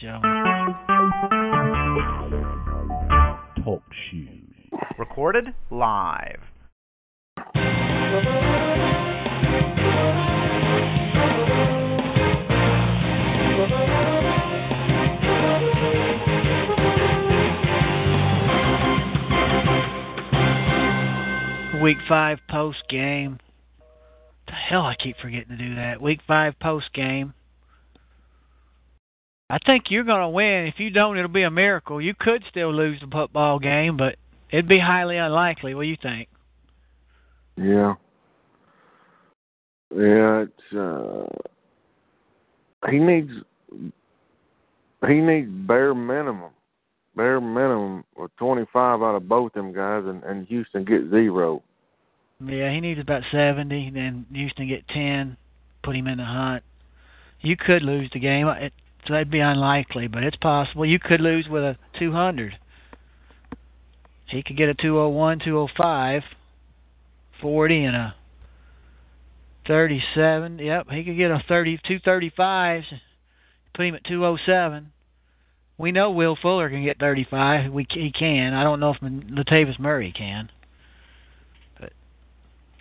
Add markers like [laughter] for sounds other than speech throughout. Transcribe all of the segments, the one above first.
Show. Talk shoes. Recorded live. Week five post game. The hell, I keep forgetting to do that. Week five post game. I think you're going to win. If you don't, it'll be a miracle. You could still lose the football game, but it'd be highly unlikely. What do you think? Yeah. Yeah, it's uh he needs he needs bare minimum. Bare minimum of twenty five out of both them guys and, and Houston get zero. Yeah, he needs about 70, then Houston get 10, put him in the hunt. You could lose the game. It, so that'd be unlikely, but it's possible. You could lose with a 200. He could get a 201, 205, 40, and a 37. Yep, he could get a 30, 235. Put him at 207. We know Will Fuller can get 35. We he can. I don't know if Latavius Murray can.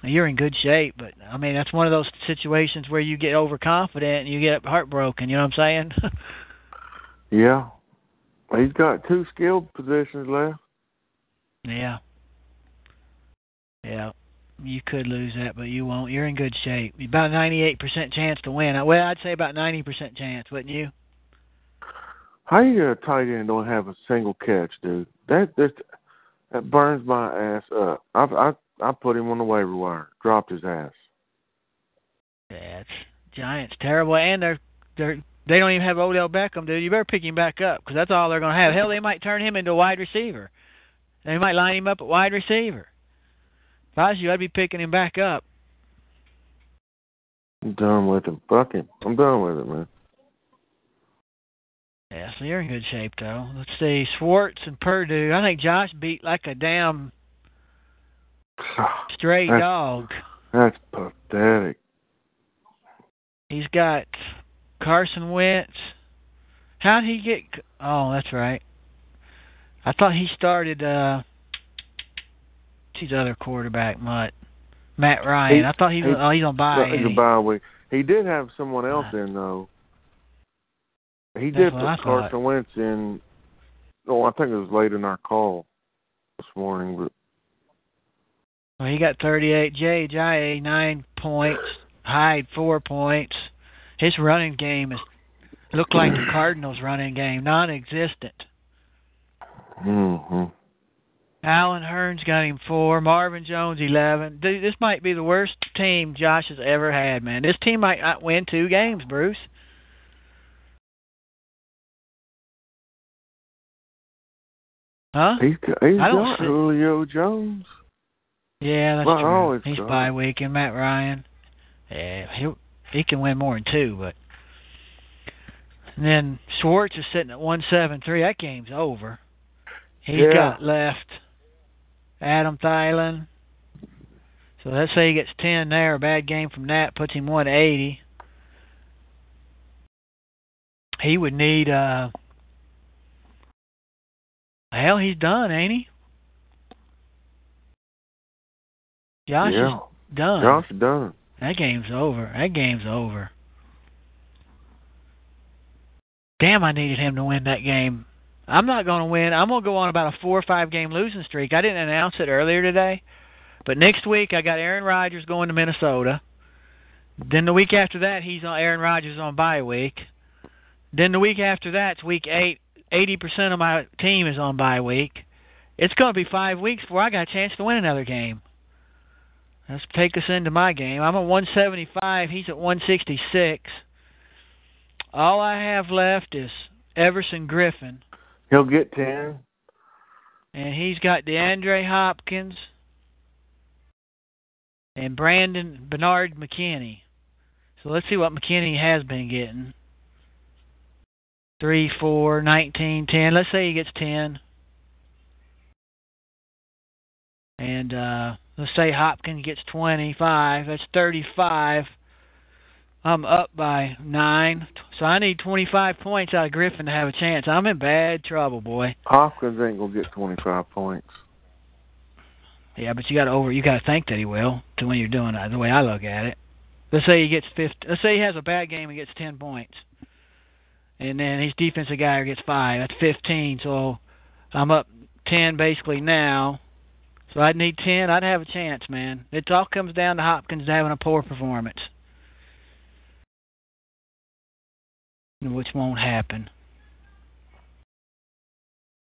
You're in good shape. But I mean, that's one of those situations where you get overconfident and you get heartbroken. You know what I'm saying? [laughs] Yeah. He's got two skilled positions left. yeah. Yeah. You could lose that, but you won't. You're in good shape. About 98% chance to win. Well, I'd say about 90% chance, wouldn't you? How you a tight end don't have a single catch, dude? That that that burns my ass up. I've I I put him on the waiver wire, dropped his ass. That's Giants terrible, and they're they're they don't even have Odell Beckham, dude. You better pick him back up because that's all they're going to have. Hell, they might turn him into a wide receiver. They might line him up at wide receiver. If I was you, I'd be picking him back up. I'm done with him. Fuck him. I'm done with it, man. Yeah, so you're in good shape though. Let's see, Schwartz and Purdue. I think Josh beat like a damn [sighs] straight That's- dog. That's pathetic. He's got Carson Wentz. How'd he get? Oh, that's right. I thought he started. uh his other quarterback, Mutt? Matt Ryan. He- I thought he was. he- Oh, he's on bye. He's he? bye week. He did have someone else in though. He did put. Carson Wentz in. Oh, I think it was late in our call this morning, but Well, he got 38. Jay Jay nine points. Hyde four points. His running game is looked like the Cardinals' running game, non-existent. Mm-hmm. Allen Hurns got him four. Marvin Jones eleven. Dude, this might be the worst team Josh has ever had, man. This team might not win two games, Bruce. Huh? he's he's I don't got see- Julio Jones. Yeah, that's Well, true. He's got- bye week and Matt Ryan. Yeah, he he can win more than two, but and then Schwartz is sitting at one seven three. That game's over. He's Yeah. got left Adam Thielen. So let's say he gets ten there. A bad game from that puts him one eighty. He would need uh hell he's done, ain't he? Josh yeah, is done. Josh is done. That game's over. That game's over. Damn, I needed him to win that game. I'm not going to win. I'm going to go on about a four or five game losing streak. I didn't announce it earlier today, but next week I got Aaron Rodgers going to Minnesota. Then the week after that, he's on Aaron Rodgers on bye week. Then the week after that, it's week eight. Eighty percent of my team is on bye week. It's going to be five weeks before I got a chance to win another game. Let's take us into my game. I'm at 175. He's at 166. All I have left is Everson Griffen, He'll get ten. and he's got DeAndre Hopkins and Brandon Bernard McKinney. So let's see what McKinney has been getting. Three, 4, 19, 10. Let's say he gets ten. And uh let's say Hopkins gets twenty five. That's thirty five. I'm up by nine. So I need twenty five points out of Griffen to have a chance. I'm in bad trouble, boy. Hopkins ain't gonna get twenty five points. Yeah, but you got to over. You got to think that he will. To when you're doing it, the way I look at it. Let's say he gets 50. Let's say he has a bad game and gets ten points, and then his defensive guy gets five. That's fifteen. So I'm up ten basically now. So I'd need ten. I'd have a chance, man. It all comes down to Hopkins having a poor performance, which won't happen.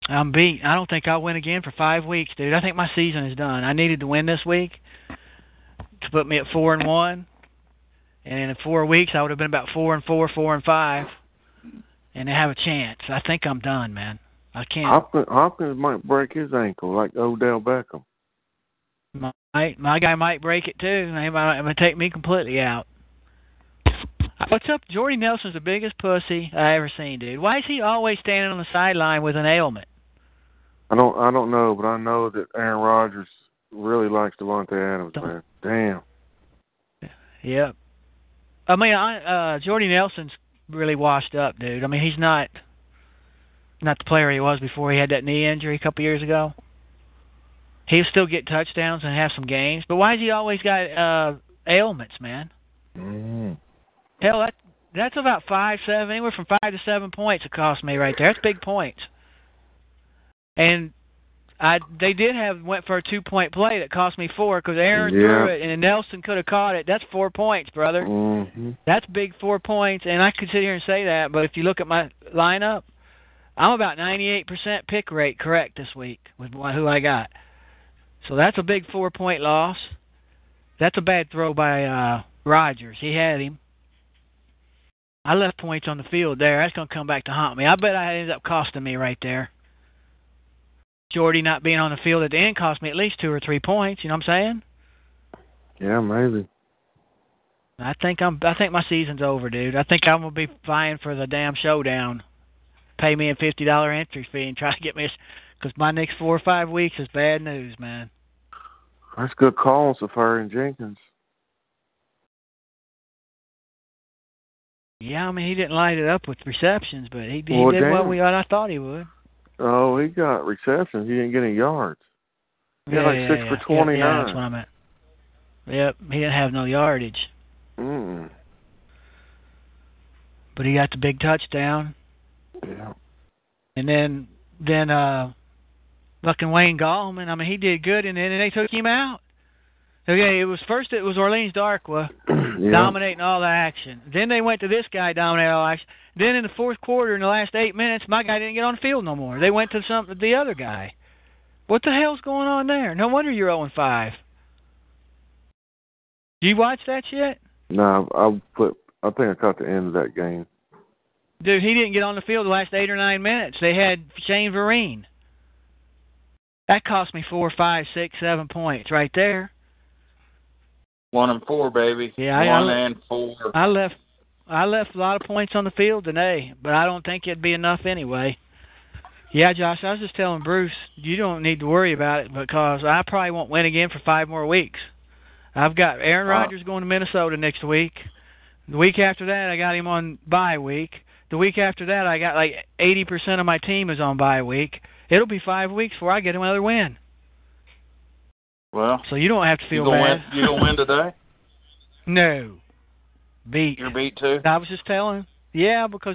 I'm beat. I don't think I'll win again for five weeks, dude. I think my season is done. I needed to win this week to put me at four and one, and in four weeks I would have been about four and four, four and five, and have a chance. I think I'm done, man. I can't. Hopkins, Hopkins might break his ankle like Odell Beckham. My my guy might break it too. He might, it might take me completely out. What's up? Jordy Nelson's the biggest pussy I ever seen, dude. Why is he always standing on the sideline with an ailment? I don't I don't know, but I know that Aaron Rodgers really likes Davante Adams, Don't- man. Damn. Yep. I mean, I uh Jordy Nelson's really washed up, dude. I mean, he's not not the player he was before he had that knee injury a couple years ago. He'll still get touchdowns and have some games, but why has he always got uh ailments, man? Mm. Hell, that that's about five, seven, anywhere from five to seven points it cost me right there. That's big points. And I they did have went for a two point play that cost me four because Aaron Yeah. threw it and Nelson could have caught it. That's four points, brother. hmm That's big four points, and I could sit here and say that, but if you look at my lineup, I'm about 98% pick rate correct this week with wh- who I got. So that's a big four point loss. That's a bad throw by uh Rodgers. He had him. I left points on the field there. That's going to come back to haunt me. I bet I ended up costing me right there. Jordy not being on the field at the end cost me at least two or three points. You know what I'm saying? Yeah, maybe. I think I'm. I think my season's over, dude. I think I'm gonna be vying for the damn showdown. Pay me a fifty dollar entry fee and try to get me, because my next four or five weeks is bad news, man. That's good call, Seferian Jenkins. Yeah, I mean he didn't light it up with receptions, but he, he Well, did what we what I thought he would. Oh, he got receptions. He didn't get any yards. He had like yeah, six yeah. for Yeah, 29. Yeah, that's what I meant. Yep, he didn't have no yardage, Mm. but he got the big touchdown. Yeah. And then then uh fucking Wayne Gallman, I mean he did good and then they took him out. Okay, it was first it was Orleans Darkwa [clears throat] yeah. dominating all the action. Then they went to this guy dominating all the action. Then in the fourth quarter in the last eight minutes my guy didn't get on the field no more. They went to some the other guy. What the hell's going on there? No wonder you're 0 5. You watch that shit? No, I put. I think I caught the end of that game. Dude, he didn't get on the field the last eight or nine minutes. They had Shane Vereen. That cost me four, five, six, seven points right there. One and four, baby. Yeah, I- One I- and four. I left I left a lot of points on the field today, but I don't think it'd be enough anyway. Yeah, Josh, I was just telling Bruce, you don't need to worry about it because I probably won't win again for five more weeks. I've got Aaron Wow. Rodgers going to Minnesota next week. The week after that, I got him on bye week. The week after that, I got like 80% of my team is on bye week. It'll be five weeks before I get another win. Well, So you don't have to feel gonna bad. win? You gonna win today? [laughs] No. Beat. You're beat too. I was just telling. Yeah, because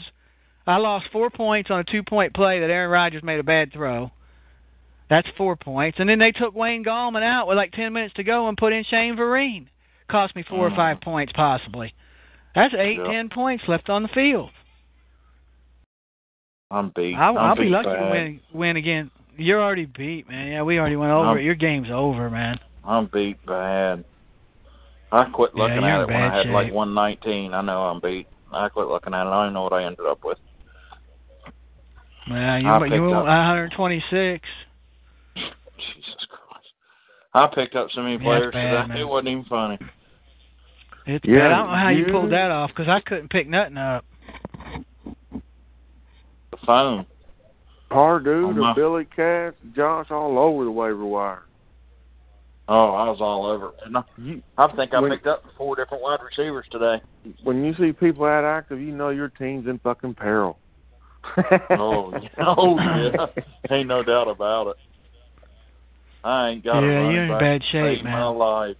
I lost four points on a two-point play that Aaron Rodgers made a bad throw. That's four points, and then they took Wayne Gallman out with like ten minutes to go and put in Shane Vereen. Cost me four or Mm. five points possibly. That's eight, ten points left on the field. I'm beat. I'll, I'm I'll be beat lucky to win win again. You're already beat, man. Yeah, we already went over Um, it. Your game's over, man. I'm beat bad. I quit looking you're at it when I bad had like 119. I know I'm beat. I quit looking at it. I don't know what I ended up with. Man, I you picked you up- 126. Jesus Christ. I picked up so many players it's bad, today. man. It wasn't even funny. It's Yeah, bad. I don't know how you, you- pulled that off because I couldn't pick nothing up. The phone. Pardue, the my- Billy Cats, Josh, all over the waiver wire. Oh, I was all over. And I, I think I When- picked up four different wide receivers today. when you see people that active, you know your team's in fucking peril. Oh, [laughs] oh yeah. Ain't no doubt about it. I ain't got Yeah, running you're in bad shape, man. my life.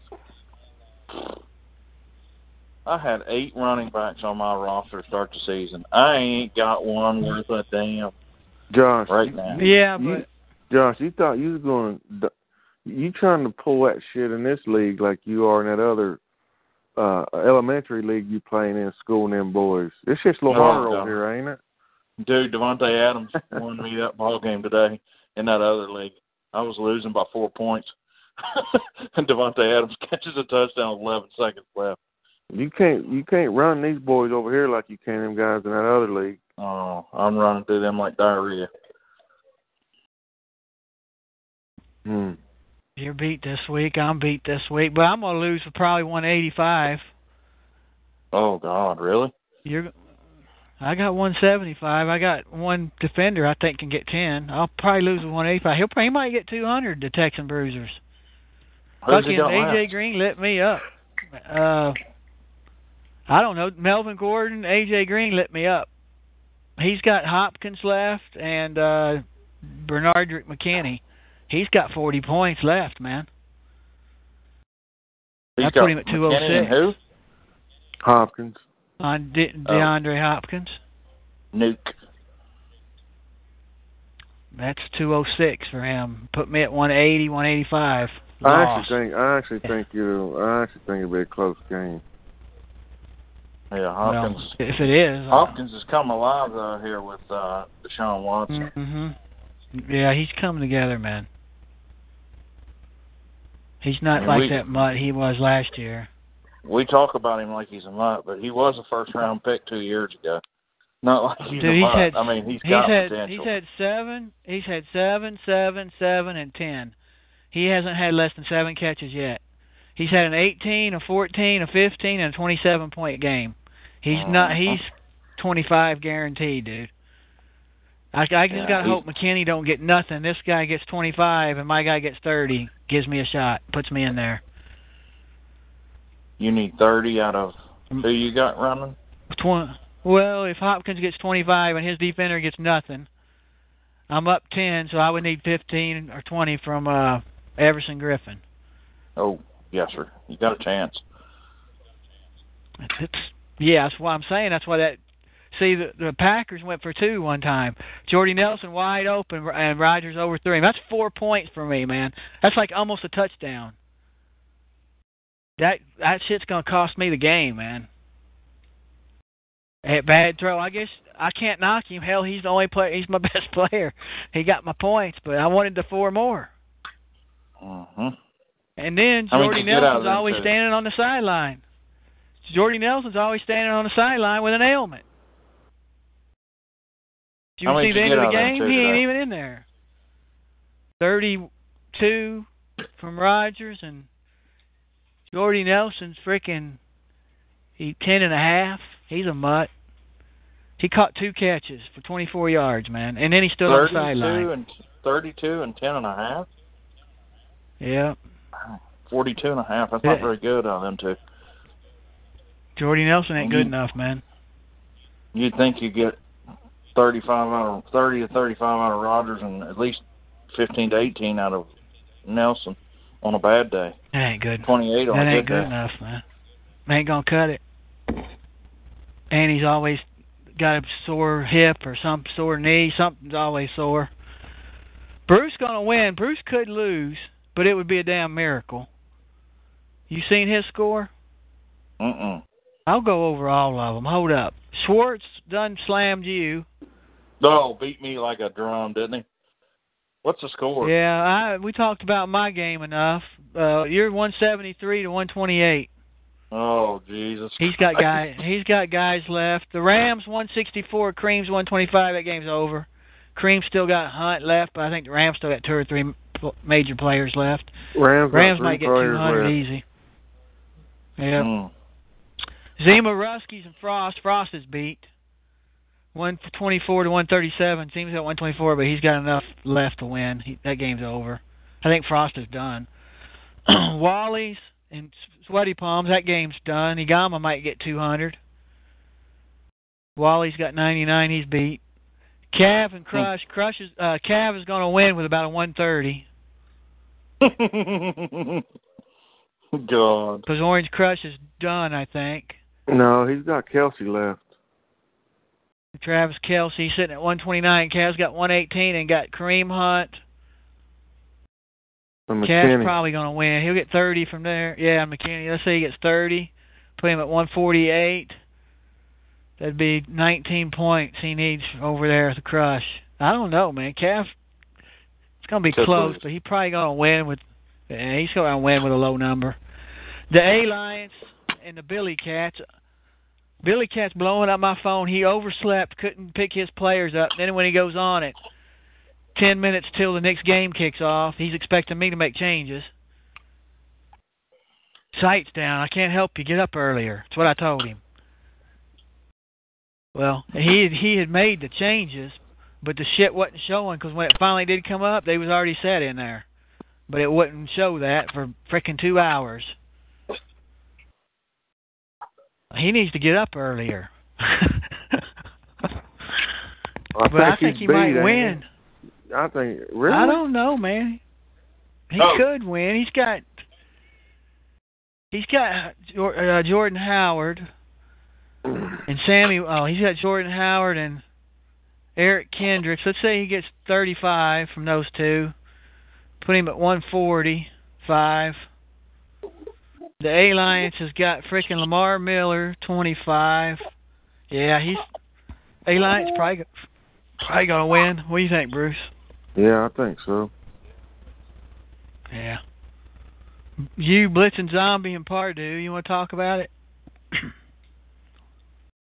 I had eight running backs on my roster to start the season. I ain't got one worth a damn Josh, right now. Yeah, you- but Josh, you thought you was going to you trying to pull that shit in this league like you are in that other uh elementary league you playing in school and them boys. This shit's a little harder over here, ain't it? Dude, Davante Adams [laughs] won me that ball game today in that other league. I was losing by four points. [laughs] and Davante Adams [laughs] catches a touchdown with eleven seconds left. You can't you can't run these boys over here like you can them guys in that other league. Oh, I'm running through them like diarrhea. Hmm. you're beat this week. I'm beat this week, but I'm gonna lose for probably 185. Oh God, really? You're. I got 175. I got one defender I think can get 10. I'll probably lose with 185. He'll probably he might get 200. The Texan Bruisers. Who's Fucking AJ left? Green lit me up. Uh, I don't know. Melvin Gordon, AJ Green lit me up. He's got Hopkins left and uh Benardrick McKinney. He's got 40 points left, man. He's I got put him at 206. Who? Hopkins. On De- Oh. DeAndre Hopkins. Nuke. That's 206 for him. Put me at one eighty, one eighty five. I actually think I actually think you I actually think it'll be a close game. Yeah, Hopkins. Well, if it is, Hopkins has come alive uh, here with uh, Deshaun Watson. Mm-hmm. Yeah, he's coming together, man. He's not And like we- that mutt he was last year. We talk about him like he's a mutt, but he was a first round pick two years ago. Not like he's Dude, a mutt. had- I mean, he's He's got had potential. he's had seven. He's had seven, seven, seven, and ten. He hasn't had less than seven catches yet. He's had an 18, a 14, a 15, and a 27 point game. He's not. Uh-huh. He's 25 guaranteed, dude. I, I just Yeah, gotta hope McKinney don't get nothing. This guy gets 25, and my guy gets 30. Gives me a shot. Puts me in there. You need 30 out of who you got running? Twen- well, if Hopkins gets 25 and his defender gets nothing, I'm up 10, so I would need 15 or 20 from uh Everson Griffen. Oh, yes, sir. You got a chance. It's yeah, that's what I'm saying. That's why that. See, the, the Packers went for two one time. Jordy Nelson wide open and Rodgers overthrew him. That's four points for me, man. That's like almost a touchdown. That that shit's gonna cost me the game, man. A bad throw. I guess I can't knock him. Hell, he's the only player. He's my [laughs] best player. He got my points, but I wanted the four more. hmm And then Jordy did you get out of Nelson's always two? standing on the sideline. Jordy Nelson's always standing on the sideline with an ailment. Did you many see the end of the out of them game? He ain't even in there. Thirty-two from Rodgers and Jordy Nelson's freaking. He ten and a half. He's a mutt. He caught two catches for 24 yards, man, and then he stood on the 32 sideline. and 32 and 10 and a half? Yeah, 42 and a half. That's not very good on them two. Jordy Nelson ain't good Mhm. enough, man. You'd think you get 35 out of 30 to 35 out of Rodgers and at least 15 to 18 out of Nelson on a bad day. That ain't good. 28 on That a ain't good good day. enough, man. Ain't gonna cut it. And he's always got a sore hip or some sore knee. Something's always sore. Bruce gonna win. Bruce could lose, but it would be a damn miracle. You seen his score? Mm-mm. I'll go over all of them. Hold up. Schwartz done slammed you. Oh, beat me like a drum, didn't he? What's the score? Yeah, I we talked about my game enough. Uh, you're 173 to 128. Oh, Jesus. He's got Christ. guys. He's got guys left. The Rams 164, Creams 125. That game's over. Cream still got Hunt left, but I think the Rams still got two or three major players left. Rams, Rams might get 200 left. easy. Yeah. Mm. Zima, Ruskies, and Frost. Frost is beat. 124 to 137. Seems got 124, but he's got enough left to win. He, that game's over. I think Frost is done. [clears throat] Wally's and Sweaty Palms. That game's done. Igama might get 200. Wally's got 99. He's beat. Cav and Crush. Crush is uh, Cav is going to win with about a 130 [laughs] God. because Orange Crush is done. I think. No, he's got Kelce left. Travis Kelce sitting at 129. Cav's got 118 and got Kareem Hunt. Cav's probably going to win. He'll get 30 from there. Yeah, McKinney. Let's say he gets 30. Put him at 148. That'd be 19 points he needs over there at the crush. I don't know, man. Cav, it's going to be close, lose. but he's probably going to win with. Yeah, he's going to win with a low number. The A Lions and the Billy Cats. Billy Cat's blowing up my phone. He overslept, couldn't pick his players up. Then when he goes on it, ten minutes till the next game kicks off, he's expecting me to make changes. Sight's down. I can't help you. Get up earlier. That's what I told him. Well, he had, he had made the changes, but the shit wasn't showing because when it finally did come up, they was already set in there. But it wouldn't show that for frickin' two hours. He needs to get up earlier. [laughs] I but I think he beat, might win. he? I think really. I don't know, man. He Oh. could win. He's got he's got Jor- uh, Jordan Howard [sighs] and Sammy. Oh, he's got Jordan Howard and Eric Kendricks. Let's say he gets 35 from those two. Put him at 145. The A Alliance has got freaking Lamar Miller, 25. Yeah, he's A Alliance probably probably gonna win. What do you think, Bruce? Yeah, I think so. Yeah. You, Blitz, and Zombie and Pardue, you want to talk about it? [clears throat]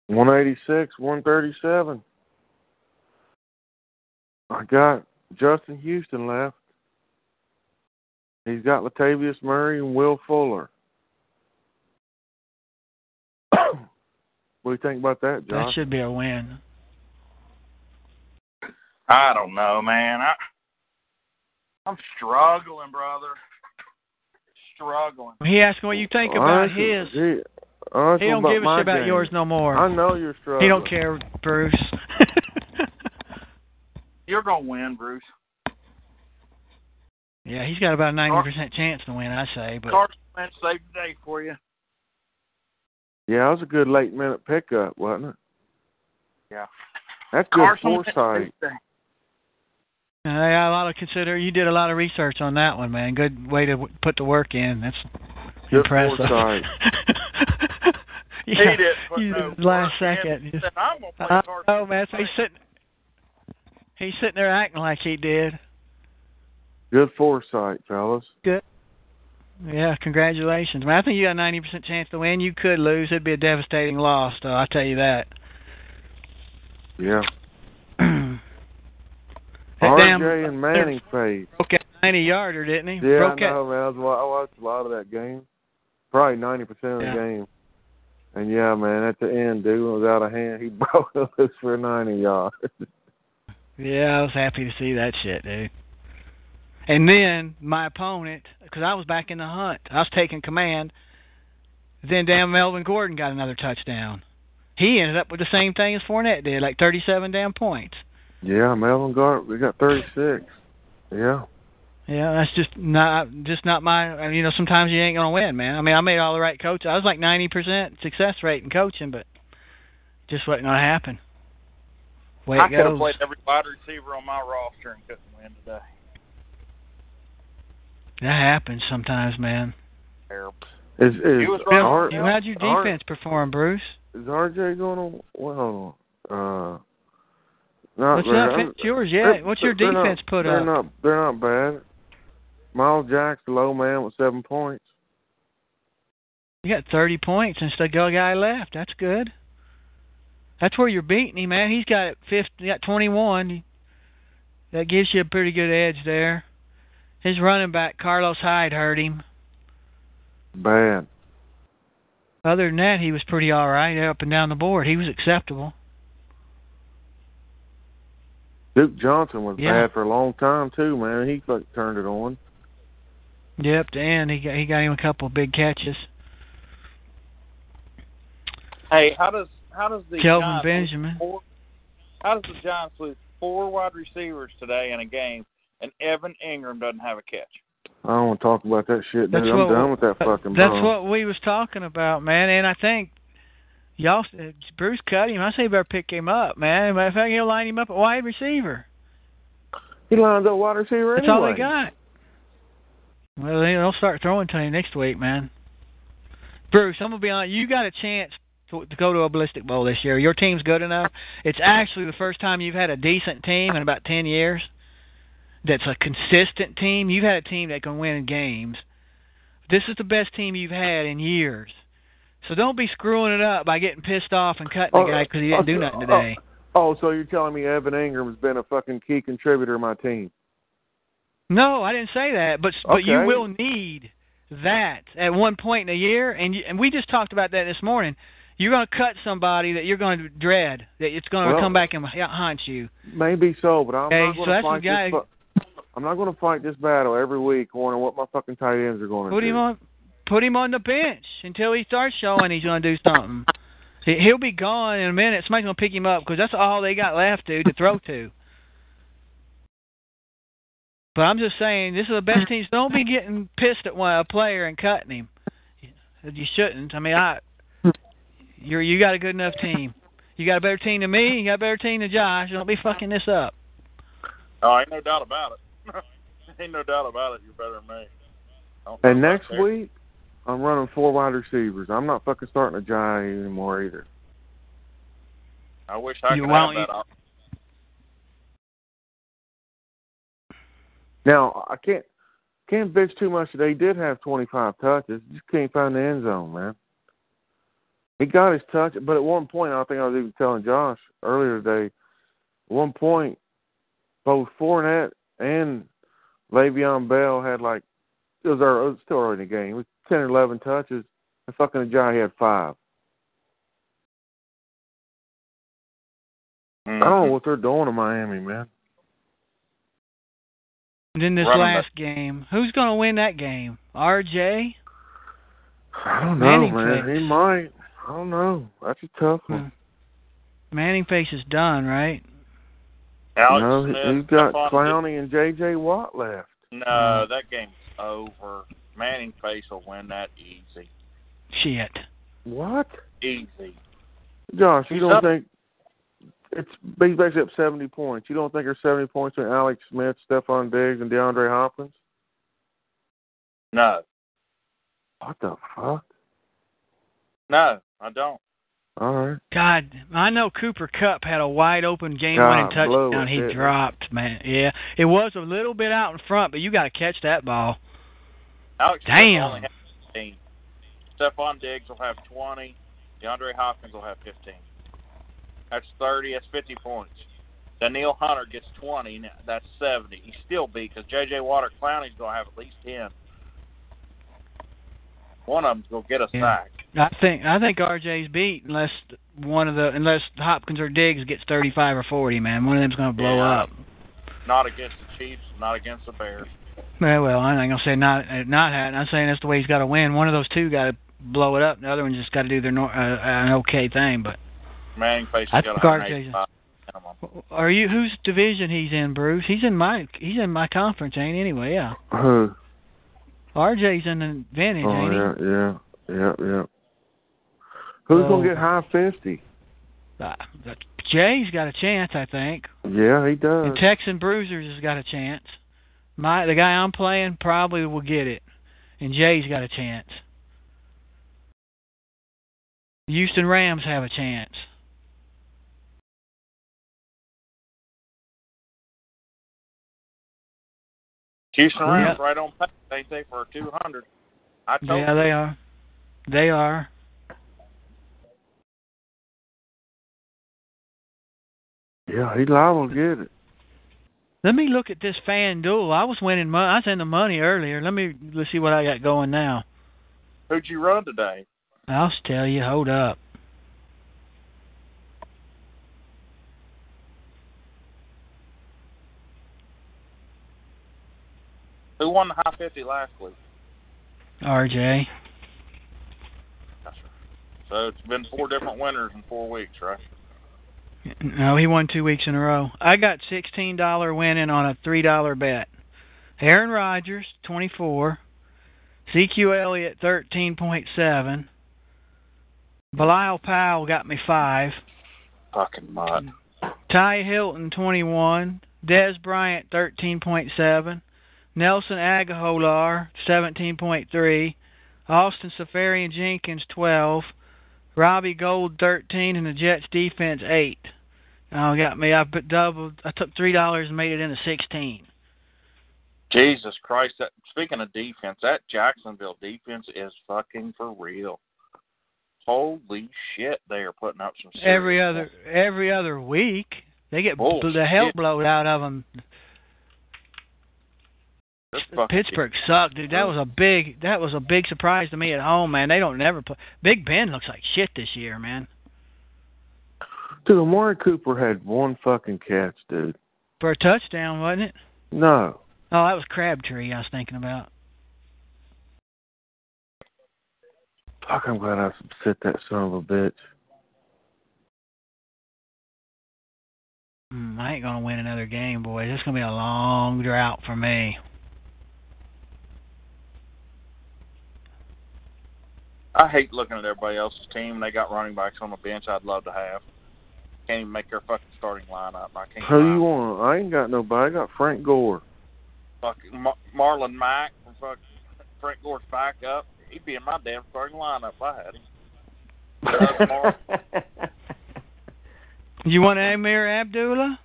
One eighty six, one thirty seven. I got Justin Houston left. He's got Latavius Murray and Will Fuller. Do you think about that, John? That should be a win. I don't know, man. I I'm struggling, brother. Struggling. He asked what you think about Ask his. He, ask He don't give a shit about game. yours no more. I know you're struggling. He don't care, Bruce. [laughs] You're gonna win, Bruce. yeah, he's got about a ninety percent chance to win, I say. But Carson Wentz saved the day for you. Yeah, it was a good late minute pickup, wasn't it? Yeah. That's good Carson foresight. saved the day. uh, I got a lot of consider. You did a lot of research on that one, man. Good way to w- put the work in. That's Good impressive. foresight. [laughs] yeah, He didn't you- no last second. He said, I'm play I Carson man. So he's sitting. He's sitting there acting like he did. Good foresight, fellas. Yeah, congratulations. Man, I think you got a ninety percent chance to win. You could lose. It'd be a devastating loss, though. I'll tell you that. Yeah. [clears throat] that RJ damn and Manning [laughs] fade. broke that ninety yarder, didn't he? Yeah, I broke that know, man. I, I watched a lot of that game. Probably ninety percent of the Yeah. game. And yeah, man, at the end, dude was out of hand. He [laughs] broke loose for ninety yards. Yeah, I was happy to see that shit, dude. And then my opponent, because I was back in the hunt, I was taking command. Then damn Melvin Gordon got another touchdown. He ended up with the same thing as Fournette did, like thirty-seven damn points. yeah, Melvin Gart, we got thirty six. Yeah. Yeah, that's just not just not my. I mean, you know, sometimes you ain't gonna win, man. I mean, I made all the right coaches. I was like ninety percent success rate in coaching, but just wasn't gonna happen. Way I it could have played every wide receiver on my roster and couldn't win today. That happens sometimes, man. Terrible. Is is He was right. R- How'd your R- defense perform, Bruce? is RJ going to well? Uh, not What's very. up? It's yours, yeah. What's your they're not- defense put they're up? Not, they're not bad. Myles Jack's the low man with seven points. You got 30 points and still got a guy left. That's good. That's where you're beating him, man. He's got 50, he got 21. that gives you a pretty good edge there. His running back Carlos Hyde hurt him. Bad. Other than that, he was pretty all right up and down the board. He was acceptable. Duke Johnson was Yeah. bad for a long time too, man. He fucking turned it on. Yep, and he got he got him a couple of big catches. Hey, how does how does the Kelvin Giants Benjamin. Four, how does the Giants lose four wide receivers today in a game, and Evan Engram doesn't have a catch? I don't want to talk about that shit. That's Dude. I'm what- done with that fucking That's bum. what we was talking about, man. And I think y'all, uh, Bruce cut him. I say you better pick him up, man. Matter of fact, he'll line him up at wide receiver. He lines up wide receiver That's anyway. all they got. Well, they- they'll start throwing to him next week, man. Bruce, I'm gonna be honest. You got a chance to, to go to a ballistic bowl this year. Your team's good enough. It's actually the first time you've had a decent team in about ten years. That's a consistent team. You've had a team that can win games. This is the best team you've had in years. So don't be screwing it up by getting pissed off and cutting Oh, the guy because he didn't do oh, nothing oh, today. Oh, oh, so you're telling me Evan Engram's been a fucking key contributor to my team? No, I didn't say that. But but you will need that at one point in a year, and you, and we just talked about that this morning. You're going to cut somebody that you're going to dread, that it's going to Well- come back and haunt you. Maybe so, but I'm Okay, not so going to that's the fight guy- this. Fu- I'm not going to fight this battle every week, wondering what my fucking tight ends are going to Put do. him on, put him on the bench until he starts showing he's going to do something. He- He'll be gone in a minute. Somebody's going to pick him up because that's all they got left to to throw to. But I'm just saying, this is the best team. Don't be getting pissed at one a player and cutting him. You shouldn't. I mean, I you're you got a good enough team. You got a better team than me. You got a better team than Josh. Don't be fucking this up. Oh, ain't no doubt about it. [laughs] ain't no doubt about it. You're better than me. And next back week, I'm running four wide receivers. I'm not fucking starting a guy anymore either. I wish I You- could have that. you- Now I can't can't bitch too much. They did have 25 touches. Just can't find the end zone, man. He got his touch, but at one point, I think I was even telling Josh earlier today. At one point, both Fournette and Le'Veon Bell had like it was, early, it was still early in the game. It was 10 or 11 touches. And fucking Ajayi had five. I don't know Mhm. what they're doing in Miami, man. And then this Running last game, who's going to win that game? RJ? I don't know, Manning man. fix. He might. I don't know. That's a tough one. Hmm. Manning face is done, right? Alex no, Smith, he's got Clowney and J.J. Watt left. No, mm. that game's over. Manning face will win that easy. Shit. What? Easy. Josh, you He's don't up. think it's he's basically up seventy points. You don't think there's seventy points in Alex Smith, Stefon Diggs, and DeAndre Hopkins? No. What the fuck? No, I don't. All right. God, I know Cooper Kupp had a wide open game winning God, blow touchdown. it, He didn't he? dropped, man. Yeah, it was a little bit out in front, but you got to catch that ball. Alex Smith Damn. only has 15. Stefon Diggs will have 20. DeAndre Hopkins will have 15. That's 30. That's 50 points. Danielle Hunter gets 20. now That's 70. He still beat because J.J. Water Clowney's going to have at least 10. One of them's going to get a Yeah. sack. I think I think RJ's beat unless one of the unless Hopkins or Diggs gets 35 or 40. Man, one of them's going to blow Yeah. up. Not against the Chiefs, not against the Bears. Well, well, I'm not gonna say not not had. I'm saying that's the way he's got to win. One of those two got to blow it up. The other one just got to do their nor- uh, an okay thing. But Manning face I has got think 185 minimum. are you whose division he's in, Bruce? He's in my he's in my conference, ain't? Anyway, yeah. Who? RJ's in the advantage, Oh ain't he? yeah, yeah, yeah, yeah. Who's Oh. gonna get high fifty? Uh, Jay's got a chance, I think. Yeah, he does. And Texan Bruisers has got a chance. My the guy I'm playing probably will get it, and Jay's got a chance. The Houston Rams have a chance. Houston Rams Yeah. right on pace, ain't they, for 200? I told Yeah, they are. They are. Yeah, he liable to get it. Let me look at this fan duel. I was winning money. I was in the money earlier. Let me let's see what I got going now. Who'd you run today? I'll tell you. Hold up. Who won the high fifty last week? RJ. That's right. So it's been four different winners in four weeks, right? No, he won two weeks in a row. I got sixteen dollar winning on a three dollar bet. Aaron Rodgers, twenty four. CQ Elliott, thirteen point seven. Bilal Powell got me five. Fucking mutt. T.Y. Hilton, twenty one. Dez Bryant, thirteen point seven. Nelson Agholor, seventeen point three. Austin Seferian Jenkins, twelve. Robbie Gould, thirteen, and the Jets defense, eight. Oh, got me. I put doubled. I took three dollars and made it into sixteen. Jesus Christ! That, speaking of defense, that Jacksonville defense is fucking for real. Holy shit! They are putting up some. Every other every other week, they get Oh, the hell blowed out of them. This fucking Pittsburgh sucked, dude. That was a big that was a big surprise to me at home, man. They don't never play. Big Ben looks like shit this year, man. Dude, Amari Cooper had one fucking catch, dude. For a touchdown, wasn't it? No. Oh, that was Crabtree I was thinking about. Fuck, I'm glad I sit that son of a bitch. Mm, I ain't gonna win another game, boys. It's gonna be a long drought for me. I hate looking at everybody else's team. They got running backs on the bench I'd love to have. Can't even make their fucking starting lineup. I can't. Who you lie. want? I ain't got nobody. I got Frank Gore. Fucking Mar- Marlon Mack from fucking Frank Gore's backup. He'd be in my damn starting lineup if I had him. [laughs] You want Ameer Abdullah?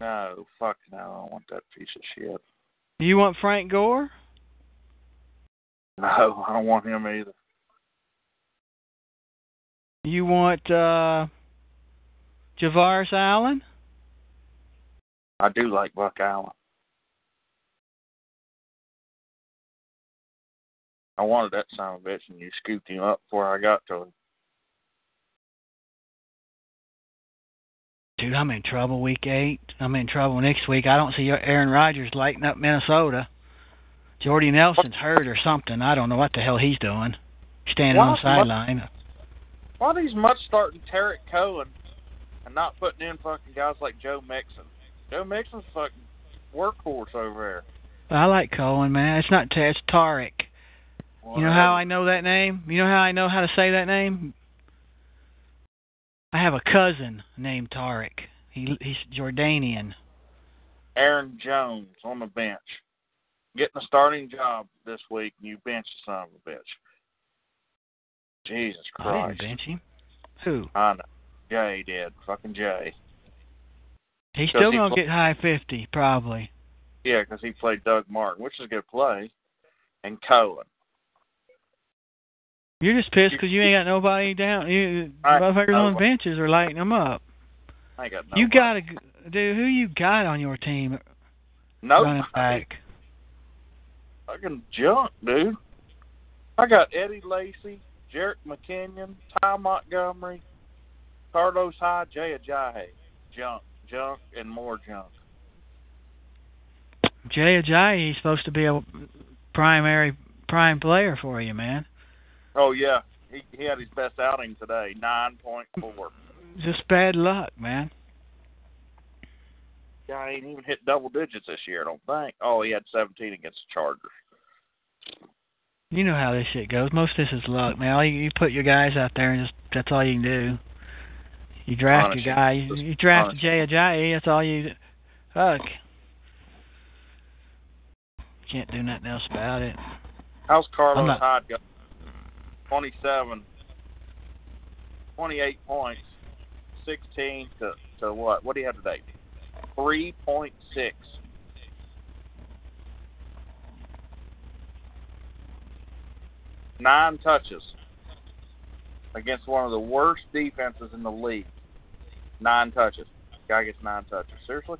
No, fuck no. I don't want that piece of shit. You want Frank Gore? No, I don't want him either. You want uh Javorius Allen? I do like Buck Allen. I wanted that son of a bitch, and you scooped him up before I got to him. Dude, I'm in trouble week eight. I'm in trouble next week. I don't see Aaron Rodgers lighting up Minnesota. Jordy Nelson's hurt or something. I don't know what the hell he's doing. Standing on the What? sideline. Why are these mutts starting Tarik Cohen and not putting in fucking guys like Joe Mixon? Joe Mixon's a fucking workhorse over there. I like Cohen, man. It's not Ta- it's Tarek. there. You know how I know that name? You know how I know how to say that name? I have a cousin named Tarek. He he's Jordanian. Aaron Jones on the bench, getting a starting job this week, and you bench the son of a bitch. Jesus I Christ! didn't bench him. Who? I know. Jay did. Fucking Jay. He's still gonna get high fifty, probably. Yeah, because he played Doug Martin, which is a good play, and Cohen. You're just pissed because you ain't got nobody down. You I- motherfuckers on benches are lighting them up. I ain't got no. You got to dude. Who you got on your team no running back? fucking junk, dude. I got Eddie Lacy, Jerick McKinnon, Ty Montgomery, Carlos Hyde, Jay Ajayi. Junk, junk, and more junk. Jay Ajayi. He's supposed to be a primary prime player for you, man. Oh yeah, he he had his best outing today, nine point four. Just bad luck, man. Guy ain't even hit double digits this year, I don't think. Oh, he had seventeen against the Chargers. You know how this shit goes. Most of this is luck, man. All you, you put your guys out there, and just that's all you can do. You draft Honestly, your guy. You, you draft honestly. Jay Ajayi. That's all you. Fuck. Can't do nothing else about it. How's Carlos not- Hyde go? 27, 28 points, 16 to, to what? What do you have today? 3.6. nine touches against one of the worst defenses in the league. Nine touches. Guy gets nine touches. Seriously?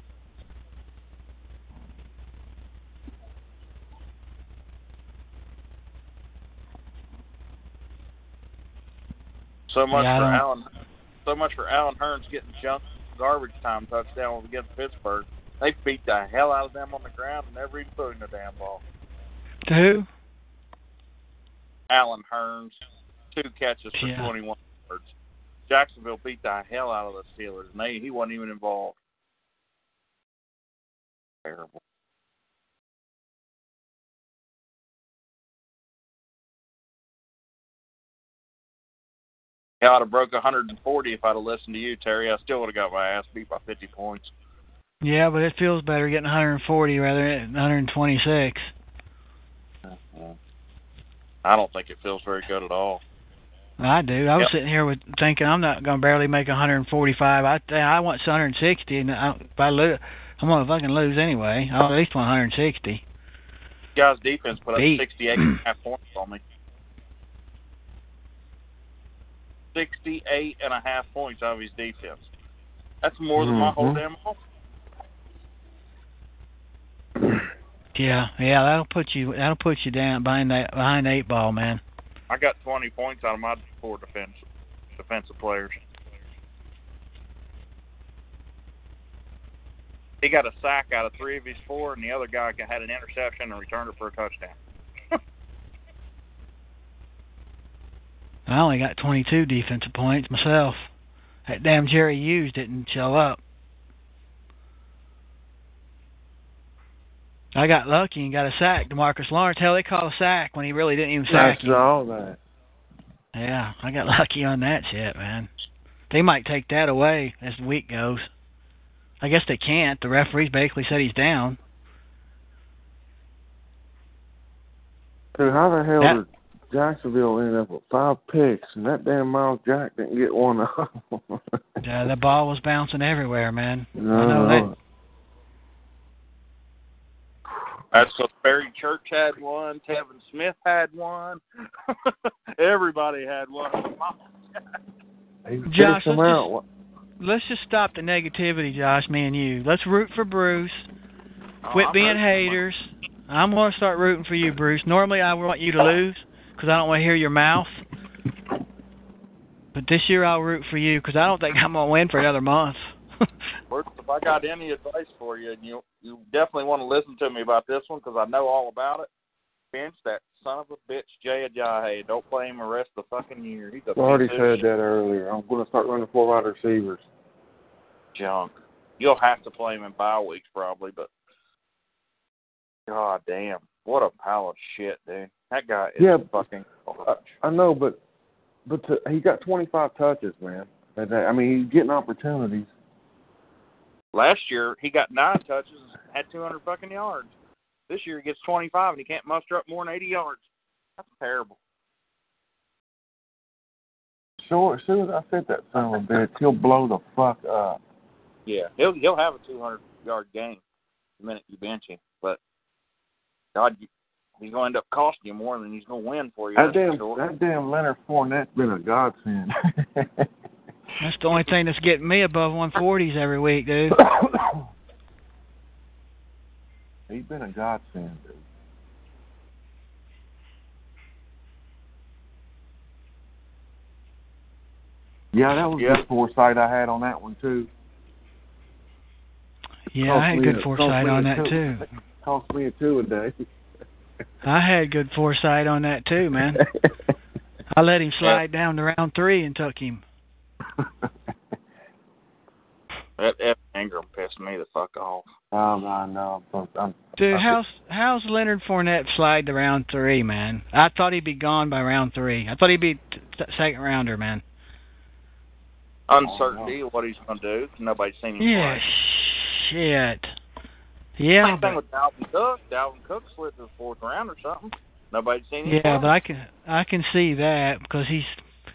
So much yeah, for Allen. So much for Allen Hurns getting junk garbage time touchdown against Pittsburgh. They beat the hell out of them on the ground and never even putting the damn ball. To who? Allen Hurns, two catches for Yeah. 21 yards. Jacksonville beat the hell out of the Steelers, and they, he wasn't even involved. Terrible. Yeah, I'd have broke 140 if I'd have listened to you, Terry. I still would have got my ass beat by 50 points. Yeah, but it feels better getting 140 rather than 126. Mm-hmm. I don't think it feels very good at all. I do. I was Yep. sitting here with thinking I'm not going to barely make 145. I I want 160, and I, if I lose, I'm going to fucking lose anyway. I'll at least want 160. Guys' defense put up Beat. 68 and a half points on me. 68 and a half points out of his defense. That's more than my whole Mhm. damn offense. Yeah, yeah, that'll put you that'll put you down behind that behind eight ball, man. I got 20 points out of my four defense defensive players. He got a sack out of three of his four, and the other guy had an interception and returned it for a touchdown. [laughs] I only got 22 defensive points myself. That damn Jerry Hughes didn't show up. I got lucky and got a sack. Demarcus Lawrence, hell, they call a sack when he really didn't even sack him. saw that. Yeah, I got [laughs] lucky on that shit, man. They might take that away as the week goes. I guess they can't. The referees basically said he's down. Dude, how the hell That- did Jacksonville end up with five picks and that damn Myles Jack didn't get one of them? Uh, the ball was bouncing everywhere, man. [laughs] no, I know that. That's because Barry Church had one, Telvin Smith had one, [laughs] everybody had one. He Josh, them let's out. Let's just stop the negativity, Josh, me and you. Let's root for Bruce. Oh, Quit Oh, being rooting for haters. I'm going to start rooting for you, Bruce. Normally, I want you to lose because I don't want to hear your mouth. But this year, I'll root for you because I don't think I'm going to win for another month. [laughs] If I got any advice for you, and you you definitely want to listen to me about this one because I know all about it. Bench that son of a bitch Jay Ajayi. Don't play him the rest of the fucking year. He's a I already said that earlier. I'm going to start running four wide receivers. junk. You'll have to play him in bye weeks probably, but god damn, what a pile of shit, dude. That guy is Yeah. fucking. Uh, I, I know, but but to, he got 25 touches, man. That- uh, I mean, he's getting opportunities. Last year he got nine touches, and had 200 fucking yards. This year he gets 25 and he can't muster up more than 80 yards. That's terrible. Sure, as soon as I said that son of a bitch, he'll blow the fuck up. Yeah, he'll he'll have a 200 yard game the minute you bench him, but God, he's going to end up costing you more than he's going to win for you. That damn, sure. that damn Leonard Fournette's been a godsend. [laughs] That's the only thing that's getting me above 140s every week, dude. [coughs] He's been a godsend, dude. Yeah, that was Yeah. good foresight I had on that one too. Yeah, I had good a- foresight on that two. too. [laughs] Cost me a two a day. [laughs] I had good foresight on that too, man. [laughs] I let him slide down to round three and took him. [laughs] That F. Ingram pissed me the fuck off. um, I know. I'm, I'm, Dude, how's how's Leonard Fournette slide to round three, man? I thought he'd be gone by round three. I thought he'd be t- t- second rounder, man. Uncertainty of what he's going to do. Nobody's seen him Yeah, play. shit. Yeah, Same thing with Dalvin Cook. Dalvin Cook slid to the fourth round or something. Nobody's seen him yeah, play. but I can I can see that because he's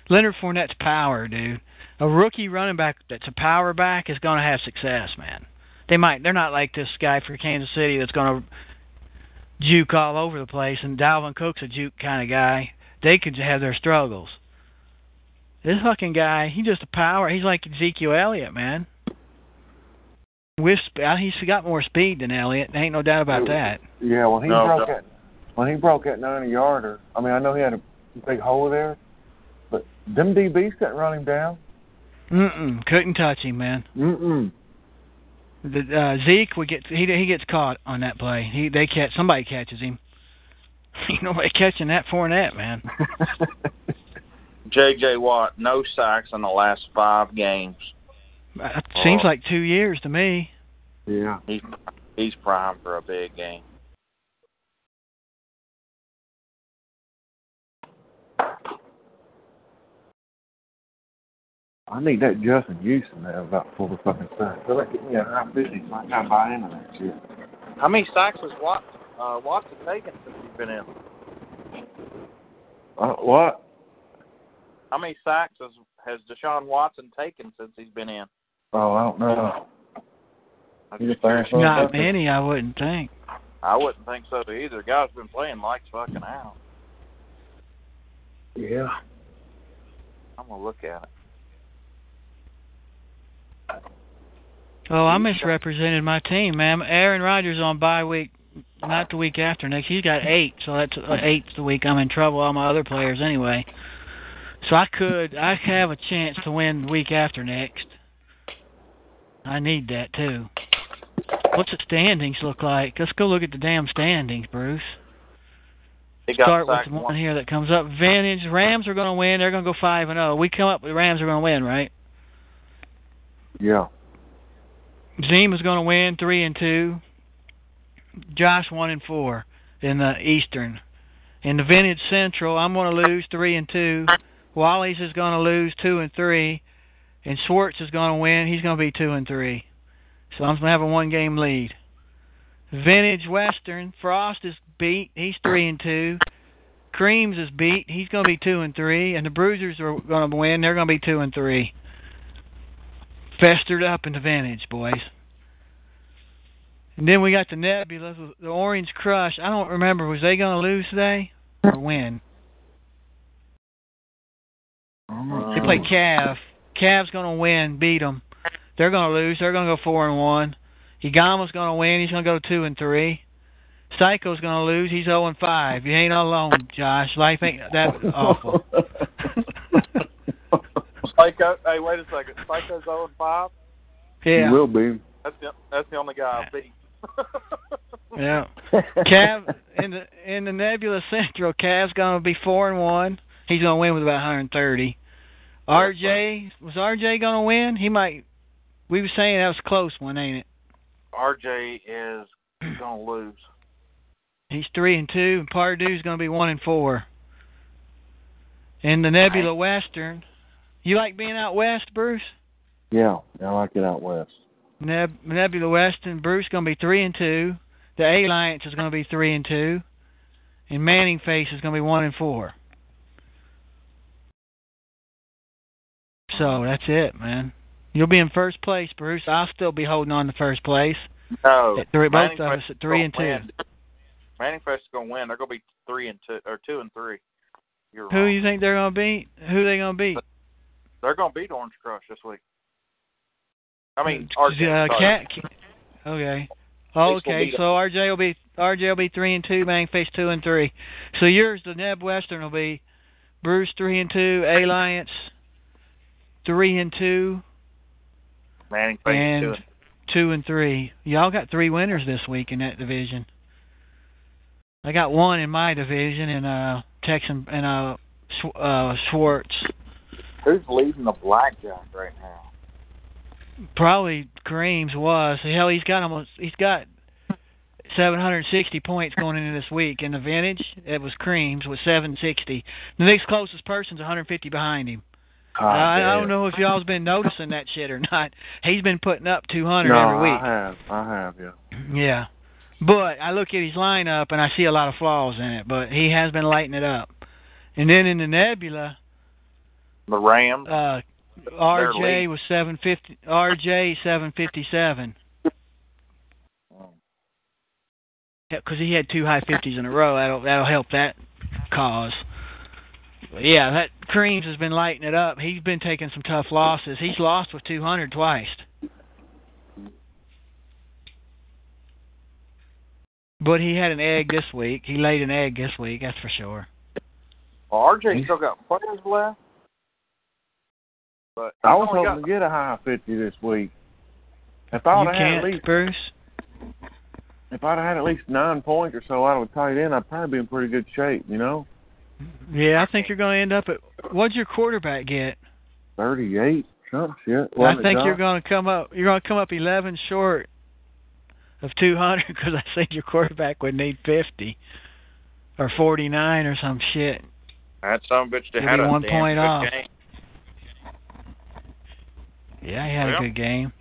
Leonard Fournette's power, dude. A rookie running back that's a power back is going to have success, man. They might. They're not like this guy for Kansas City that's going to juke all over the place. And Dalvin Cook's a juke kind of guy. They could have their struggles. This fucking guy, he's just a power. He's like Ezekiel Elliott, man. With uh, he's got more speed than Elliott. There Ain't no doubt about that. yeah, when he No, broke no. that, when he broke that ninety yarder, I mean, I know he had a big hole there, but Them DBs couldn't run him down. Mm-mm. Couldn't touch him, man. Mm-mm. The uh, Zeke would get he he gets caught on that play. He they catch somebody catches him. [laughs] You know they catching that Fournette, man. [laughs] J.J. Watt, no sacks in the last five games. It seems Oh. like two years to me. yeah. He's he's primed for a big game. I need that Justin Houston to have about four fucking sacks. So that get me a high fifty so I can buy into that shit. How many sacks has Watt, uh, Watson taken since he's been in? Uh, what? How many sacks has has Deshaun Watson taken since he's been in? Oh, I don't know. I'm You just just asked curious. Not many, I wouldn't think. I wouldn't think so either. The guy's been playing lights fucking out. Yeah. I'm gonna look at it. Oh, I misrepresented my team, man. Aaron Rodgers on bye week, not the week after next. He's got eight, so that's uh, eight's the week I'm in trouble. All my other players anyway. So I could, I have a chance to win the week after next. I need that too. What's the standings look like? Let's go look at the damn standings, Bruce. He got Start with the one once. here that comes up. Vantage Rams are going to win. They're going to go five and zero. We come up with the Rams are going to win, right? Yeah. Zim is going to win three and two. Josh one and four in the Eastern. In the Vintage Central, I'm going to lose three and two. Wally's is going to lose two and three, and Schwartz is going to win. He's going to be two and three. So I'm going to have a one game lead. Vintage Western, Frost is beat. He's three and two. Creams is beat. He's going to be two and three, and the Bruisers are going to win. They're going to be two and three. Festered up in the Vantage, boys. And then we got the Nebula, the Orange Crush. I don't remember. Was they going to lose today or win? They play uh, Cav. Cav's going to win, beat them. They're going to lose. They're going to go four and one. Higama's going to win. He's going to go two and three. Psycho's going to lose. He's zero and five. You ain't all alone, Josh. Life ain't that [laughs] awful. Psycho. Hey, wait a second. Psycho's 0 and 5. Yeah. You will be. That's the that's the only guy I'll beat. [laughs] Yeah. Cav in the in the Nebula Central, Cav's gonna be four and one. He's gonna win with about 130. RJ was RJ gonna win? He might. We were saying that was a close one, ain't it? RJ is gonna lose. He's three and two, and Pardue's gonna be one and four. In the Nebula Western, you like being out west, Bruce? Yeah, I like it out west. Neb- Nebula and Bruce gonna be three and two. The A Alliance is gonna be three and two, and Manning Face is gonna be one and four. So that's it, man. You'll be in first place, Bruce. I'll still be holding on to first place. No. At three, both Manning of us at three and two. win. Manning Fest is gonna win. They're gonna be three and two or two and three. You're Who wrong. you think they're gonna beat? Who they gonna beat? They're gonna beat Orange Crush this week. I mean, RJ. uh, sorry. Cat, okay. Oh, okay, beat so RJ will be RJ will be three and two, Manning Face two and three. So yours, the Neb Western will be Bruce three and two, Alliance three and two, Manning Face and two. and- two and three. Y'all got three winners this week in that division. I got one in my division, and uh, Texan and uh, Sch- uh, Schwartz. Who's leading the blackjack right now? Probably Kareem's was. Hell, he's got almost. He's got 760 points going into this week. In the vintage, it was Creams with 760. The next closest person's 150 behind him. God I, I don't know if y'all's been noticing that shit or not. He's been putting up 200 No, every week. I have. I have, yeah. Yeah. But I look at his lineup and I see a lot of flaws in it, but he has been lighting it up. And then in the Nebula, The Rams. uh RJ was 750 RJ 757 cuz he had two high 50s in a row. That'll that'll help that cause. But yeah, that Creams has been lighting it up. He's been taking some tough losses. He's lost with 200 twice. But he had an egg this week. He laid an egg this week, that's for sure. Well, RJ still got players left. But I was hoping got- to get a high fifty this week. If I you would have had can't, at least Bruce. if I'd had at least nine points or so out of a tight end, I'd probably be in pretty good shape, you know? Yeah, I think you're going to end up at. What'd your quarterback get? Thirty eight, some shit. I think you're going to come up. You're going to come up 11 short of 200 because [laughs] I think your quarterback would need 50 or 49 or some shit. That son of bitch that You'll had a one point good off. game. Yeah, he had Well. a good game.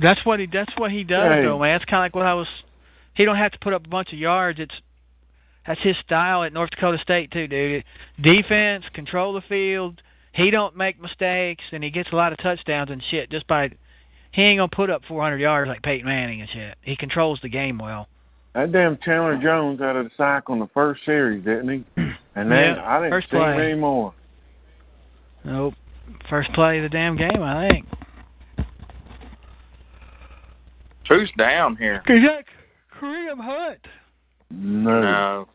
That's what he. That's what he does, Hey. though, man. That's kind of like what I was. He don't have to put up a bunch of yards. It's that's his style at North Dakota State too, dude. Defense, control the field. He don't make mistakes, and he gets a lot of touchdowns and shit just by. He ain't gonna put up 400 yards like Peyton Manning and shit. He controls the game well. That damn Chandler Jones had a sack on the first series, didn't he? [clears throat] And then Yeah, I didn't first see him play. anymore. Nope. First play of the damn game, I think. Who's down here? Is that Kareem Hunt? No. No.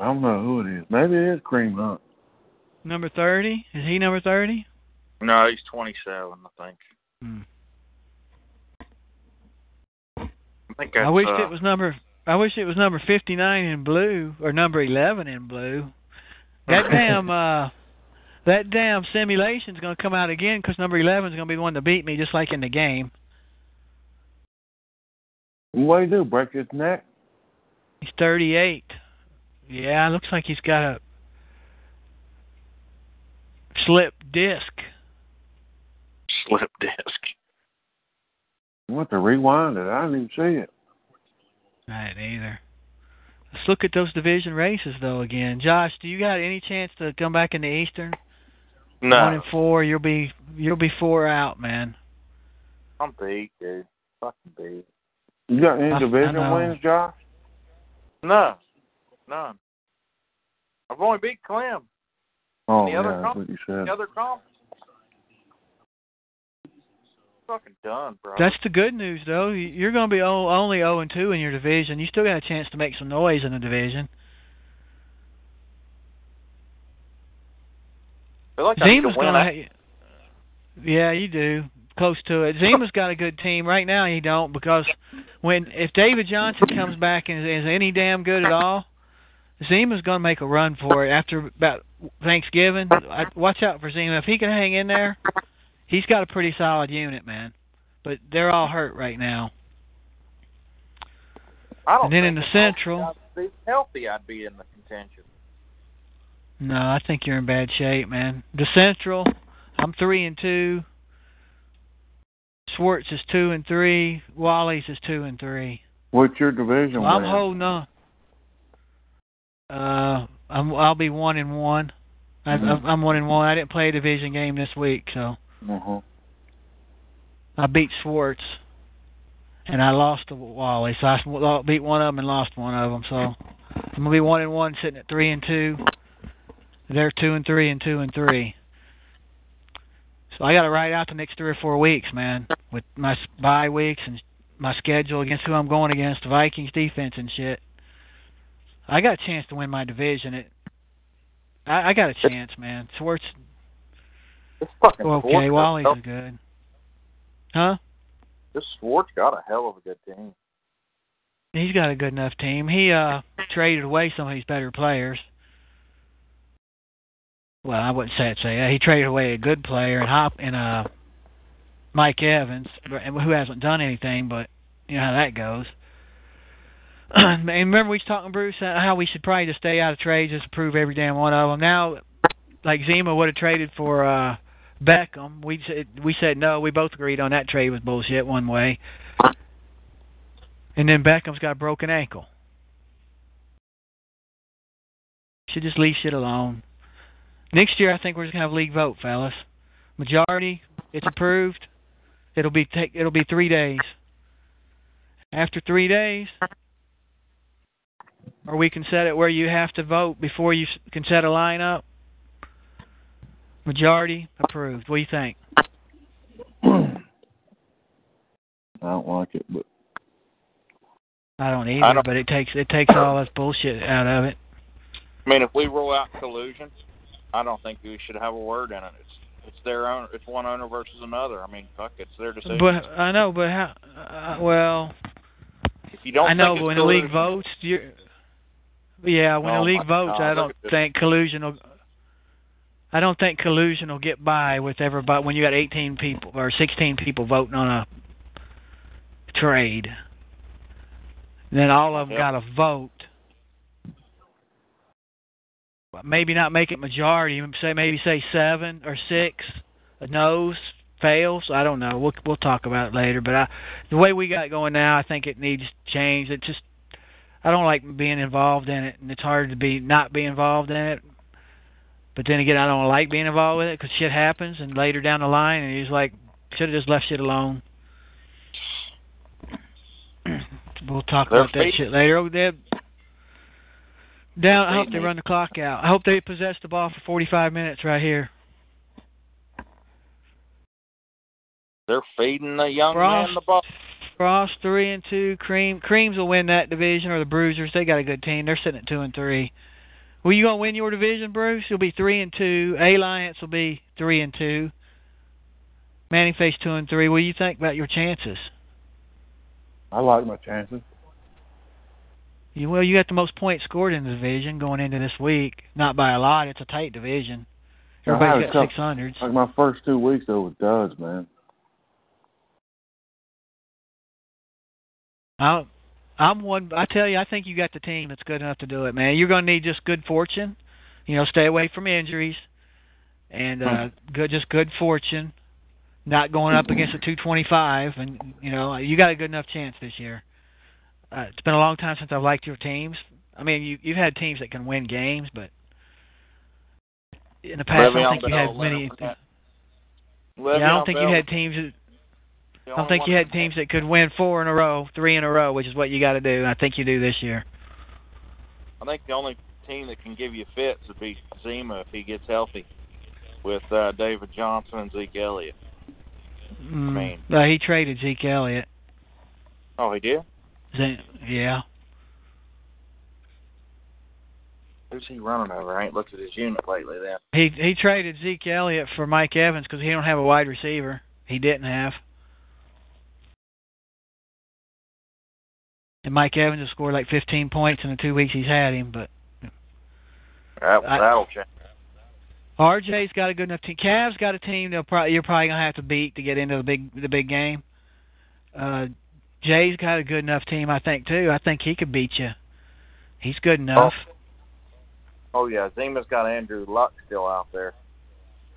I don't know who it is. Maybe it is Cream Hunt. Number 30? Is he number 30? No, he's 27, I think. Hmm. I think I wish uh, it was number. I wish it was number fifty nine in blue or number eleven in blue. [laughs] That damn uh, that damn simulation's gonna come out again because number eleven's gonna be the one to beat me, just like in the game. What do you do? Break his neck? He's thirty eight. Yeah, looks like he's got a slip disc. slip disc. What to rewind it? I didn't even see it. I didn't either. Let's look at those division races though again. Josh, do you got any chance to come back in the Eastern? One and four, you'll be you'll be four out, man. I'm beat, dude. Fucking beat. You got any I- I division know. wins, Josh? No, none. I've only beat Clem. Oh, The other yeah, that's comp- what you said. The other comp. Fucking done, bro. That's the good news, though. You- You're going to be only 0 and 2 in your division. You still got a chance to make some noise in the division. I feel like I need to Zima's going to. Ha- yeah, you do. Close to it. Zima's got a good team. Right now, he don't because when if David Johnson comes back and is, any damn good at all, Zima's going to make a run for it after about Thanksgiving. I, watch out for Zima. If he can hang in there, he's got a pretty solid unit, man. But they're all hurt right now. I don't and then in the if Central- I'd be healthy, I'd be in the contention. No, I think you're in bad shape, man. The Central, I'm three and two. Schwartz is two and three. Wally's is two and three. What's your division I'm holding on. Uh, I'm I'll be one and one. I, Mhm. I'm one and one. I didn't play a division game this week, so Uh-huh. I beat Schwartz, and I lost to Wally. So I s- beat one of them and lost one of them. So I'm gonna be one and one, sitting at three and two. They're two and three and two and three. So I got to ride out the next three or four weeks, man, with my bye weeks and my schedule against who I'm going against, the Vikings defense and shit. I got a chance to win my division. It, I, I got a chance, man. Swartz, This fucking okay, Swartz Wally's is good. Huh? this Swartz got a hell of a good team. He's got a good enough team. He uh traded away some of his better players. Well, I wouldn't say it. Say that. he traded away a good player and Hop and uh Mike Evans, who hasn't done anything. But you know how that goes. [clears throat] and remember we was talking Bruce how we should probably just stay out of trades, just approve every damn one of them. Now, like Zima would have traded for uh Beckham. We said we said no. We both agreed on that trade was bullshit one way. And then Beckham's got a broken ankle. Should just leave shit alone. Next year, I think we're just gonna have league vote, fellas. Majority, it's approved. It'll be take. It'll be three days. After three days, or we can set it where you have to vote before you can set a lineup. Majority approved. What do you think? [clears throat] I don't like it, but I don't either, I don't- but it takes it takes all this bullshit out of it. I mean, if we rule out collusion, I don't think we should have a word in it. It's it's their own. It's one owner versus another. I mean, fuck, it's their decision. But I know, but how? Uh, well, if you don't I know, but when the league collusion- votes, you yeah, when Oh, the league votes, God, I don't think collusion will. I don't think collusion will get by with everybody when you got 18 people or 16 people voting on a trade. Then all of them Yep. got to vote. Maybe not make it majority. Say maybe say seven or six no's fails. I don't know. We'll we'll talk about it later. But I, the way we got going now, I think it needs change. It just I don't like being involved in it, and it's hard to be not be involved in it. But then again, I don't like being involved with it because shit happens, and later down the line, and he's like, should have just left shit alone. [clears throat] we'll talk They're about that shit later. Oh, they're down. I hope they run the clock out. I hope they possess the ball for 45 minutes right here. they're feeding the young Frost. man the ball. Frost three and two. Cream Creams will win that division, or the Bruisers. They got a good team. They're sitting at two and three. Well, you gonna win your division, Bruce? You'll be three and two. Alliance will be three and two. Manning Face two and three. What do you think about your chances? I like my chances. You well, you got the most points scored in the division going into this week. Not by a lot. It's a tight division. Everybody's got six hundreds. Like my first two weeks though was duds, man. I, I'm one. I tell you, I think you got the team that's good enough to do it, man. You're going to need just good fortune. You know, stay away from injuries, and uh, good, just good fortune. Not going up against a 225, and you know, you got a good enough chance this year. Uh, it's been a long time since I've liked your teams. I mean, you you've had teams that can win games, but in the past, I don't Le'Veon think you had many. Yeah, I don't think you had teams. that- I don't think you had teams that could win four in a row, three in a row, which is what you got to do. And I think you do this year. I think the only team that can give you fits would be Zima if he gets healthy, with uh, David Johnson and Zeke Elliott. Mm. mean- Uh, he traded Zeke Elliott. Oh, he did. Ze- Yeah. Who's he running over? I ain't looked at his unit lately. Then He he traded Zeke Elliott for Mike Evans because he don't have a wide receiver. He didn't have. And Mike Evans has scored like 15 points in the two weeks he's had him, but that, that'll change. RJ's got a good enough team. Cavs got a team they'll probably you're probably gonna have to beat to get into the big the big game. Uh, Jay's got a good enough team, I think too. I think he could beat you. He's good enough. Oh yeah, Zima's got Andrew Luck still out there.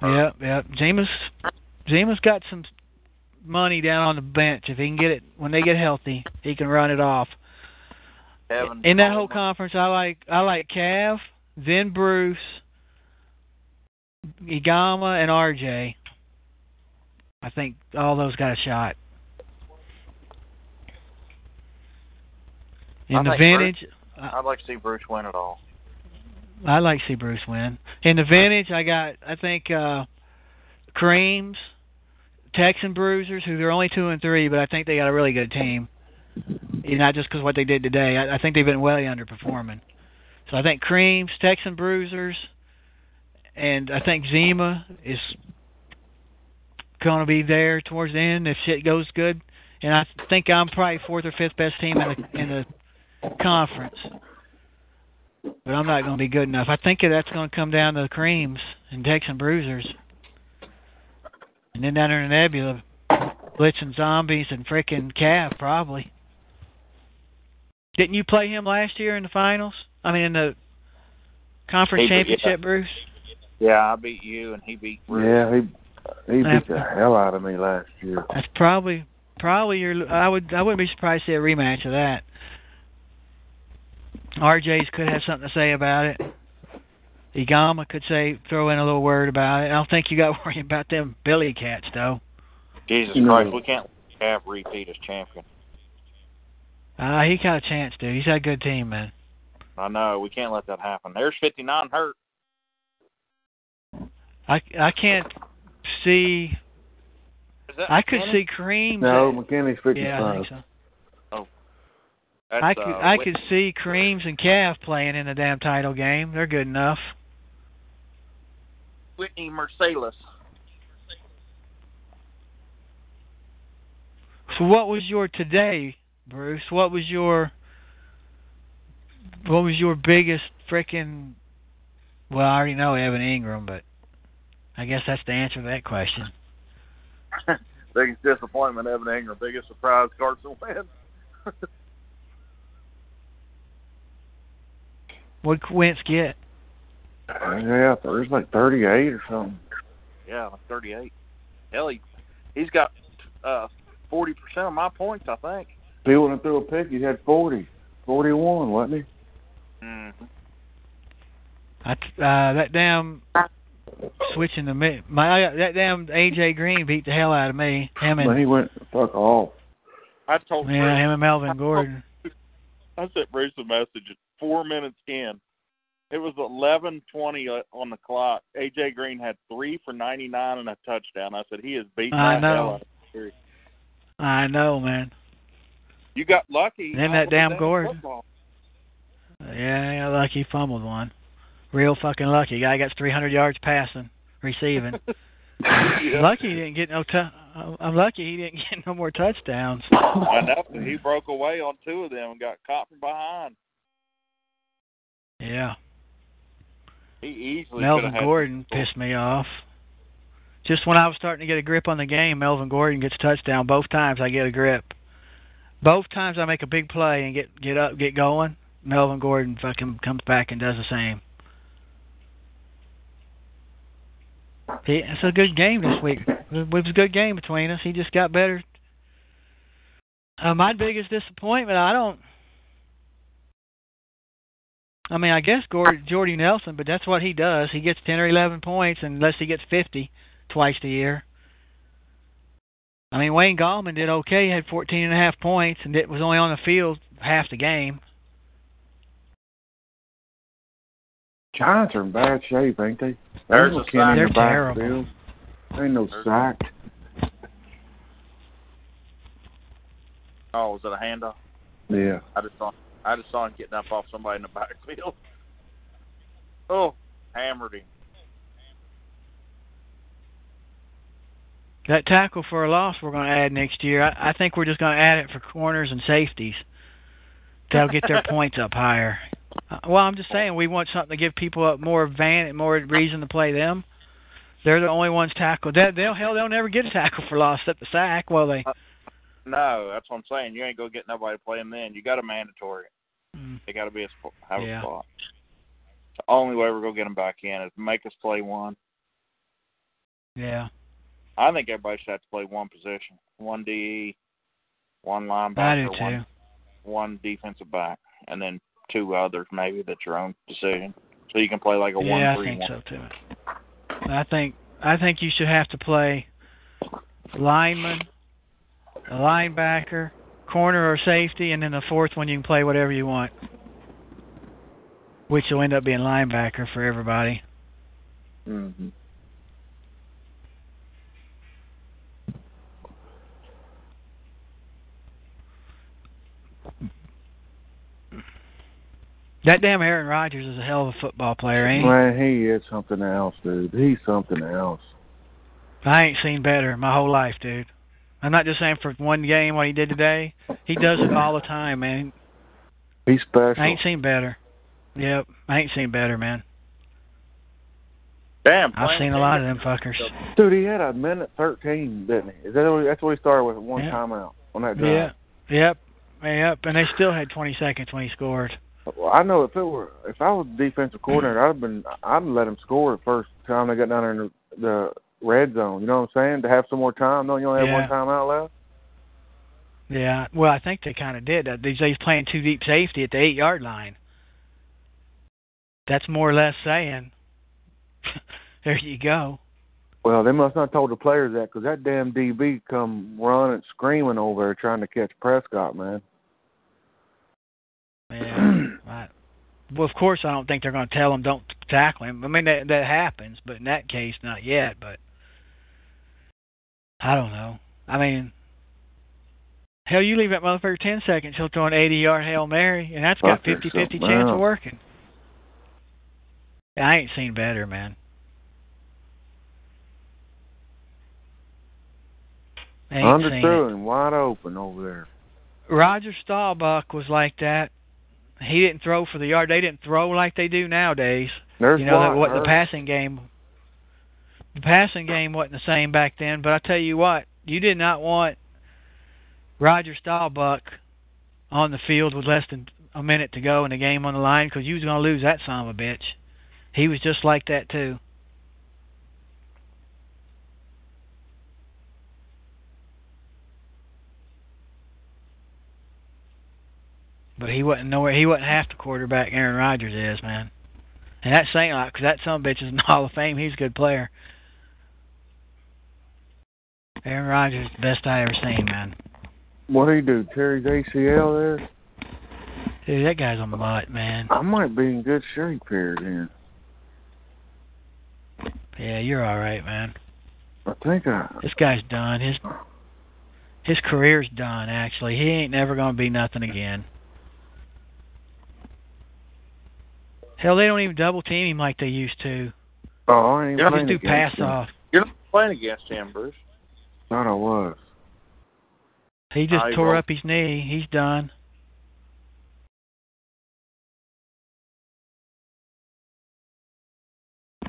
Yep, yep. Zima's Zima's got some money down on the bench. If he can get it when they get healthy, he can run it off. Kevin In that whole conference, I like I like Cav, then Bruce, Igama, and RJ. I think all those got a shot. In I the think vintage, I'd like to see Bruce win it all. I like to see Bruce win. In the vintage, I got I think uh Creams, Texan Bruisers, who they're only two and three, but I think they got a really good team. You know, Not just because what they did today. I, I think they've been way underperforming. So I think Creams, Texan Bruisers, and I think Zima is going to be there towards the end if shit goes good. And I think I'm probably fourth or fifth best team in the in the conference but I'm not going to be good enough. I think that's going to come down to the creams and Texan Bruisers. And then down there in the Nebula, Blitz and Zombies and frickin' Cav, probably. Didn't you play him last year in the finals? I mean, in the conference He championship, yeah. Bruce? Yeah, I beat you and he beat Bruce. Yeah, he he Yeah. beat the hell out of me last year. That's probably probably your. I would I wouldn't be surprised to see a rematch of that. RJ's could have something to say about it. Igama could say throw in a little word about it. I don't think you got [laughs] to worry about them Billy cats though. Jesus No. Christ, we can't have repeat as champion. Uh, he got a chance, dude. He's got a good team, man. I know we can't let that happen. There's 59 hurt. I I can't see. Is that I could Kenny? see Cream. No, McKinney's fifty Yeah, I think so. That's, I could uh, I could see Creams and Calf playing in the damn title game. They're good enough. Whitney Mercilus. So what was your today, Bruce? What was your what was your biggest frickin' well, I already know Evan Engram, but I guess that's the answer to that question. [laughs] biggest disappointment, Evan Engram. Biggest surprise, Carson Wentz. [laughs] What'd Wentz get? Yeah, there's like 38 or something. yeah, like 38. Hell, he, he's got uh 40% of my points, I think. If he wouldn't have threw a pick, he had 40. 41, wasn't he? Mm-hmm. I t- uh, that damn switching the mi- my that damn AJ Green beat the hell out of me. Him But and he went fuck off. I told yeah, Bruce, him and Melvin Gordon. [laughs] I sent Bruce a message at four minutes in. It was eleven twenty uh, on the clock. AJ Green had three for ninety nine and a touchdown. I said he is beating I know. hell out of Fury. I know, man. You got lucky. And that damn Gordon. football. Yeah, yeah, lucky fumbled one. Real fucking lucky. Guy got 300 yards passing, receiving. [laughs] [laughs] Yeah. Lucky he didn't get no. T- uh, I'm lucky he didn't [laughs] get no more touchdowns. I know. He broke away on two of them and got caught from behind. Yeah, He easily Melvin Gordon pissed me off. Just when I was starting to get a grip on the game, Melvin Gordon gets a touchdown. Both times I get a grip. Both times I make a big play and get get up, get going. Melvin Gordon fucking comes back and does the same. He, it's a good game this week. It was a good game between us. He just got better. Uh, my biggest disappointment, I don't. I mean, I guess Gord, Jordy Nelson, but that's what he does. He gets ten or eleven points unless he gets fifty twice a year. I mean, Wayne Gallman did okay. He had fourteen and a half points, and it was only on the field half the game. Giants are in bad shape, ain't they? There's no a Kenny in They're the terrible. backfield. Ain't no sack. Oh, was it a handoff? Yeah. I just saw I just saw him getting up off somebody in the backfield. [laughs] Oh, hammered him. That tackle for a loss we're going to add next year. I, I think we're just going to add it for corners and safeties. They'll get their [laughs] points up higher. Uh, well, I'm just saying we want something to give people up more van more reason to play them. They're the only ones tackled. They, they'll hell they'll never get a tackle for loss except the sack. Well, they. No, that's what I'm saying. You ain't gonna get nobody playing then. You got a mandatory. Mm, They got to be a sp- have Yeah. a spot. The only way we're gonna get them back in is make us play one. yeah, I think everybody should have to play one position, one DE, one linebacker, I do too. one one defensive back, and then two others maybe that's your own decision. So you can play like a one yeah, I three think one. so too. I think I think you should have to play lineman, a linebacker, corner or safety, and then the fourth one you can play whatever you want, which will end up being linebacker for everybody. Mm-hmm. That damn Aaron Rodgers is a hell of a football player, ain't he? Man, he is something else, dude. He's something else. I ain't seen better my whole life, dude. I'm not just saying for one game what he did today. He does it all the time, man. He's special. I ain't seen better. Yep, I ain't seen better, man. Damn, I've seen a lot of them fuckers. Dude, he had a minute thirteen, didn't he? Is that what, that's what he started with? One Yeah. timeout on that drive. Yeah, yep, yep. And they still had 20 seconds when he scored. Well, I know if it were if I was defensive coordinator, I'd have been I'd let him score the first time they got down there in the, the red zone. You know what I'm saying? To have some more time, knowing you only have Yeah. one timeout left. Yeah, well, I think they kind of did. Uh, He's he's playing two deep safety at the eight yard line. That's more or less saying, [laughs] there you go. Well, they must not have told the players that because that damn DB come running, screaming over there trying to catch Prescott, man. Yeah. I, well, of course, I don't think they're going to tell him don't tackle him. I mean, that that happens, but in that case, not yet. But I don't know. I mean, Hell, you leave that motherfucker ten seconds, he'll throw an eighty yard Hail Mary and that's got Fuck, there's 50 50 something chance of working. I ain't seen better, man. Ain't seen it. Underthrew and wide open over there. Roger Staubach was like that. He didn't throw for the yard. They didn't throw like they do nowadays. There's you know what the passing game the passing game wasn't the same back then, but I tell you what, you did not want Roger Staubach on the field with less than a minute to go in the game on the line because you was going to lose that son of a bitch. He was just like that too. But he wasn't nowhere. He wasn't half the quarterback Aaron Rodgers is, man. And that's saying a lot because that son of a bitch is in the [laughs] Hall of Fame. He's a good player. Aaron Rodgers is the best I ever seen, man. What do he do? Tear his ACL there? Dude, that guy's a mutt, man. I might be in good shape here then. Yeah, you're all right, man. I think I. This guy's done. His his career's done. Actually, he ain't never gonna be nothing again. Hell, they don't even double team him like they used to. Oh, I ain't Yeah, They playing just do pass him. off. You're not playing against him, Bruce. Thought I was. He just I tore roll. up his knee. He's done.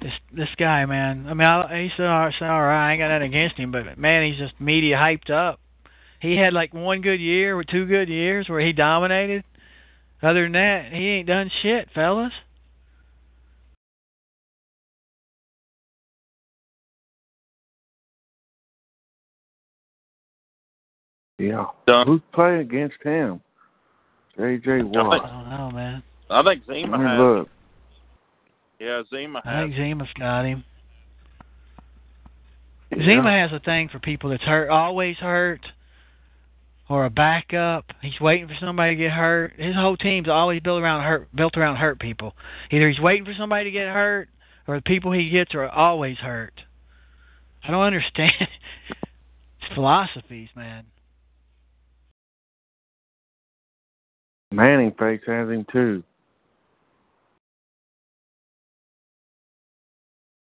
This this guy, man. I mean, I, he's all, he's all right. I ain't got nothing against him, but man, he's just media hyped up. He had like one good year or two good years where he dominated. Other than that, he ain't done shit, fellas. Yeah. Done. Who's playing against him? JJ Watt. I don't know, man. I think Let Zima me has. look. Yeah, Zima I think Zima's got him. Zima has a thing for people that's hurt, always hurt, or a backup. He's waiting for somebody to get hurt. His whole team's always built around hurt, built around hurt people. Either he's waiting for somebody to get hurt, or the people he gets are always hurt. I don't understand [laughs] his philosophies, man. Manning face has him too.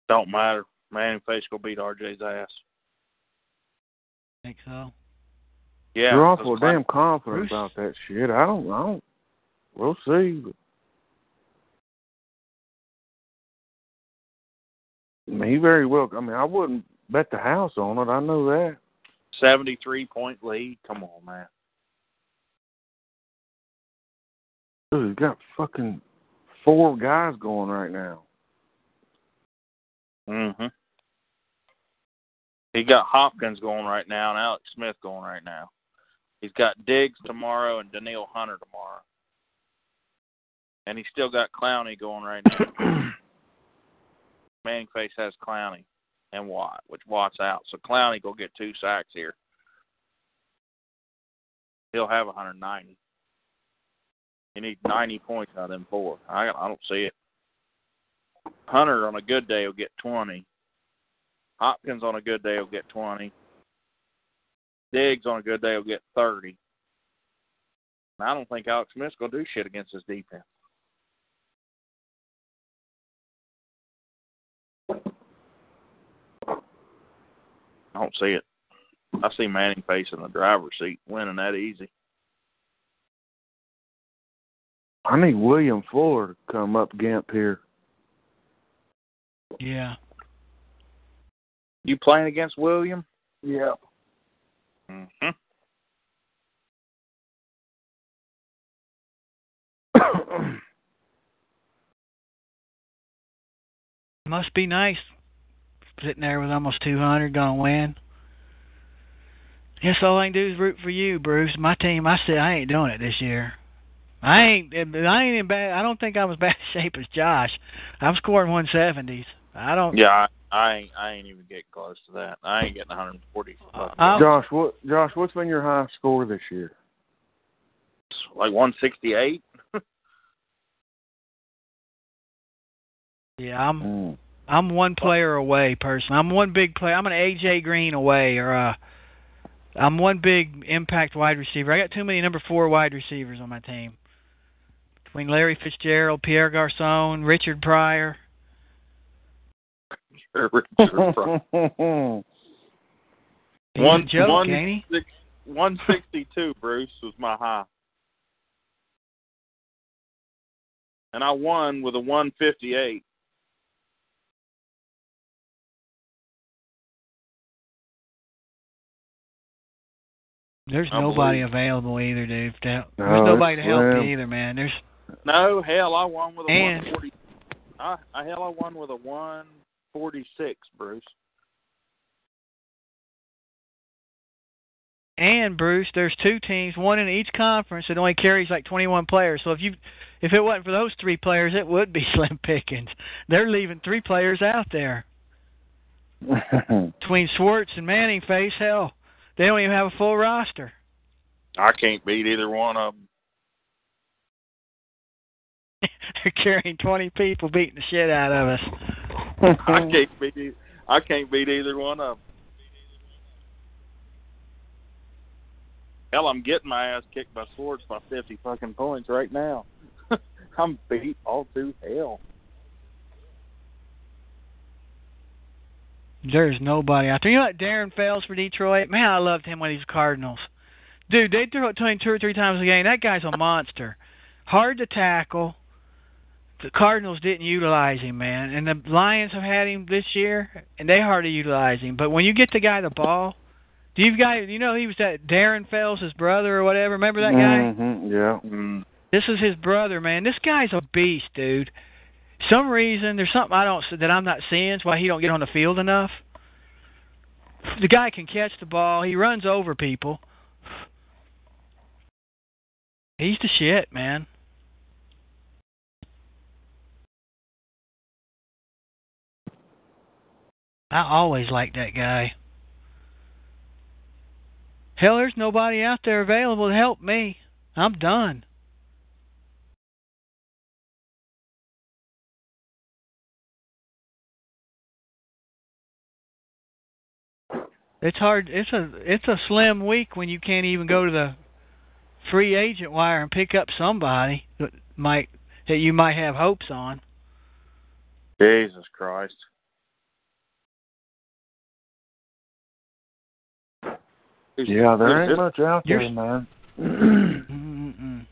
Don't matter. Manning face will beat RJ's ass. Think so? Yeah. You're awful because damn confident Bruce- about that shit. I don't. I don't. We'll see. But I mean, he very well. I mean, I wouldn't bet the house on it. I know that. Seventy-three point lead. Come on, man. Dude, he's got fucking four guys going right now. Mhm. He got Hopkins going right now and Alex Smith going right now. He's got Diggs tomorrow and Danielle Hunter tomorrow. And he's still got Clowney going right now. [coughs] Manning Face has Clowney and Watt, which Watt's out. So Clowney go get two sacks here. He'll have 190. You need 90 points out of them four. I I don't see it. Hunter on a good day will get 20. Hopkins on a good day will get 20. Diggs on a good day will get 30. And I don't think Alex Smith's going to do shit against his defense. I don't see it. I see Manning face in the driver's seat winning that easy. I need William Fuller to come up Gimp here. Yeah. You playing against William? Yeah. Mm-hmm. [coughs] Must be nice sitting there with almost 200 gonna win. Guess all I can do is root for you, Bruce. My team, I said I ain't doing it this year. I ain't. I ain't in bad. I don't think I'm as [laughs] bad shape as Josh. I'm scoring 170s. I don't. Yeah, I, I ain't. I ain't even getting close to that. I ain't getting 140. I'll- Josh, what Josh, what's been your high score this year? like 168. Yeah, I'm. Mm. I'm one player away, personally. I'm one big player. I'm an AJ Green away, or uh, I'm one big impact wide receiver. I got too many number four wide receivers on my team. Between Larry Fitzgerald, Pierre Garcon, Richard Pryor. [laughs] Richard Pryor. He's One- joke, one- ain't he? Six, 162, Bruce, was my high. And I won with a 158. There's nobody available either, dude. To help. No, There's nobody to help slim. you either, man. There's No, hell, I won with a And- 140. I, I hell, I won with a 146, Bruce. and Bruce, there's two teams, one in each conference that only carries like 21 players. So if you if it wasn't for those three players, it would be [laughs] slim pickings. They're leaving three players out there. [laughs] Between Schwartz and Manning face, hell, they don't even have a full roster. I can't beat either one of them. [laughs] They're carrying 20 people beating the shit out of us. I can't beat. I can't beat either one of them. Hell, I'm getting my ass kicked by Swords by 50 fucking points right now. [laughs] I'm beat all to hell. There's nobody out there. You know what Darren Fells for Detroit? Man, I loved him when he was Cardinals. Dude, they throw it to him two or three times a game. That guy's a monster. Hard to tackle. The Cardinals didn't utilize him, man. And the Lions have had him this year, and they hardly utilize him. But when you get the guy the ball, do you guys, you know, he was that Darren Fells, his brother or whatever. Remember that guy? hmm yeah. Mm. This is his brother, man. This guy's a beast, dude. Some reason there's something I don't that I'm not seeing. Why he don't get on the field enough. The guy can catch the ball. He runs over people. He's the shit, man. I always liked that guy. Hell, there's nobody out there available to help me. I'm done. It's hard. It's a it's a slim week when you can't even go to the free agent wire and pick up somebody that might that you might have hopes on. Jesus Christ. Who's- Yeah, there ain't much out there, man. [clears throat]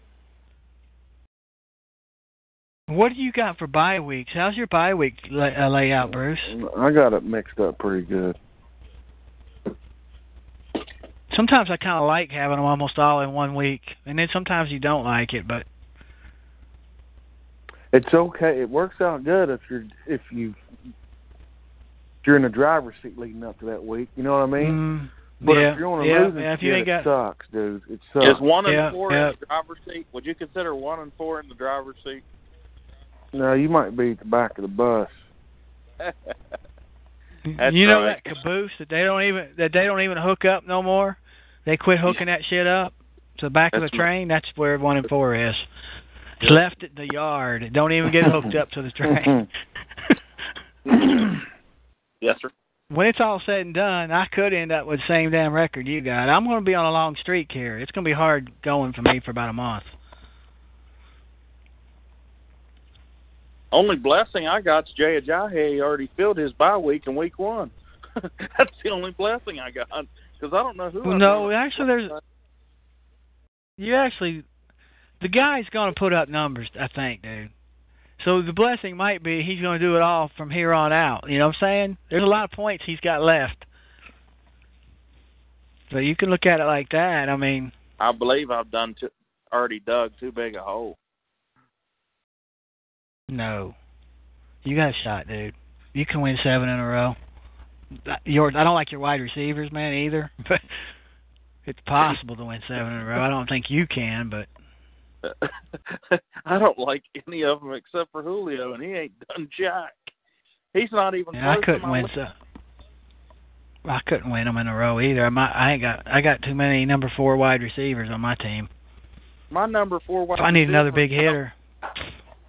What do you got for bye weeks? How's your bye week lay, uh, layout, Bruce? I got it mixed up pretty good. Sometimes I kind of like having them almost all in one week, and then sometimes you don't like it. But It's okay. It works out good if you're if you if you're in the driver's seat leading up to that week. You know what I mean? mm, But yeah, if you're on a yeah, losing yeah, if you skid, ain't it got sucks, dude. It sucks. Is one and Yeah, four yeah. in the driver's seat? Would you consider one and four in the driver's seat? No, you might be at the back of the bus. [laughs] That's you know right. that caboose that they don't even that they don't even hook up no more. They quit hooking that shit up to the back of the right. train. That's where one and four is. It's left at the yard. It don't even get hooked up to the [laughs] train. [laughs] yes, sir. When it's all said and done, I could end up with the same damn record you got. I'm going to be on a long streak here. It's going to be hard going for me for about a month. Only blessing I got's Jay Ajayi already filled his bye week in week one. [laughs] That's the only blessing I got because I don't know who. Well, no, actually, there's you actually the guy's going to put up numbers. I think, dude. So the blessing might be he's going to do it all from here on out. You know what I'm saying? There's a lot of points he's got left. So you can look at it like that. I mean, I believe I've done too, already dug too big a hole. no, you got a shot, dude. You can win seven in a row. Your I don't like your wide receivers, man, either. [laughs] But it's possible to win seven in a row. I don't think you can, but [laughs] I don't like any of them except for Julio, and he ain't done jack. He's not even. Yeah, I couldn't win list. so. I couldn't win them in a row either. I might, I ain't got I got too many number four wide receivers on my team. My number four wide If I need another big hitter.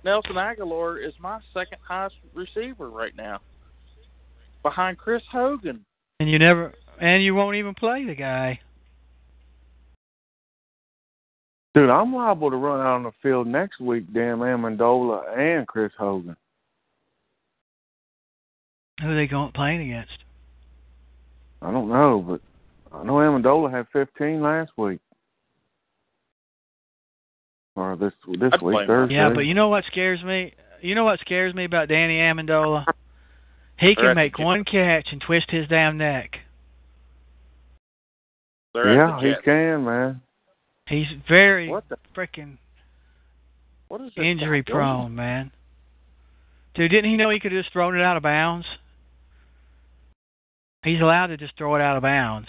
Nelson Agholor is my second highest receiver right now, behind Chris Hogan. And you never and you won't even play the guy. Dude, I'm liable to run out on the field next week, damn Amendola and Chris Hogan. Who are they going playing against? I don't know, but I know Amendola had 15 last week. Or this this I'd week. Thursday. Yeah, but you know what scares me? You know what scares me about Danny Amendola? He can make one catch and twist his damn neck. Yeah, he can, man. He's very What the? freaking What is injury prone, man. Dude, didn't he know he could have just thrown it out of bounds? He's allowed to just throw it out of bounds.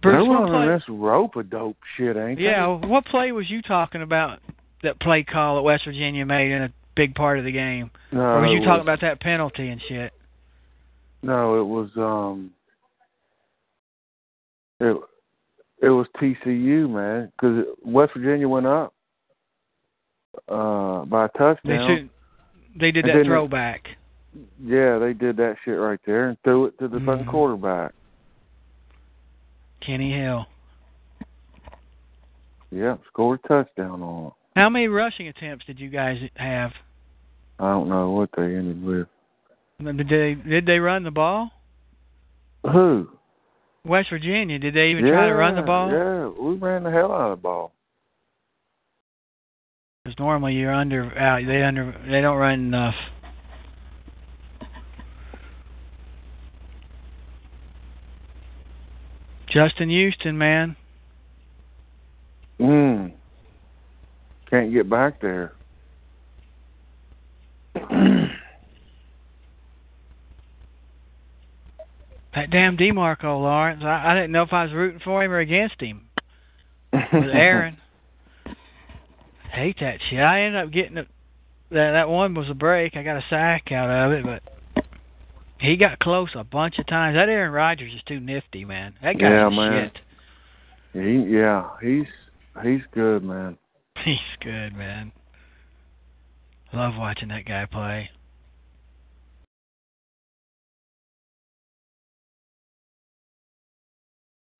Bruce, what running play, this rope a dope shit, ain't yeah, what play was you talking about? That play call that West Virginia made in a big part of the game, they? No, or was it you talking about that penalty and shit? No, it was um. It it was TCU, man, because West Virginia went up uh by a They touchdown. should, they did that throwback. Yeah, they did that shit right there and threw it to the fucking Mhm. quarterback. Kenny Hill. Yep, scored a touchdown on it. How many rushing attempts did you guys have? I don't know what they ended with. Did they did they run the ball? Who? West Virginia, did they even yeah, try to run the ball? Yeah, we ran the hell out of the ball. Because normally you're under out. They under they don't run enough. Justin Houston, man. Mm. Can't get back there. That damn Demarco Lawrence. I, I didn't know if I was rooting for him or against him. With Aaron. [laughs] Hate that shit. I ended up getting it. That that one was a break. I got a sack out of it, but he got close a bunch of times. That Aaron Rodgers is too nifty, man. That guy's Yeah, man. shit. he, yeah, he's he's good, man. [laughs] He's good, man. Love watching that guy play.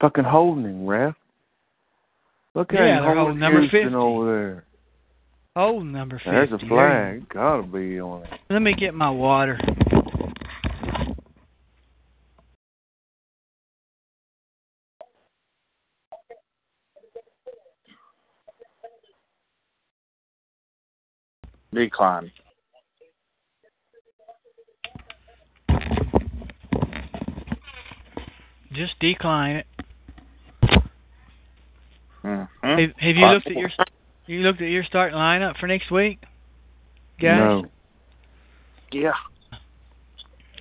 Fucking holding him, ref. Look at Yeah, him they're holding holding number Houston 50. over there. Oh, number 50. There's a There you- flag. Gotta be on it. Let me get my water. Decline. Just decline it. Mm-hmm. Have, have you looked at your you looked at your starting lineup for next week, guys? No. Yeah.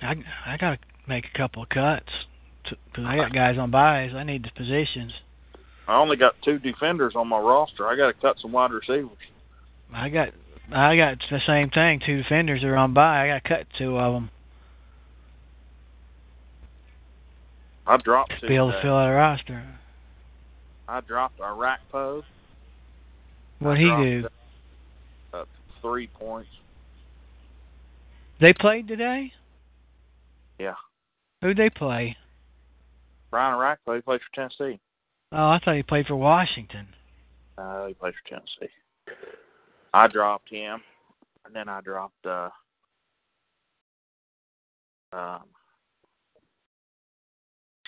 I I gotta make a couple of cuts because I got guys on buys. I need the positions. I only got two defenders on my roster. I got to cut some wide receivers. I got I got the same thing. Two defenders are on buy. I got to cut two of them I dropped to be able to fill out a roster. I dropped Iraq Poe. What he do? Uh, three points. They played today. Yeah. Who'd they play? Brian Orakpo, he plays for Tennessee. Oh, I thought he played for Washington. Uh, he plays for Tennessee. I dropped him, and then I dropped uh, um,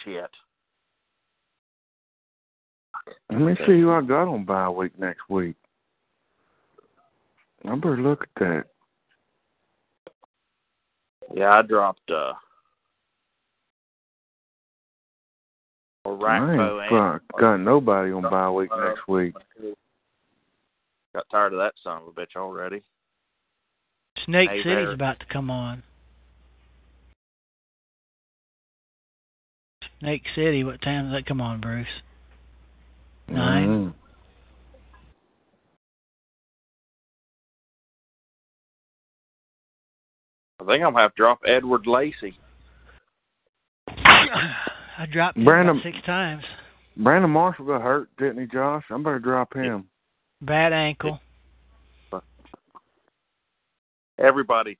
shit. Let me see who I got on bye week next week. I better look at that. Yeah, I dropped uh, Iraq I ain't and got nobody on bye week next week. Got tired of that son of a bitch already. Snake Hey, City's there. about to come on. Snake City, what time does that come on, Bruce? Nine. Mhm. I think I'm gonna have to drop Edward Lacy. [sighs] I dropped him Brandon- about six times. Brandon Marshall got hurt, didn't he, Josh? I'm gonna drop him. Bad ankle. Everybody,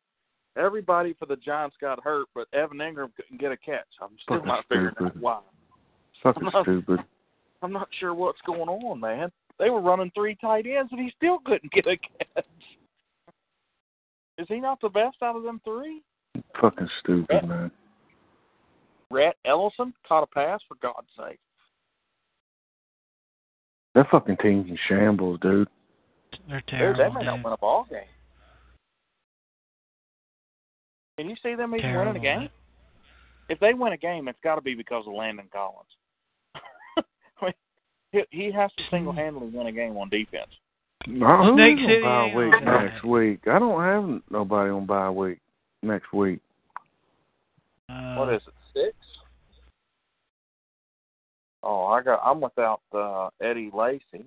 everybody for the Giants got hurt, but Evan Engram couldn't get a catch. I'm still Fucking not figuring out why. Fucking [laughs] I'm stupid. I'm not sure what's going on, man. They were running three tight ends, and he still couldn't get a catch. Is he not the best out of them three? Fucking stupid, man. Rhett Ellison caught a pass, for God's sake. That fucking team's in shambles, dude. They're Dude, terrible. they may not dude. win a ball game. Can you see them even Terrible, winning a game? If they win a game, it's got to be because of Landon Collins. I mean, he, he has to single-handedly win a game on defense. Now, Snake City on bye week on next week? I don't have nobody on bye week next week. Uh, what is it? Six? Oh, I got. I'm without uh, Eddie Lacy.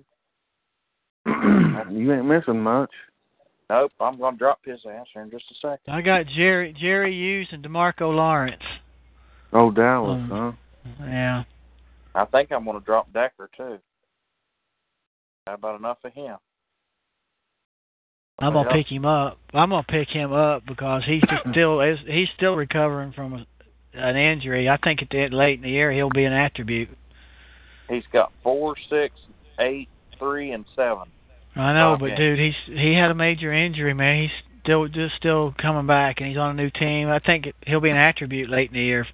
[clears throat] you ain't missing much. Nope, I'm gonna drop his answer in just a second. I got Jerry Jerry Hughes and Demarco Lawrence. Oh, Dallas, Um, huh? Yeah. I think I'm gonna drop Decker too. How about enough of him? I'm gonna pick him up. I'm gonna pick him up because he's just [coughs] still he's still recovering from a, an injury. I think at the late in the year he'll be an attribute. He's got four, six, eight, three, and seven. I know, but yeah. dude, he's he had a major injury, man. He's still just still coming back, and he's on a new team. I think he'll be an attribute late in the year.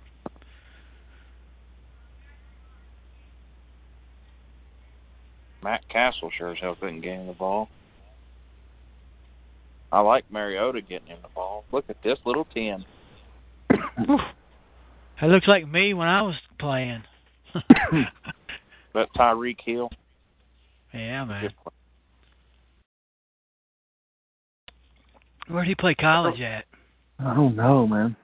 Matt Cassel sure as hell couldn't get him the ball. I like Mariota getting him the ball. Look at this little ten. It looks like me when I was playing. [laughs] That Tyreek Hill. yeah, man. Where'd he play college at? I don't know, man.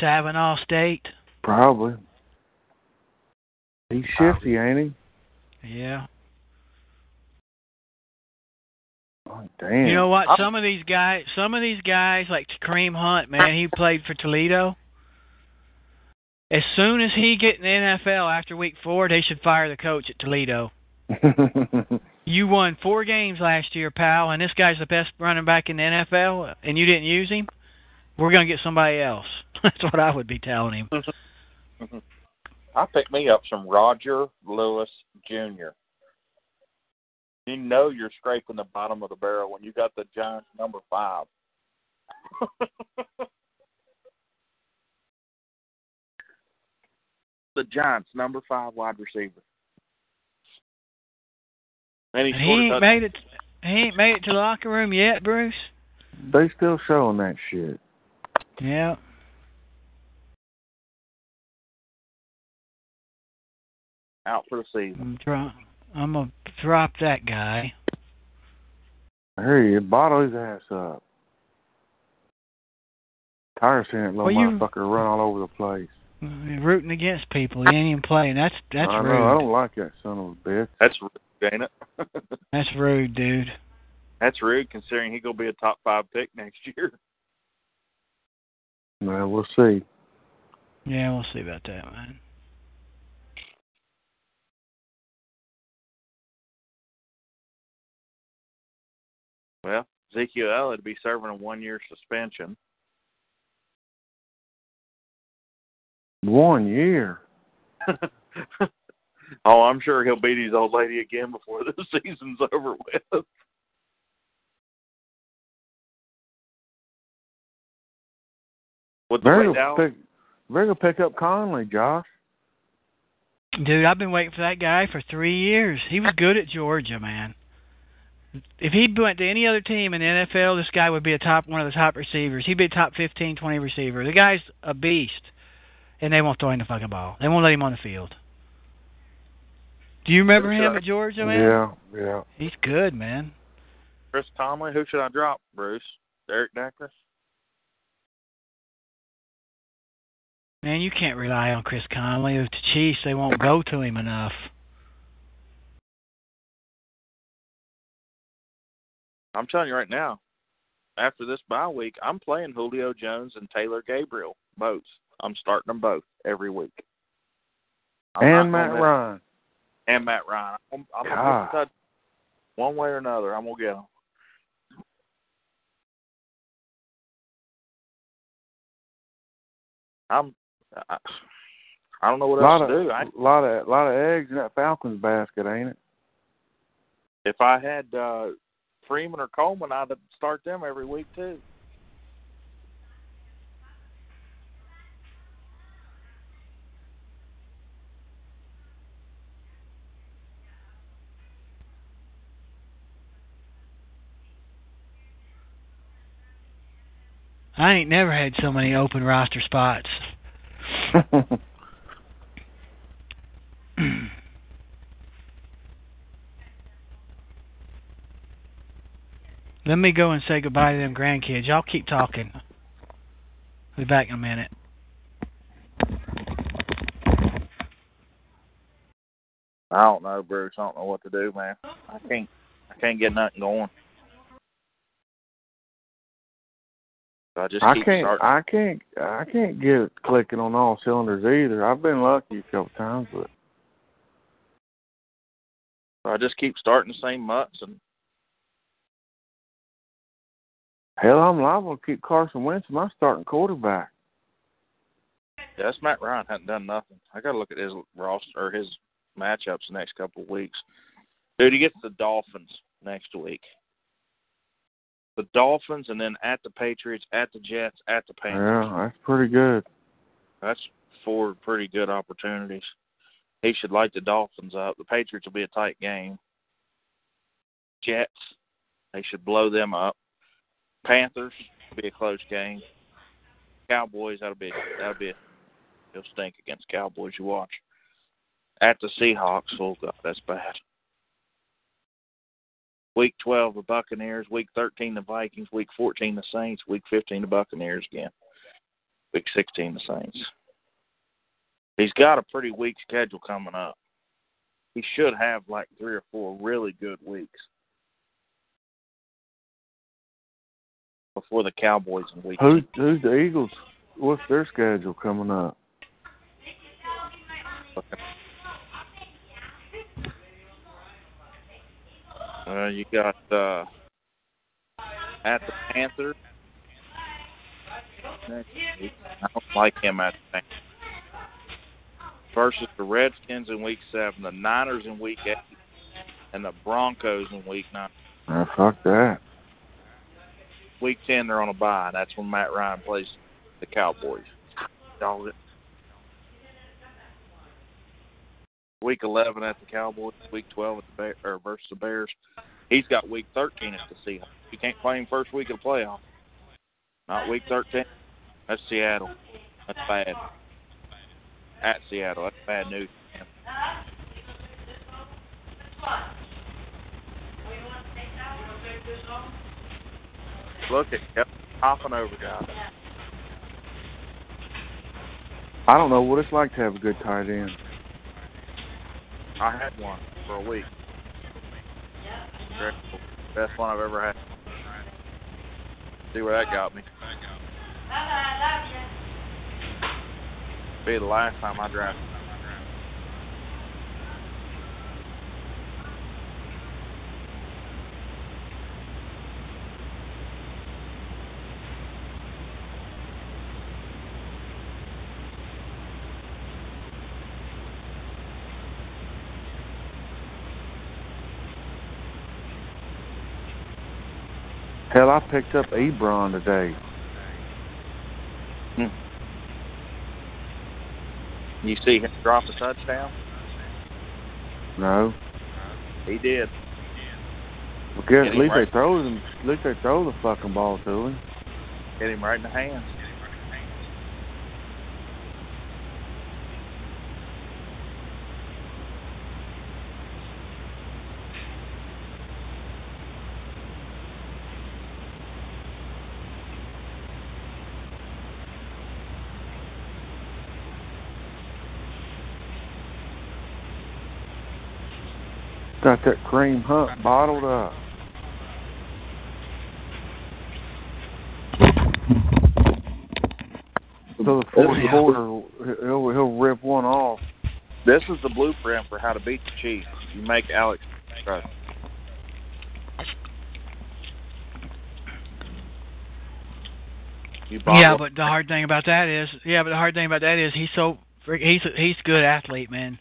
Savinaw State. Probably. He's shifty, ain't he? Yeah. Oh, damn. You know what? I'm- Some of these guys, some of these guys, like Kareem Hunt, man, he played for Toledo. As soon as he get in the NFL after week four, they should fire the coach at Toledo. [laughs] You won four games last year, pal, and this guy's the best running back in the NFL, and you didn't use him. We're gonna get somebody else. [laughs] That's what I would be telling him. Mm-hmm. Mm-hmm. I picked me up some Roger Lewis Jr. You know you're scraping the bottom of the barrel when you got the Giants number five. [laughs] the Giants number five wide receiver. And he And he ain't made it. He ain't made it to the locker room yet, Bruce. they still showing that shit. Yeah. out for the season. I'm, dro- I'm gonna drop that guy. I hear you. Bottle his ass up. Tired of seeing that little Well, you- motherfucker run all over the place. You're rooting against people. He ain't even playing. That's that's I rude. I don't like that son of a bitch. That's rude, ain't it? [laughs] That's rude, dude. That's rude considering he gonna be a top five pick next year. Well, we'll see. Yeah, we'll see about that, man. Well, Ezekiel Elliott would be serving a one year suspension. One year. [laughs] oh, I'm sure he'll beat his old lady again before the [laughs] season's over with. With the They're gonna Dallas, pick. They're gonna pick up Conley, Josh. Dude, I've been waiting for that guy for three years. He was good at Georgia, man. If he went to any other team in the NFL, this guy would be a top one of the top receivers. He'd be a top fifteen, twenty receiver. The guy's a beast, and they won't throw him the fucking ball. They won't let him on the field. Do you remember Who's him that? at Georgia, man? Yeah, yeah. He's good, man. Chris Conley, who should I drop? Bruce, Derek Decker. Man, you can't rely on Chris Conley. With the Chiefs, they won't go to him enough. I'm telling you right now, after this bye week, I'm playing Julio Jones and Taylor Gabriel both. I'm starting them both every week. I'm and Matt gonna- Ryan. and Matt Ryan. I'm, I'm gonna touch one way or another. I'm gonna get them. I'm. I, I don't know what else of to do. I, lot of lot of eggs in that Falcons basket, ain't it? if I had uh Freeman or Coleman, I'd start them every week too. I ain't never had so many open roster spots. [laughs] [clears throat] Let me go and say goodbye to them grandkids. Y'all keep talking. I'll Be back in a minute. I don't know, Bruce. I don't know what to do, man. I can't. I can't get nothing going. So I just I can't starting. I can't I can't get it clicking on all cylinders either. I've been lucky a couple times, but So I just keep starting the same mutts, and hell, I'm liable to keep Carson Wentz my starting quarterback. That's Matt Ryan hasn't done nothing. I got to look at his roster or his matchups the next couple of weeks. Dude, he gets the Dolphins next week. The Dolphins, and then at the Patriots, at the Jets, at the Panthers. Yeah, that's pretty good. That's four pretty good opportunities. He should light the Dolphins up. The Patriots will be a tight game. Jets, they should blow them up. Panthers be a close game. Cowboys, that'll be that'll be he'll stink against Cowboys. You watch. At the Seahawks, oh god, that's bad. Week twelve, the Buccaneers. Week thirteen, the Vikings. Week fourteen, the Saints. Week fifteen, the Buccaneers again. Week sixteen, the Saints. He's got a pretty weak schedule coming up. He should have like three or four really good weeks before the Cowboys in week. Who who's the Eagles? What's their schedule coming up? Uh, you got uh, at the Panthers. I don't like him at the Panthers. Versus the Redskins in week seven, the Niners in week eight, and the Broncos in week nine. Ah, fuck that. Week ten, they're on a bye. and That's when Matt Ryan plays the Cowboys. Dog it. Week eleven at the Cowboys. Week twelve at the Bear, or versus the Bears. He's got week thirteen at the Seahawks. You can't play him first week of the playoff. Not week thirteen. That's Seattle. That's bad. At Seattle, that's bad news. for him. Look at yep, hopping over guys. I don't know what it's like to have a good tight end. I had one for a week. Best one I've ever had. See where that got me. Be the last time I drafted. Hell, I picked up Ebron today. Hmm. You see him drop a touchdown? No, He did. because Get at least right. they throw them. At least they throw the fucking ball to him. Hit him right in the hands. Got that Kareem Hunt bottled up. So the fourth Yeah. quarter, he'll he'll rip one off. This is the blueprint for how to beat the Chiefs. You make Alex trust. Yeah, but the hard thing about that is, yeah, but the hard thing about that is he's so he's a, he's a good athlete, man.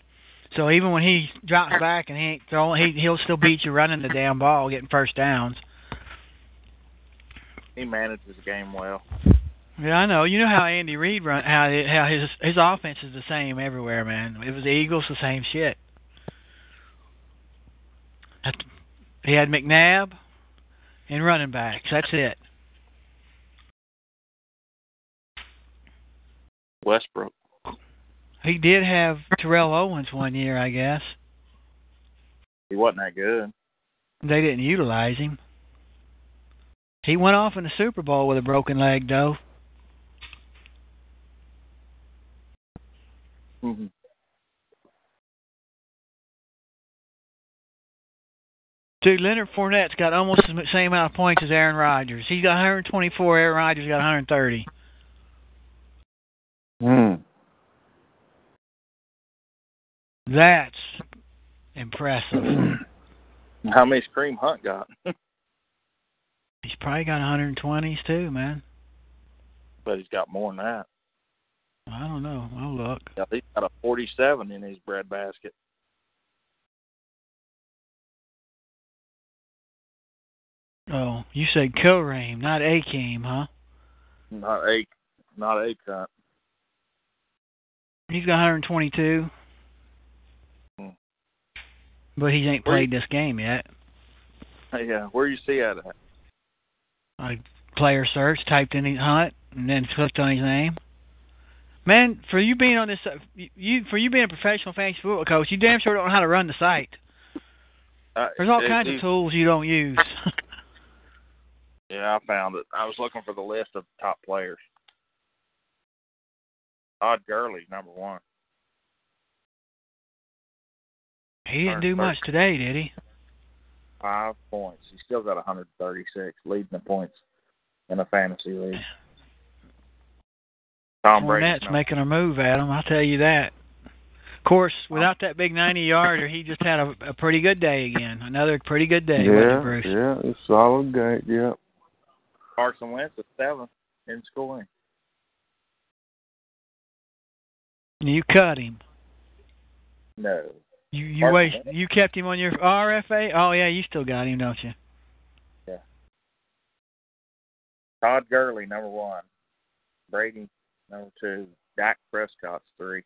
So even when he drops back and he ain't throwing, he he'll still beat you running the damn ball, getting first downs. He manages the game well. Yeah, I know. You know how Andy Reid run how it- how his his offense is the same everywhere, man. It was the Eagles, the same shit. He had McNabb and running backs. That's it. Westbrook. He did have Terrell Owens one year, I guess. He wasn't that good. They didn't utilize him. He went off in the Super Bowl with a broken leg, though. Mm-hmm. Dude, Leonard Fournette's got almost the same amount of points as Aaron Rodgers. He's got 124. Aaron Rodgers got 130. Hmm. That's impressive. [clears throat] How many Scream Hunt got? [laughs] He's probably got 120s too, man. but he's got more than that. I don't know. I'll look. Yeah, he's got a 47 in his breadbasket. Oh, you said Kilraim, not Akeem, huh? Not a, not a cut. He's got 122. But he ain't played this game yet. Yeah, where you see that at? I player search, typed in his Hunt, and then clicked on his name. Man, for you being on this, uh, you for you being a professional fantasy football coach, you damn sure don't know how to run the site. Uh, There's all it- kinds of tools you don't use. [laughs] Yeah, I found it. I was looking for the list of top players. Todd Gurley's number one. He didn't do much today, did he? Five points. He's still got 136, leading the points in a fantasy league. Tom Brady's making a move at him. I'll tell you that. Of course, without that big 90 yarder, he just had a, a pretty good day again. Another pretty good day, wasn't yeah, it, Bruce? yeah, it's solid game. Yeah. Carson Wentz is seventh in scoring. You cut him. No. You you Carson waste, you kept him on your RFA. Oh yeah, you still got him, don't you? Yeah. Todd Gurley, number one. Brady, number two. Dak Prescott's three.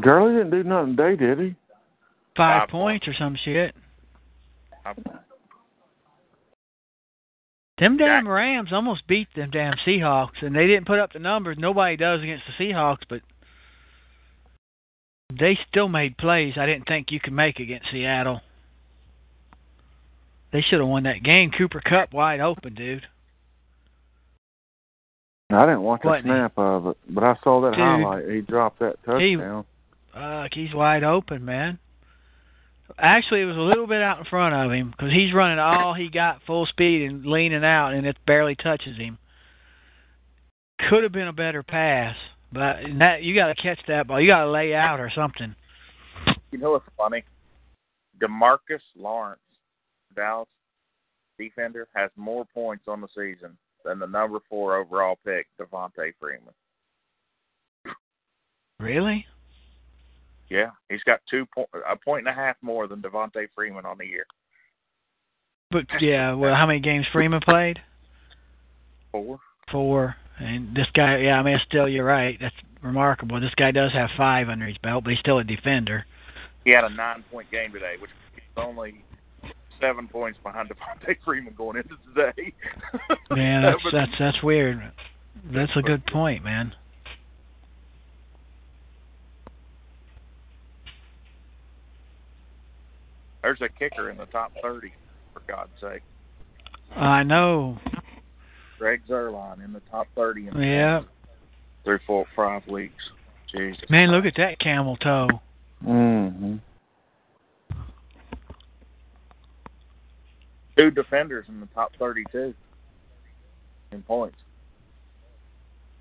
Gurley didn't do nothing today, did he? Five, Five points or some shit. I'm- Them damn Rams almost beat them damn Seahawks, and they didn't put up the numbers. Nobody does against the Seahawks, but they still made plays I didn't think you could make against Seattle. They should have won that game. Cooper Kupp wide open, dude. I didn't watch a Wasn't he? snap of it, but I saw that Dude. highlight. He dropped that He- touchdown. Fuck, he's wide open, man. Actually, it was a little bit out in front of him because he's running all he got full speed and leaning out, and it barely touches him. Could have been a better pass, but that you got to catch that ball. You got to lay out or something. You know what's funny? Demarcus Lawrence, Dallas defender, has more points on the season than the number four overall pick, Devonta Freeman. Really? Yeah, he's got two point, a point and a half more than Devonta Freeman on the year. But yeah, well, how many games Freeman played? Four. Four. And this guy, yeah, I mean, still, you're right. That's remarkable. This guy does have five under his belt, but he's still a defender. He had a nine-point game today, which is only seven points behind Devonta Freeman going into today. [laughs] Yeah, [laughs] that's that's that's weird. That's a good point, man. There's a kicker in the top 30, for God's sake. I know. Greg Zuerlein in the top 30 in the Yeah. through four, five weeks. Jesus. Man, look at that camel toe. Mm-hmm. Two defenders in the top 32 in points.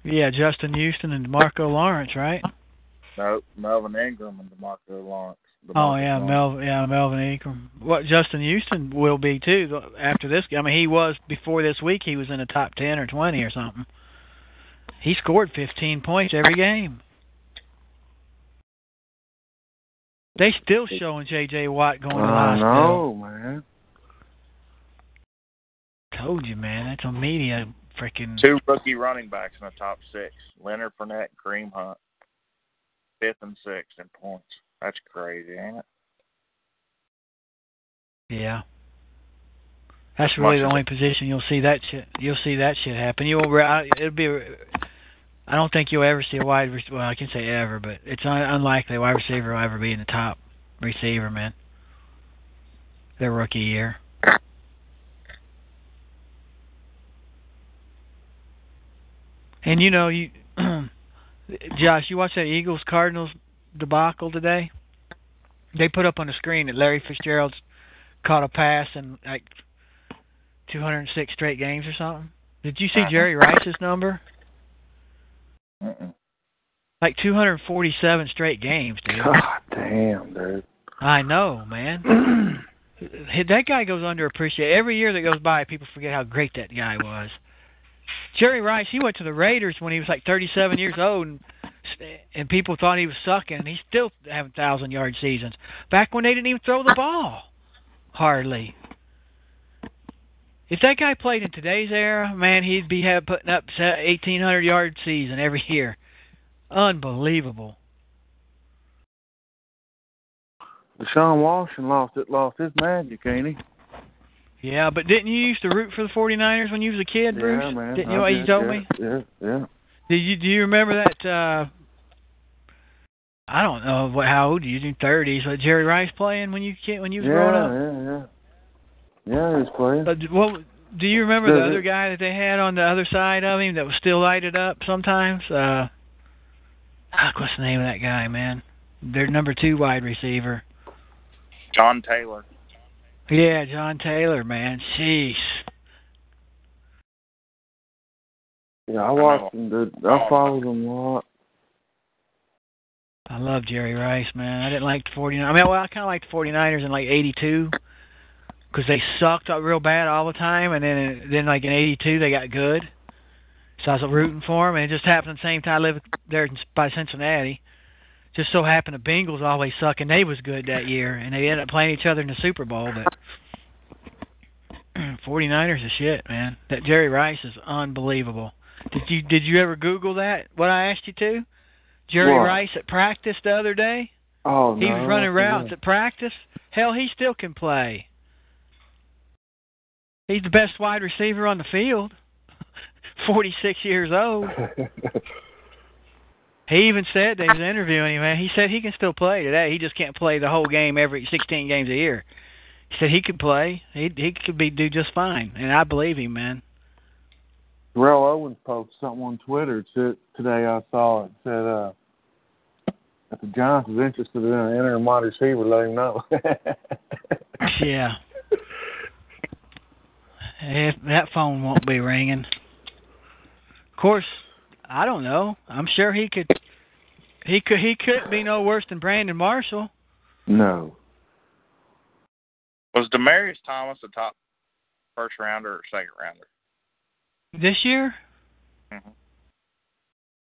Yeah, Justin Houston and Marco Lawrence, right? No, Melvin Ingram and DeMarco Lawrence. Oh yeah, Lawrence. Mel, yeah, Melvin Ingram. What Justin Houston will be too after this. I mean, he was before this week. He was in the top ten or twenty or something. He scored fifteen points every game. They still showing J.J. Watt going to the I know, man. Told you, man. That's a media freaking. Two rookie running backs in the top six: Leonard Fournette and Kareem Hunt. Fifth and sixth in points. That's crazy, ain't it? Yeah. That's really the Much as only position you'll see that shit. You'll see that shit happen. Re- I- It'll be. I don't think you'll ever see a wide. Well, I can say ever, but it's un- unlikely a wide receiver will ever be in the top receiver, man. Their rookie year. And you know, you, [clears throat] Josh, you watch that Eagles Cardinals debacle today. They put up on the screen that Larry Fitzgerald's caught a pass in like 206 straight games or something. Did you see Uh-huh. Jerry Rice's number? Mm-mm. Like 247 straight games, dude. God damn, dude. I know, man. [clears throat] that guy goes underappreciated. Every year that goes by, people forget how great that guy was. Jerry Rice, he went to the Raiders when he was like 37 years old, and and people thought he was sucking, and he's still having thousand yard seasons. Back when they didn't even throw the ball, hardly. If that guy played in today's era, man, he'd be have, putting up 1,800 yard season every year. Unbelievable. Deshaun Watson lost it, lost his magic, ain't he? Yeah, but didn't you used to root for the 49ers when you was a kid, Bruce? Yeah, man. Didn't you? What you told yeah, me? Yeah, yeah. Do you do you remember that? uh I don't know what how old you? You thirties? But Jerry Rice playing when you kid when you was growing up. Yeah, yeah, yeah. Yeah, he was playing. Uh, d- what do you remember the Does other guy that they had on the other side of him that was still lighted up sometimes? Uh, what's the name of that guy, man? Their number two wide receiver. John Taylor. Yeah, John Taylor, man. Jeez. Yeah, I watched oh. him. Dude. I oh. followed him a lot. I love Jerry Rice, man. I didn't like the 49ers. I mean, well, I kind of liked the 49ers in like 82 because they sucked up real bad all the time, and then then like in 82 they got good. So I was rooting for them, and it just happened the same time I lived there by Cincinnati. Just so happened the Bengals always suck, and they was good that year, and they ended up playing each other in the Super Bowl. But [clears throat] 49ers is shit, man. That Jerry Rice is unbelievable. Did you did you ever Google that? What I asked you to? Jerry What? Rice at practice the other day. Oh, He no. was running routes at practice. Hell, he still can play. He's the best wide receiver on the field. [laughs] 46 years old. [laughs] He even said they was interviewing him. Man, he said he can still play today. He just can't play the whole game every 16 games a year. He said he could play. He he could be do just fine, and I believe him, man. Terrell Owens posted something on Twitter It today. I saw it. it said, uh, if the Giants is interested in an interim wide receiver, let him know. [laughs] Yeah. If that phone won't be ringing. Of course, I don't know. I'm sure he could. He could. He couldn't be no worse than Brandon Marshall no. Was Demaryius Thomas a top first rounder or second rounder? This year. Mhm.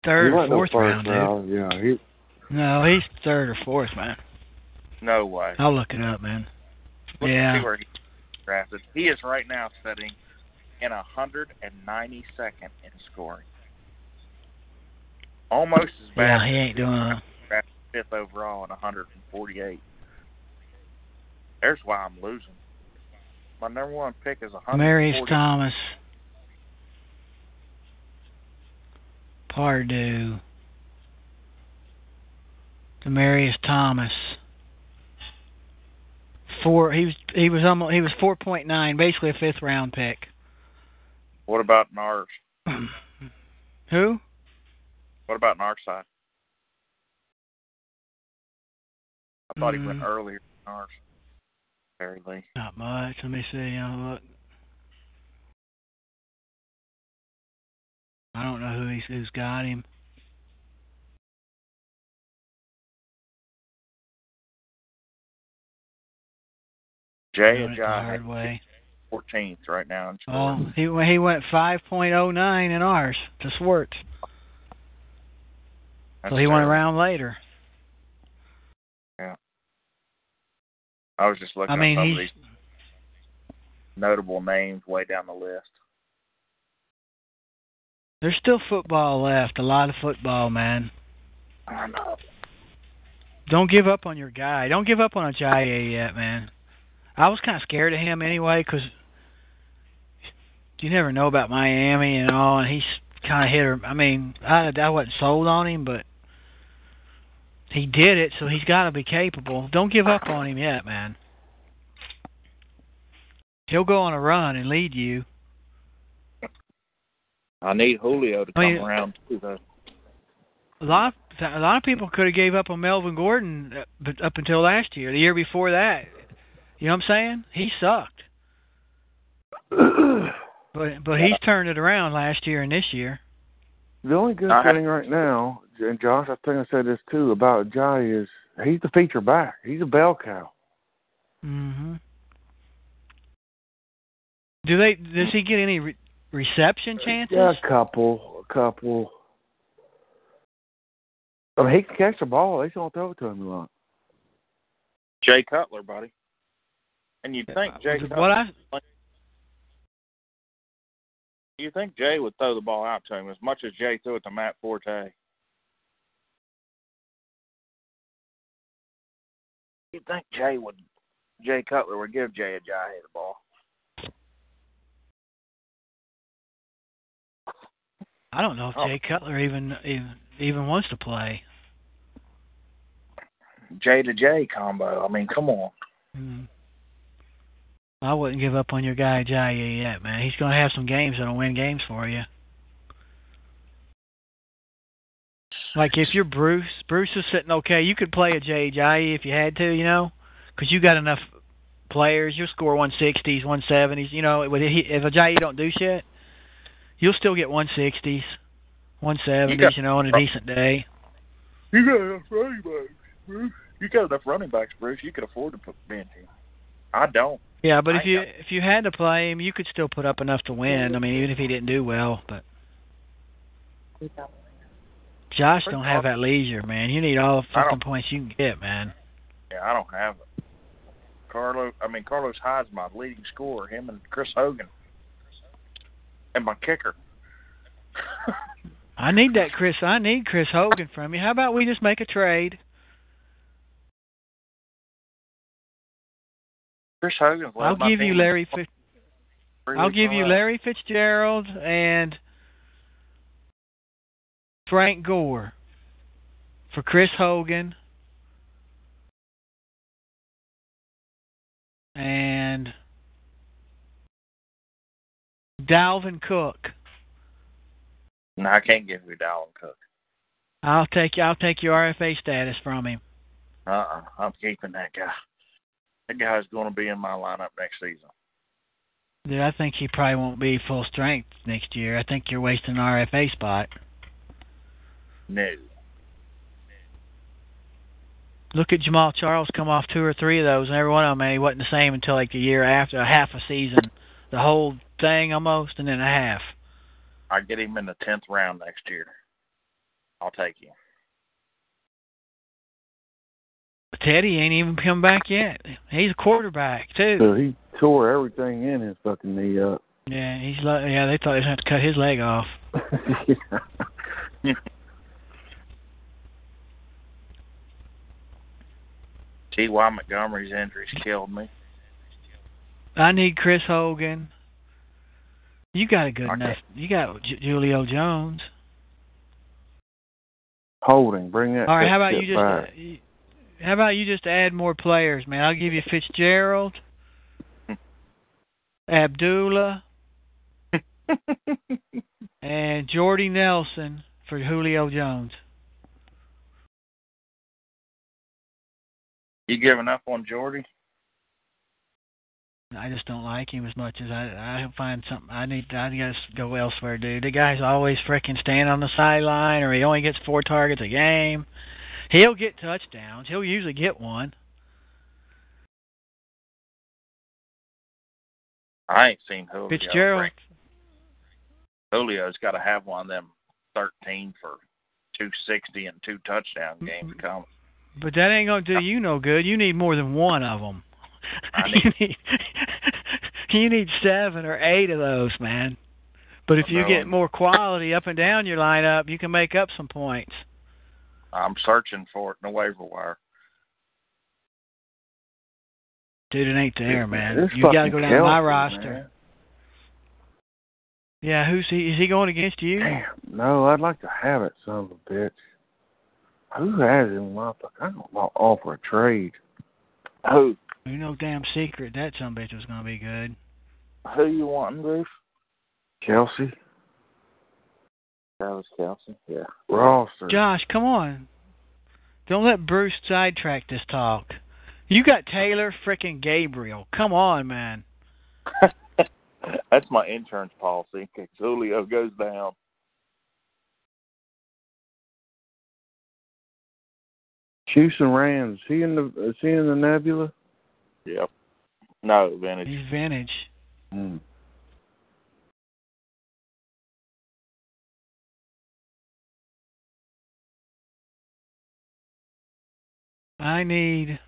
Third he or wasn't no fourth first round, dude. Yeah, he, No, he's third or fourth, man. No way. I'll look it up, man. Let's Yeah. see where he drafted. He is right now sitting in 192nd in scoring. Almost as bad Yeah, he ain't doing. A, fifth overall in 148. There's why I'm losing. My number one pick is 140. Marius Thomas. Pardue. Demaryius Thomas. Four. He was. He was almost. He was four point nine, basically a fifth round pick. What about ours? [clears throat] Who? What about in side? I thought he went Mm. earlier. Barry Lee. Not much. Let me see. I'll look. I don't know who he's who's got him. Jay Doing it the Ajay hard way. 14th right now in Oh, he he went five point oh nine in ours to Swartz. That's So he went around later. Yeah. I was just looking I mean, at some of these notable names way down the list. There's still football left. A lot of football, man. I know. Don't give up on your guy. Don't give up on Ajayi yet, man. I was kind of scared of him anyway because you never know about Miami and all, and he's kind of hit or. I mean, I I wasn't sold on him, but he did it, so he's got to be capable. Don't give up on him yet, man. He'll go on a run and lead you. I need Julio to I come mean- around too, though. A lot of a lot of people could have gave up on Melvin Gordon uh, but up until last year. The year before that, you know what I'm saying? He sucked. [clears throat] But but he's turned it around last year and this year. The only good I- thing right now, and Josh, I think I said this too about Jai is he's the feature back. He's a bell cow. Mhm. Do they? Does he get any re- reception chances? Yeah, a couple, a couple. I mean, he can catch the ball. They just don't throw it to him a lot. Jay Cutler, buddy. And you'd think Jay what Cutler, I you think Jay would throw the ball out to him as much as Jay threw it to Matt Forte. You think Jay would Jay Cutler would give Jay a Jay the ball. I don't know if Oh. Jay Cutler even even even wants to play. J to J combo. I mean, come on. Mm. I wouldn't give up on your guy Jay yet, man. He's going to have some games that'll win games for you. Like if you're Bruce, Bruce is sitting okay. You could play a Jay Jay if you had to, you know, because you got enough players. You'll score 160s, 170s. You know, if a Jay don't do shit, you'll still get 160s, 170s. You, got- know, on a uh, decent day. You got enough running backs, Bruce. You got enough running backs, Bruce. You could afford to put bench him. I don't. Yeah, but I if you if you had to play him, you could still put up enough to win. I mean, even if he didn't do well, but Josh don't have that leisure, man. You need all the fucking points you can get, man. Yeah, I don't have it. Carlo, I mean Carlos Hyde's my leading scorer. Him and Chris Hogan, and my kicker. I need that Chris. I need Chris Hogan from you. How about we just make a trade? Chris Hogan's led I'll give you Larry. Fitz, I'll give you. Larry Fitzgerald and Frank Gore for Chris Hogan and Dalvin Cook. No, I can't give you Dalvin Cook. I'll take I'll take your RFA status from him. Uh, uh I'm keeping that guy. That guy's going to be in my lineup next season. Dude, I think he probably won't be full strength next year. I think you're wasting an RFA spot. No. Look at Jamaal Charles come off two or three of those, and every one of them, man, he wasn't the same until like the year after, a half a season, the whole thing almost, and then a half. I get him in the tenth round next year. I'll take him. Teddy ain't even come back yet. He's a quarterback too. So he tore everything in his fucking knee up. Yeah, he's li- yeah. They thought they was going to cut his leg off. [laughs] T.Y. Montgomery's injuries killed me. I need Chris Hogan. You got a good Okay. enough. You got J- Julio Jones. Holding, bring that. All right, how about you just uh, you- how about you just add more players, man? I'll give you Fitzgerald, [laughs] Abdullah, [laughs] and Jordy Nelson for Julio Jones. you giving up on Jordy? I just don't like him as much as I I find something I need I gotta go elsewhere, dude. The guy's always freaking standing on the sideline or he only gets four targets a game. He'll get touchdowns. He'll usually get one. I ain't seen Julio. Fitzgerald Julio's got to have one of them thirteen for two sixty and two touchdown games coming. but that ain't gonna do you no good. You need more than one of them. I [laughs] you need- need [laughs] you need seven or eight of those, man. But if you get more quality up and down your lineup, you can make up some points. I'm searching for it in the waiver wire. Dude, it ain't there, man. You gotta go down to my roster. man. Yeah, who's he? Is he going against you? Damn, no, I'd like to have it, son of a bitch. Who has him. I don't want to offer a trade. Who? You know, damn secret that some bitch was gonna be good. Who you wanting, Bruce? Kelce, Travis Kelce. Yeah. roster. Josh, come on. Don't let Bruce sidetrack this talk. You got Taylor frickin' Gabriel. Come on, man. [laughs] That's my insurance policy in case Julio goes down. Houston Rams. Is he in the? Is he in the Nebula? Yep. No, vintage. He's vintage. Hmm. I need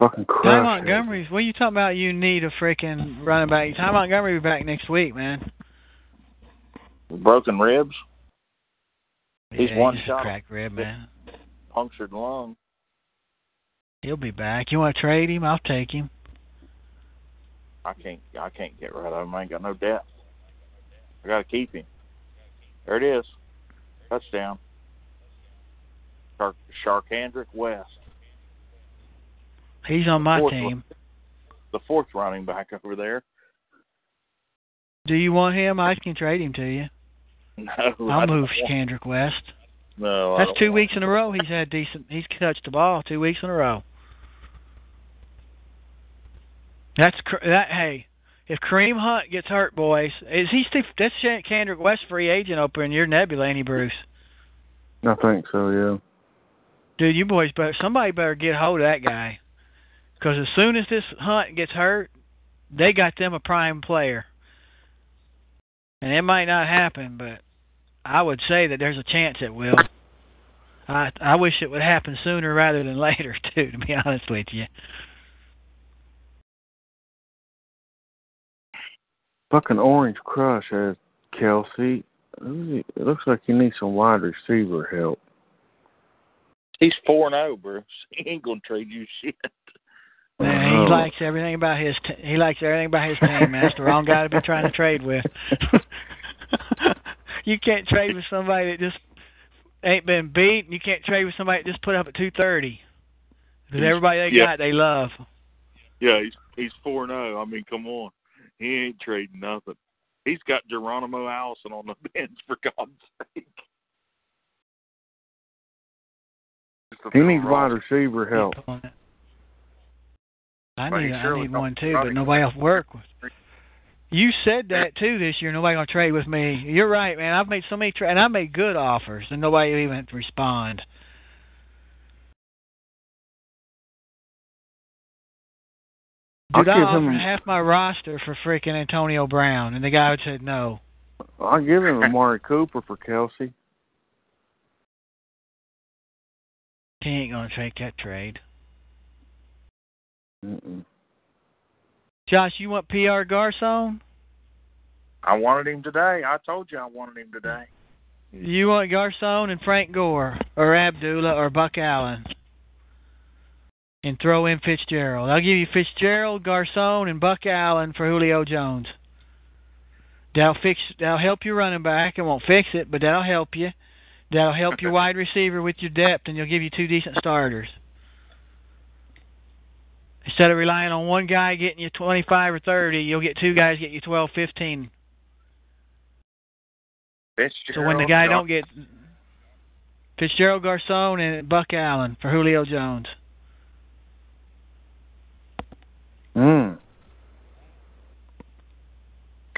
Fucking crush. Ty it. Montgomery's. What are you talking about? You need a frickin' running back. Ty Montgomery will be back next week, man. Broken ribs, He's yeah, one he's shot. a cracked rib, man. punctured lung. He'll be back. You want to trade him? I'll take him. I can't. I can't get rid of him. I ain't got no depth. I got to keep him. There it is. Touchdown. Shark, Charcandrick West, He's on my Fourth team. the fourth running back over there. Do you want him? I can trade him to you. [laughs] No, I'll move Kendrick West. No, That's two weeks in a row. He's had decent. He's touched the ball two weeks in a row. That's that. Hey, if Kareem Hunt gets hurt, boys, is he still? That's Kendrick West free agent over in your nebula, he, Bruce? I think so. Yeah. Dude, you boys better. Somebody better get hold of that guy. Because as soon as this Hunt gets hurt, they got them a prime player. And it might not happen, but I would say that there's a chance it will. I I wish it would happen sooner rather than [laughs] later, too. To be honest with you. Fucking Orange Crush has Kelce. It looks like he needs some wide receiver help. He's four and zero, Bruce. [laughs] He ain't gonna trade you shit. Man, Oh. he likes everything about his. T- he likes everything about his team. Man, that's the wrong guy to be trying to trade with. [laughs] you can't trade with somebody that just ain't been beat. and You can't trade with somebody that just put up at two thirty. Because everybody they yeah. got, they love. Yeah, he's he's four and zero. I mean, come on, he ain't trading nothing. He's got Geronimo Allison on the [laughs] bench for God's sake. He needs raw- wide receiver help. I need I need one too, but nobody else work with. You said that too this year. Nobody gonna trade with me. You're right, man. I've made so many tra- and I made good offers, and nobody even respond. I'll Dude, I give offered him- half my roster for freaking Antonio Brown, and the guy said no. I'll give him [laughs] Amari Cooper for Kelce. He ain't gonna take that trade. Mm-mm. Josh, you want PR Garcon? I wanted him today. I told you I wanted him today. You want Garcon and Frank Gore, or Abdullah, or Buck Allen, and throw in Fitzgerald. I'll give you Fitzgerald, Garcon, and Buck Allen for Julio Jones. That'll fix. That'll help your running back. It won't fix it, but that'll help you. That'll help your [laughs] wide receiver with your depth, and you'll give you two decent starters. Instead of relying on one guy getting you 25 or 30, you'll get two guys get you 12, 15. So when the guy don't get Fitzgerald Garcon and Buck Allen for Julio Jones. Mm.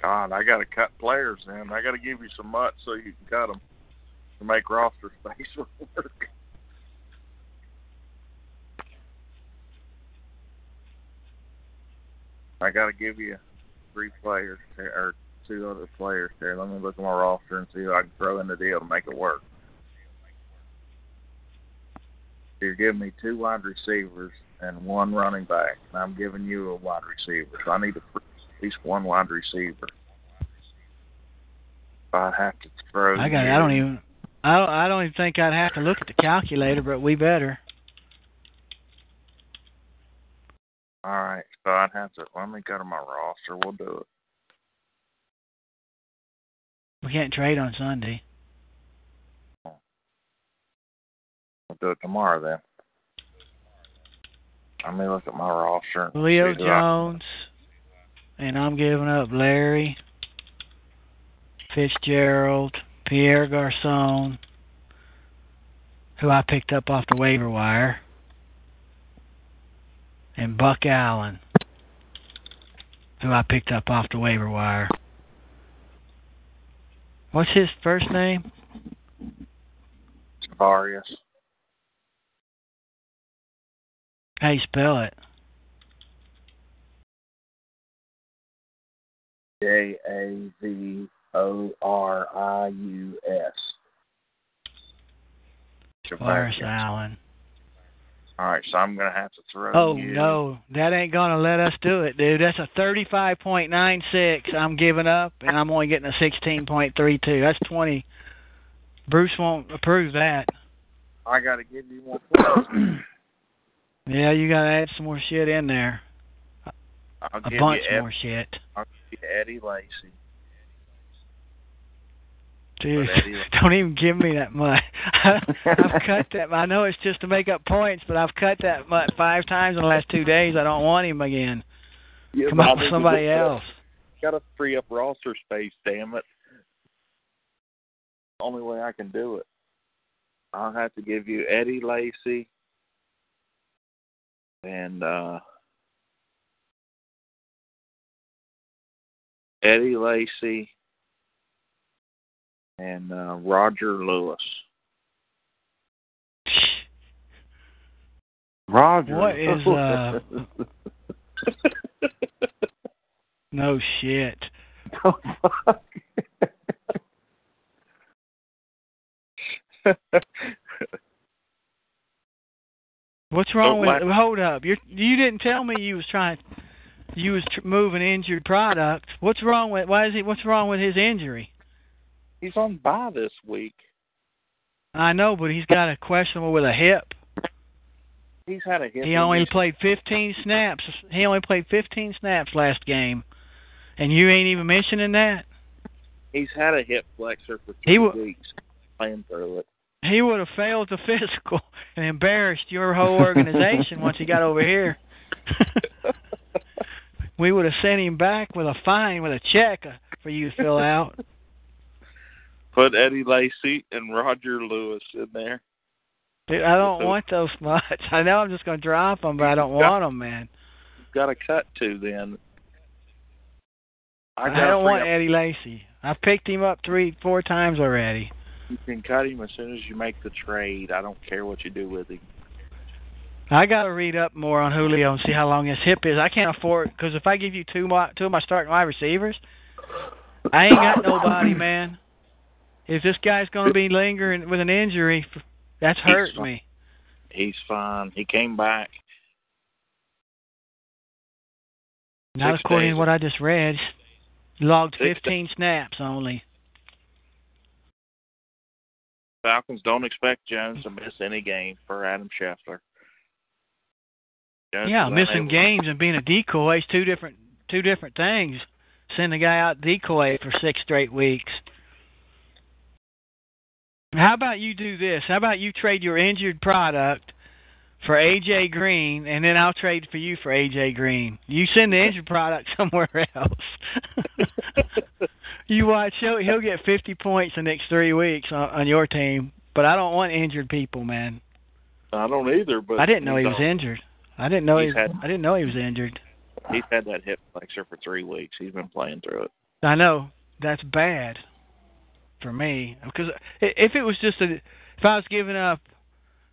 God, I got to cut players then. I got to give you some mutts so you can cut them to make roster space work. I got to give you three players or two other players there. Let me look at my roster and see if I can throw in the deal to make it work. you're giving me two wide receivers and one running back, and I'm giving you a wide receiver. So I need at least one wide receiver. I have to throw. I got. I don't even. I don't. I don't even think I'd have to look at the calculator, but we better. All right, so I'd have to. Let me go to my roster. We'll do it. We can't trade on Sunday. We'll do it tomorrow then. Let me look at my roster. Leo see who I- Jones, and I'm giving up Larry Fitzgerald, Pierre Garcon, who I picked up off the waiver wire, and Buck Allen, who I picked up off the waiver wire. What's his first name? Tavarius. How you spell it? J A V O R I U S. Lars Allen. All right, so I'm gonna have to throw. Oh you. no, that ain't gonna let us do it, dude. That's a thirty-five point nine six. I'm giving up, and I'm only getting a sixteen point three two. That's twenty. Bruce won't approve that. I got to give you points. [clears throat] Yeah, you gotta add some more shit in there. I'll A give bunch you Ed, more shit, I'll give you Eddie Lacy. dude. But Eddie- Don't even give me that much. [laughs] I've cut that. I know it's just to make up points, but I've cut that much five times in the last two days. I don't want him again. Yeah, Come on, with somebody else. Got to free up roster space. Damn it. Only way I can do it. I'll have to give you Eddie Lacy and uh Eddie Lacy and uh Roger Lewis. Roger. What is, uh, [laughs] No shit. the fuck? [laughs] What's wrong with? Hold up, you you didn't tell me you was trying. You was tr- moving injured product. What's wrong with? Why is he? What's wrong with his injury? He's on bye this week. I know, but he's got a questionable with a hip. He's had a hip He only injury. played 15 snaps. He only played 15 snaps last game, and you ain't even mentioning that. He's had a hip flexor for He two weeks. Playing through it. He would have failed the [laughs] physical and embarrassed your whole organization once he got over here. [laughs] we would have sent him back with a fine, with a check uh, for you to fill out. Put Eddie Lacy and Roger Lewis in there. Dude, I don't want those much. [laughs] I know I'm just going to drop them, but I don't want them, man. Got to cut to then. I, gotta don't want up- Eddie Lacy. I've picked him up three, four times already. You can cut him as soon as you make the trade. I don't care what you do with him. I got to read up more on Julio and see how long his hip is. I can't afford because if I give you two my, two of my starting wide receivers, I ain't got nobody, [clears throat] man. If this guy's going to be lingering with an injury, that's He's me. He's fine. He came back. Not Six according days. to what I just read. Logged Six 15 snaps only. Falcons don't expect Jones to miss any game for Adam Schefter. Jones Yeah, missing games and being a decoy is two different two different things. Send a guy out decoy for six straight weeks. How about you do this? How about you trade your injured product for AJ Green, and then I'll trade for you for AJ Green. You send the injured product [laughs] somewhere else. [laughs] you watch, he'll he'll get 50 points the next three weeks on, on your team. But I don't want injured people, man. I don't either, but I didn't know he was don't. injured. I didn't know he. He's had- I didn't know he was injured. He's had that hip flexor for three weeks. He's been playing through it. I know that's bad for me because if it was just a, if I was giving up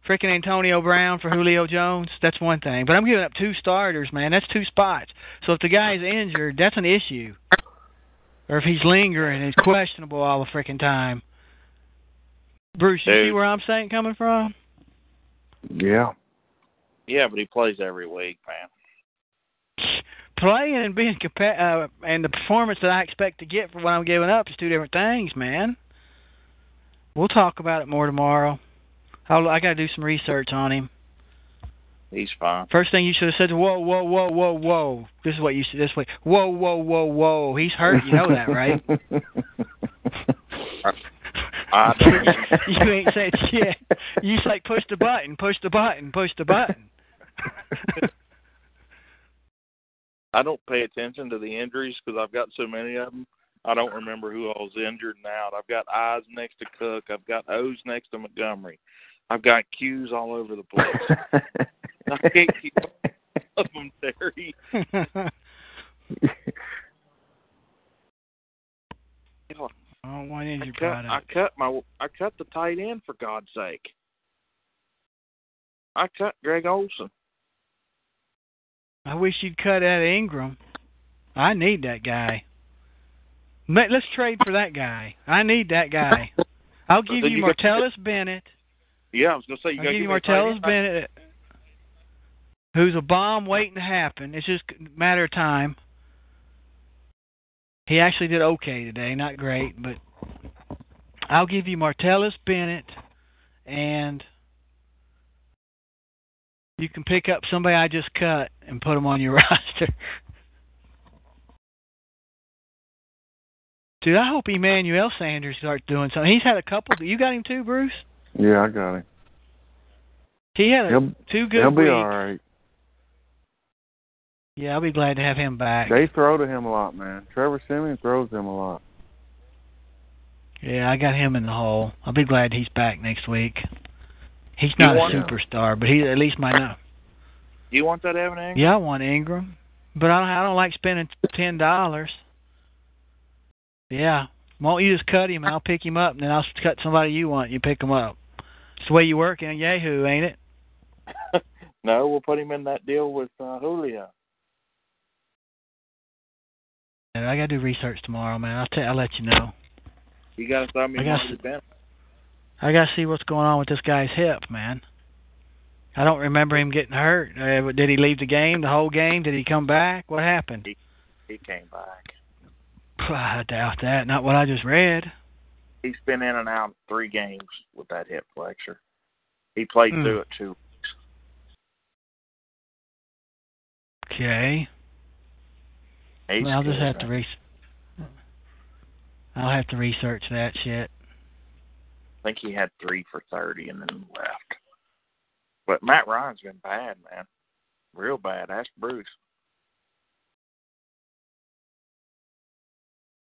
freaking Antonio Brown for Julio Jones, that's one thing. But I'm giving up two starters, man. That's two spots. So if the guy's injured, that's an issue. Or if he's lingering, he's questionable all the freaking time. Bruce, you see where I'm saying coming from? Yeah. Yeah, but he plays every week, man. Playing and being compa- uh, and the performance that I expect to get for what I'm giving up is two different things, man. We'll talk about it more tomorrow. I'll, I got to do some research on him. He's fine. First thing you should have said, whoa, whoa, whoa, whoa, whoa. This is what you should. This way, whoa, whoa, whoa, whoa. He's hurt. You know that, right? [laughs] [laughs] I don't you ain't said shit. You just like push the button, push the button, push the button. [laughs] I don't pay attention to the injuries because I've got so many of them. I don't remember who I was injured and out. I've got I's next to Cook. I've got O's next to Montgomery. I've got Q's all over the place. I can't keep up [laughs] with them, Terry. [laughs] oh, why didn't I you cut, I cut my I cut the tight end for God's sake. I cut Greg Olsen. I wish you'd cut out Engram. I need that guy. Let's trade for that guy. I need that guy. I'll [laughs] give you you got Martellus Bennett. Yeah, I was gonna say you I'll got give you me a tight Martellus. Bennett, who's a bomb waiting to happen. It's just a matter of time. He actually did okay today, not great, but I'll give you Martellus Bennett, and you can pick up somebody I just cut and put them on your [laughs] roster. Dude, I hope Emmanuel Sanders starts doing something. He's had a couple. You got him too, Bruce? yeah, I got him. He had a, He'll, two good he'll be weeks. all right. Yeah, I'll be glad to have him back. They throw to him a lot, man. Trevor Siemian throws him a lot. Yeah, I got him in the hole. I'll be glad he's back next week. He's not a want him? superstar, but he at least might know. You want that Evan Engram? Yeah, I want Engram, but I don't. I don't like spending ten dollars. Yeah, won't you just cut him and I'll pick him up, and then I'll cut somebody you want. You pick him up. It's the way you work in Yahoo, ain't it? [laughs] no, we'll put him in that deal with uh, Julio. Yeah, I gotta do research tomorrow, man. I'll tell. I'll let you know. You got to throw me I Marty Bennett. I gotta see what's going on with this guy's hip, man. I don't remember him getting hurt. Uh, did he leave the game the whole game? Did he come back? What happened? He came back. [sighs] I doubt that. Not what I just read. He's been in and out three games with that hip flexor. He played Hmm. through it too. Okay. Well, I'll just have to man. re. I'll have to research that shit. I think he had three for thirty and then left. But Matt Ryan's been bad, man. Real bad. Ask Bruce.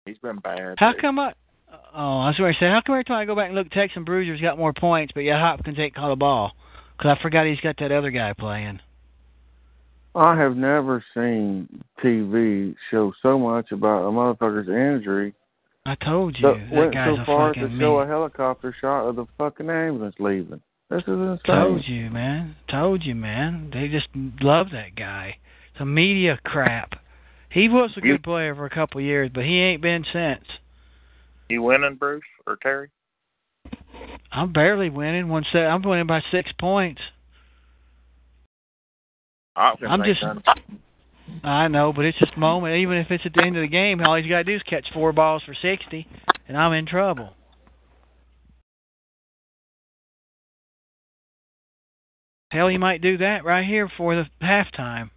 He's been bad. How dude. come I? Oh, I was going to say, how come every time I go back and look, Texan Bruiser's got more points, but yeah, Hopkins ain't caught a ball? Because I forgot he's got that other guy playing. I have never seen TV show so much about a motherfucker's injury I told you that that went guy's so a far to show mean. a helicopter shot of the fucking ambulance leaving. This is insane. Told you, man. Told you, man. They just love that guy. Some media crap. He was a You- good player for a couple of years, but he ain't been since. You winning, Bruce or Terry? I'm barely winning one set. I'm winning by six points. Hopkins I'm just. I know, but it's just a moment. Even if it's at the end of the game, all he's got to do is catch four balls for sixty, and I'm in trouble. Hell, he might do that right here for the halftime.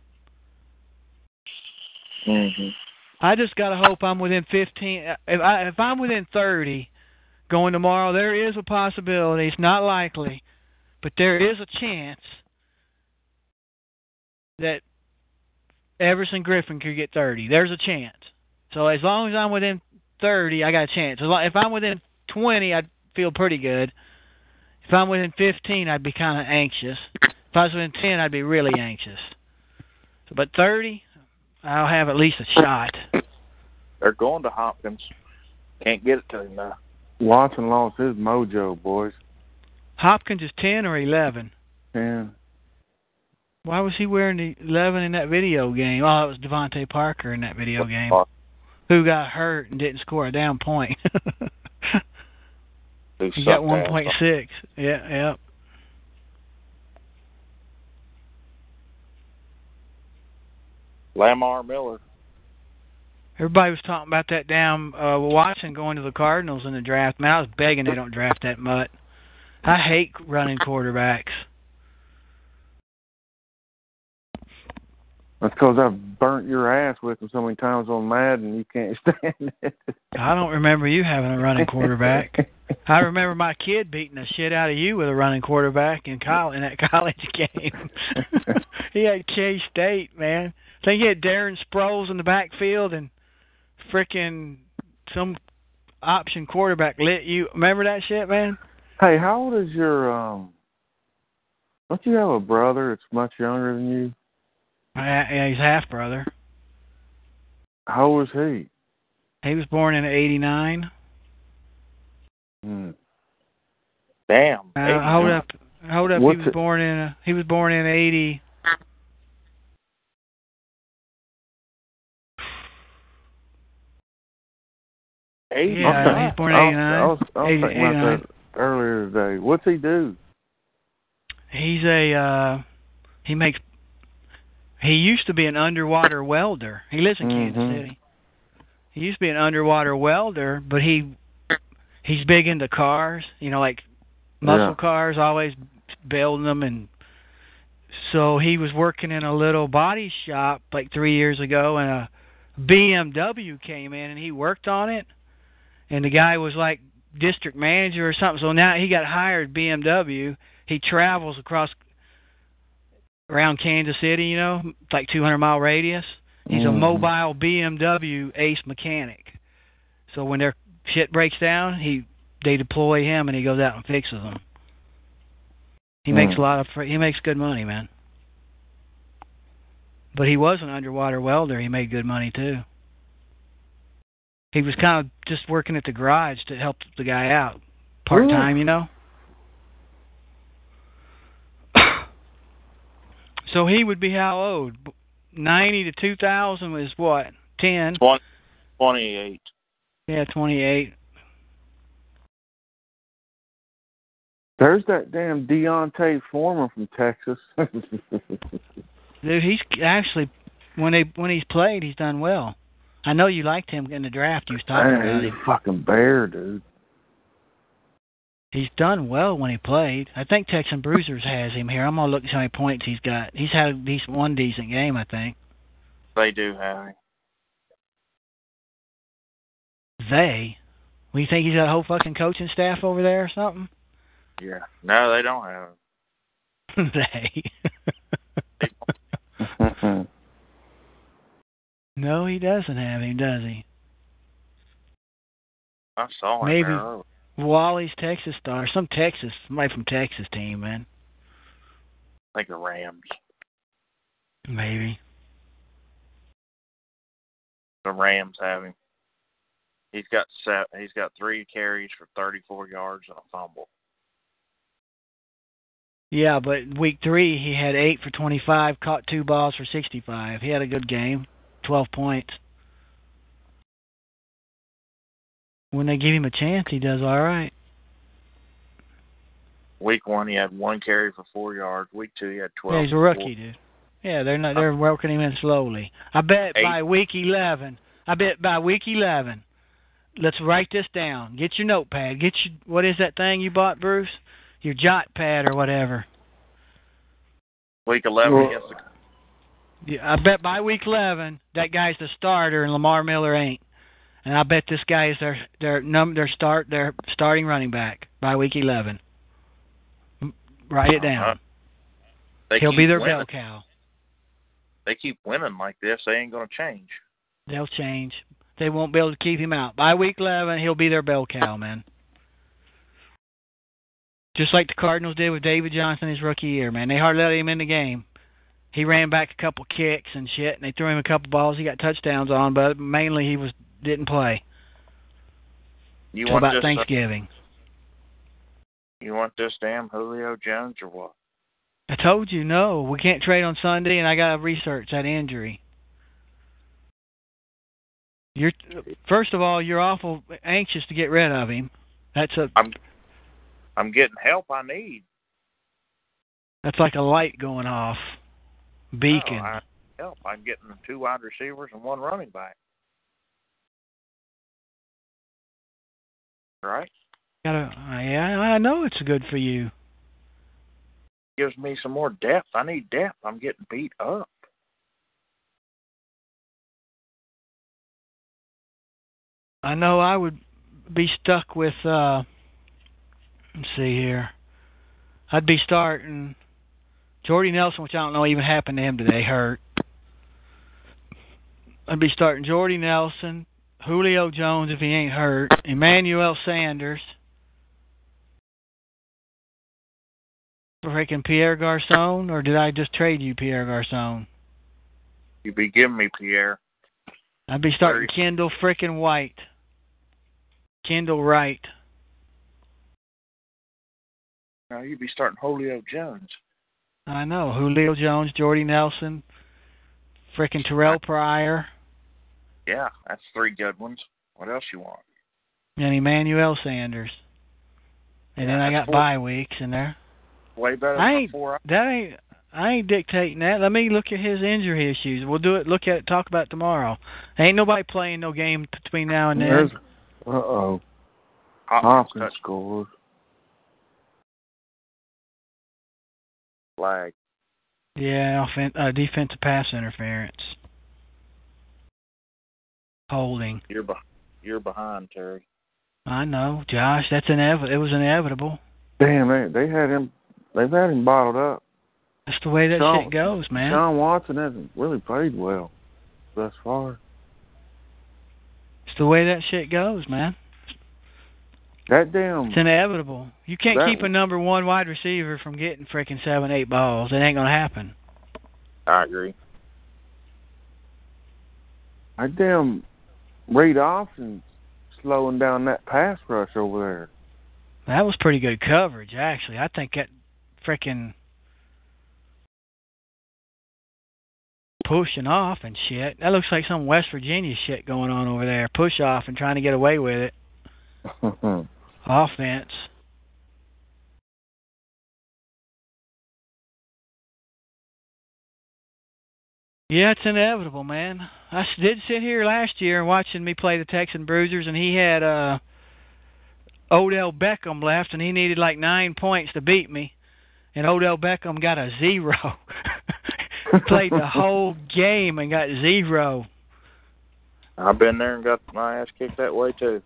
Mhm. I just gotta hope I'm within 15. If I if I'm within 30 going tomorrow, there is a possibility. It's not likely, but there is a chance that Everson Griffen could get 30. There's a chance. So as long as I'm within 30, I got a chance. If I'm within 20, I'd feel pretty good. If I'm within 15, I'd be kind of anxious. If I was within 10, I'd be really anxious. But 30, I'll have at least a shot. They're going to Hopkins. Can't get it to him now. Watson lost his mojo, boys. Hopkins is 10 or 11. And why was he wearing the eleven in that video game? Oh, it was DeVante Parker in that video game, who got hurt and didn't score a damn point. [laughs] he got one point six. Yeah, yep. Yeah. Lamar Miller. Everybody was talking about that damn uh, Watson going to the Cardinals in the draft. Man, I was begging they don't draft that mutt. I hate running quarterbacks. That's because I've burnt your ass with them so many times on Madden. You can't [laughs] stand it. I don't remember you having a running quarterback. [laughs] I remember my kid beating the shit out of you with a running quarterback in college in that [laughs] college game. he had K State, man. I think he had Darren Sproles in the backfield and frickin' some option quarterback lit you. Remember that shit, man? Hey, how old is your um? Don't you have a brother that's much younger than you? Yeah, yeah, he's half brother. How was he? He was born in '89. Hmm. Damn. Uh, hold up, hold up. What's he was it- born in. Uh, he was born in '80. Eighty. Yeah, Okay. he's born in I was- 89. I was, I was 80 thinking about 89. that earlier today. What's he do? He's a. uh He makes. He used to be an underwater welder. He lives in Kansas Mhm. City. He used to be an underwater welder, but he he's big into cars. You know, like muscle Yeah. cars, always building them, and so he was working in a little body shop like three years ago, and a BMW came in, and he worked on it, and the guy was like district manager or something. So now he got hired BMW. He travels across around Kansas City, you know, like 200 mile radius. He's a Mhm. mobile BMW ace mechanic. So when their shit breaks down, he they deploy him and he goes out and fixes them. He makes Mm. a lot of he makes good money, man. But he was an underwater welder. He made good money too. He was kind of just working at the garage to help the guy out part time, you know. So he would be how old? Ninety to two thousand is what? Ten. Twenty. Twenty-eight. Yeah, twenty-eight. There's that damn D'Onta Foreman from Texas. [laughs] Dude, he's actually when they when he's played, he's done well. I know you liked him in the draft. You was talking about Man, he's him. a fucking bear, dude. He's done well when he played. I think Texan Bruisers has him here. I'm gonna look at how many points he's got. He's had at least one decent game, I think. They do have him. They. We think he's got a whole fucking coaching staff over there or something? Yeah. No, they don't have him. [laughs] they. [laughs] no, he doesn't have him, does he? I saw him Maybe. there. Wally's Texas star, some Texas, somebody from Texas team, man. Like the Rams. Maybe. The Rams have him. He's got set. He's got three carries for 34 yards and a fumble. Yeah, but week three he had eight for twenty-five, caught two balls for sixty-five. He had a good game, twelve points. When they give him a chance, he does all right. Week one, he had one carry for four yards. Week two, he had 12. Yeah, he's a rookie, four. dude. Yeah, they're not. They're uh, working him in slowly. I bet Eight. by week eleven. I bet by week eleven. Let's write this down. Get your notepad. Get your what is that thing you bought, Bruce? Your jot pad or whatever. Week 11 Well- against the Yeah, I bet by week eleven that guy's the starter and Lamar Miller ain't. And I bet this guy is their their num their start their starting running back by week eleven. Write it down. Uh-huh. They He'll be their winning. bell cow. They keep winning like this. They ain't going to change. They'll change. They won't be able to keep him out. By week 11, he'll be their bell cow, man. Just like the Cardinals did with David Johnson his rookie year, man. They hardly let him in the game. He ran back a couple kicks and shit, and they threw him a couple balls. He got touchdowns on, but mainly he was didn't play You want about uh, Thanksgiving. you want this damn Julio Jones or what? I told you no, we can't trade on Sunday, and I got to research that injury. You're first of all, you're awful anxious to get rid of him. That's a I'm I'm getting help I need. That's like a light going off. Beacon. No, I, help. I'm getting two wide receivers and one running back. Right? Gotta, yeah, I know it's good for you. Gives me some more depth. I need depth. I'm getting beat up. I know I would be stuck with. uh Let's see here. I'd be starting Jordy Nelson, which I don't know even happened to him today, hurt. I'd be starting Jordy Nelson, Julio Jones if he ain't hurt, Emmanuel Sanders, freaking Pierre Garcon, or did I just trade you Pierre Garcon? You'd be giving me Pierre. I'd be starting Kendall frickin' White. Kendall Wright. Now you'd be starting Julio Jones. I know. Julio Jones, Jordy Nelson, frickin' Terrelle Pryor, Yeah, that's three good ones. What else you want? and Emmanuel Sanders. And then I got four. bye weeks in there. Way better I than ain't- four. That ain't I ain't dictating that. Let me look at his injury issues. We'll do it. Look at it. Talk about it tomorrow. Ain't nobody playing no game between now and then. There's uh oh. Hopkins Hopkins touch scores. flag. Yeah, offen- uh, defensive pass interference. Holding. You're be- you're behind, Terry. I know, Josh. That's inevitable. It was inevitable. Damn, they they had him. They've had him bottled up. That's the way that Sean- shit goes, man. Sean Watson hasn't really played well thus far. It's the way that shit goes, man. That damn. It's inevitable. You can't That- keep a number one wide receiver from getting freaking seven, eight balls. It ain't gonna happen. I agree. That damn Reed Austin slowing down that pass rush over there. That was pretty good coverage, actually. I think that freaking pushing off and shit. That looks like some West Virginia shit going on over there. Push off and trying to get away with it. [laughs] Offense. Yeah, it's inevitable, man. I did sit here last year and watching me play the Texan Bruisers, and he had uh Odell Beckham left, and he needed like nine points to beat me, and Odell Beckham got a zero. [laughs] Played the whole game and got zero. I've been there and got my ass kicked that way too.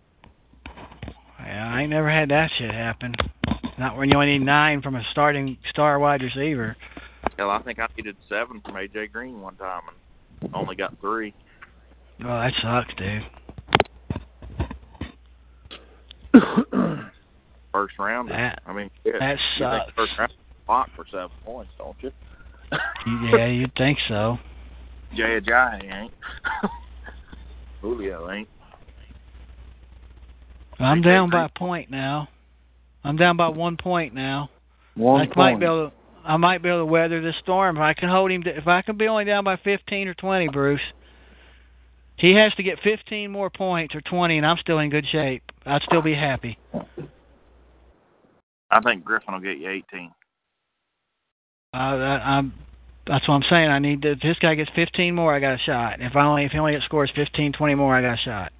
Yeah, I ain't never had that shit happen. Not when you only need nine from a starting star wide receiver. Hell, I think I needed seven from AJ Green one time and only got three. Oh, that sucks, dude. [coughs] First round. That I mean, shit, that you think sucks. first round block for seven points, don't you? Yeah, you'd think so. [laughs] Jay Ajayi ain't. [laughs] Julio ain't. I'm down by a point now. I'm down by one point now. One I point. might be able to. I might be able to weather this storm if I can hold him. To, if I can be only down by 15 or 20, Bruce. He has to get 15 more points or 20, and I'm still in good shape. I'd still be happy. I think Griffen will get you 18. Uh, I, I'm. That's what I'm saying. I need to. If this guy gets 15 more, I got a shot. If I only if he only scores 15, 20 more, I got a shot.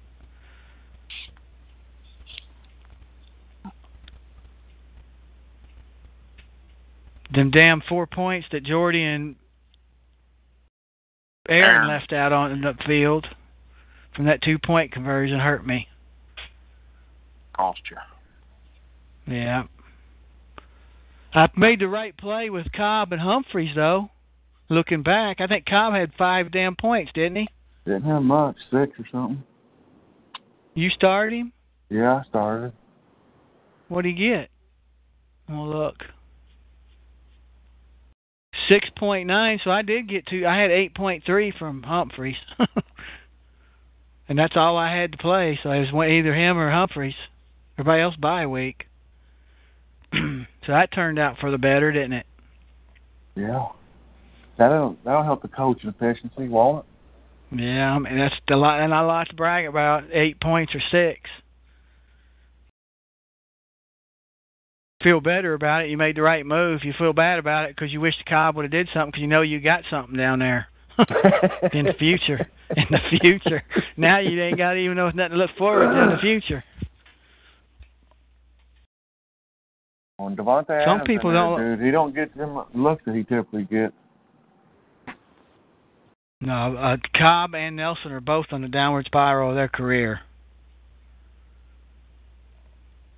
Them damn four points that Jordy and Aaron Aaron. left out on the field from that two point conversion hurt me. Cost you. Yeah. I made the right play with Cobb and Humphries though. Looking back, I think Cobb had five damn points, didn't he? Didn't have much, six or something. You started him. Yeah, I started. What'd he get? Well, look. Six point nine. So I did get two. I had eight point three from Humphries, [laughs] and that's all I had to play. So it was either him or Humphries. Everybody else bye week. [clears throat] so that turned out for the better, didn't it? Yeah. That'll that'll help the coaching efficiency, won't it? Yeah, I mean that's a lot, and I like to brag about eight points or six. Feel better about it. You made the right move. You feel bad about it because you wish the Cobb would have did something because you know you got something down there. [laughs] in the future. In the future. Now you ain't got even know nothing to look forward to in the future. On Davante Some Adams people don't- Dude, he don't get them looks that he typically gets. No, uh, Cobb and Nelson are both on the downward spiral of their career.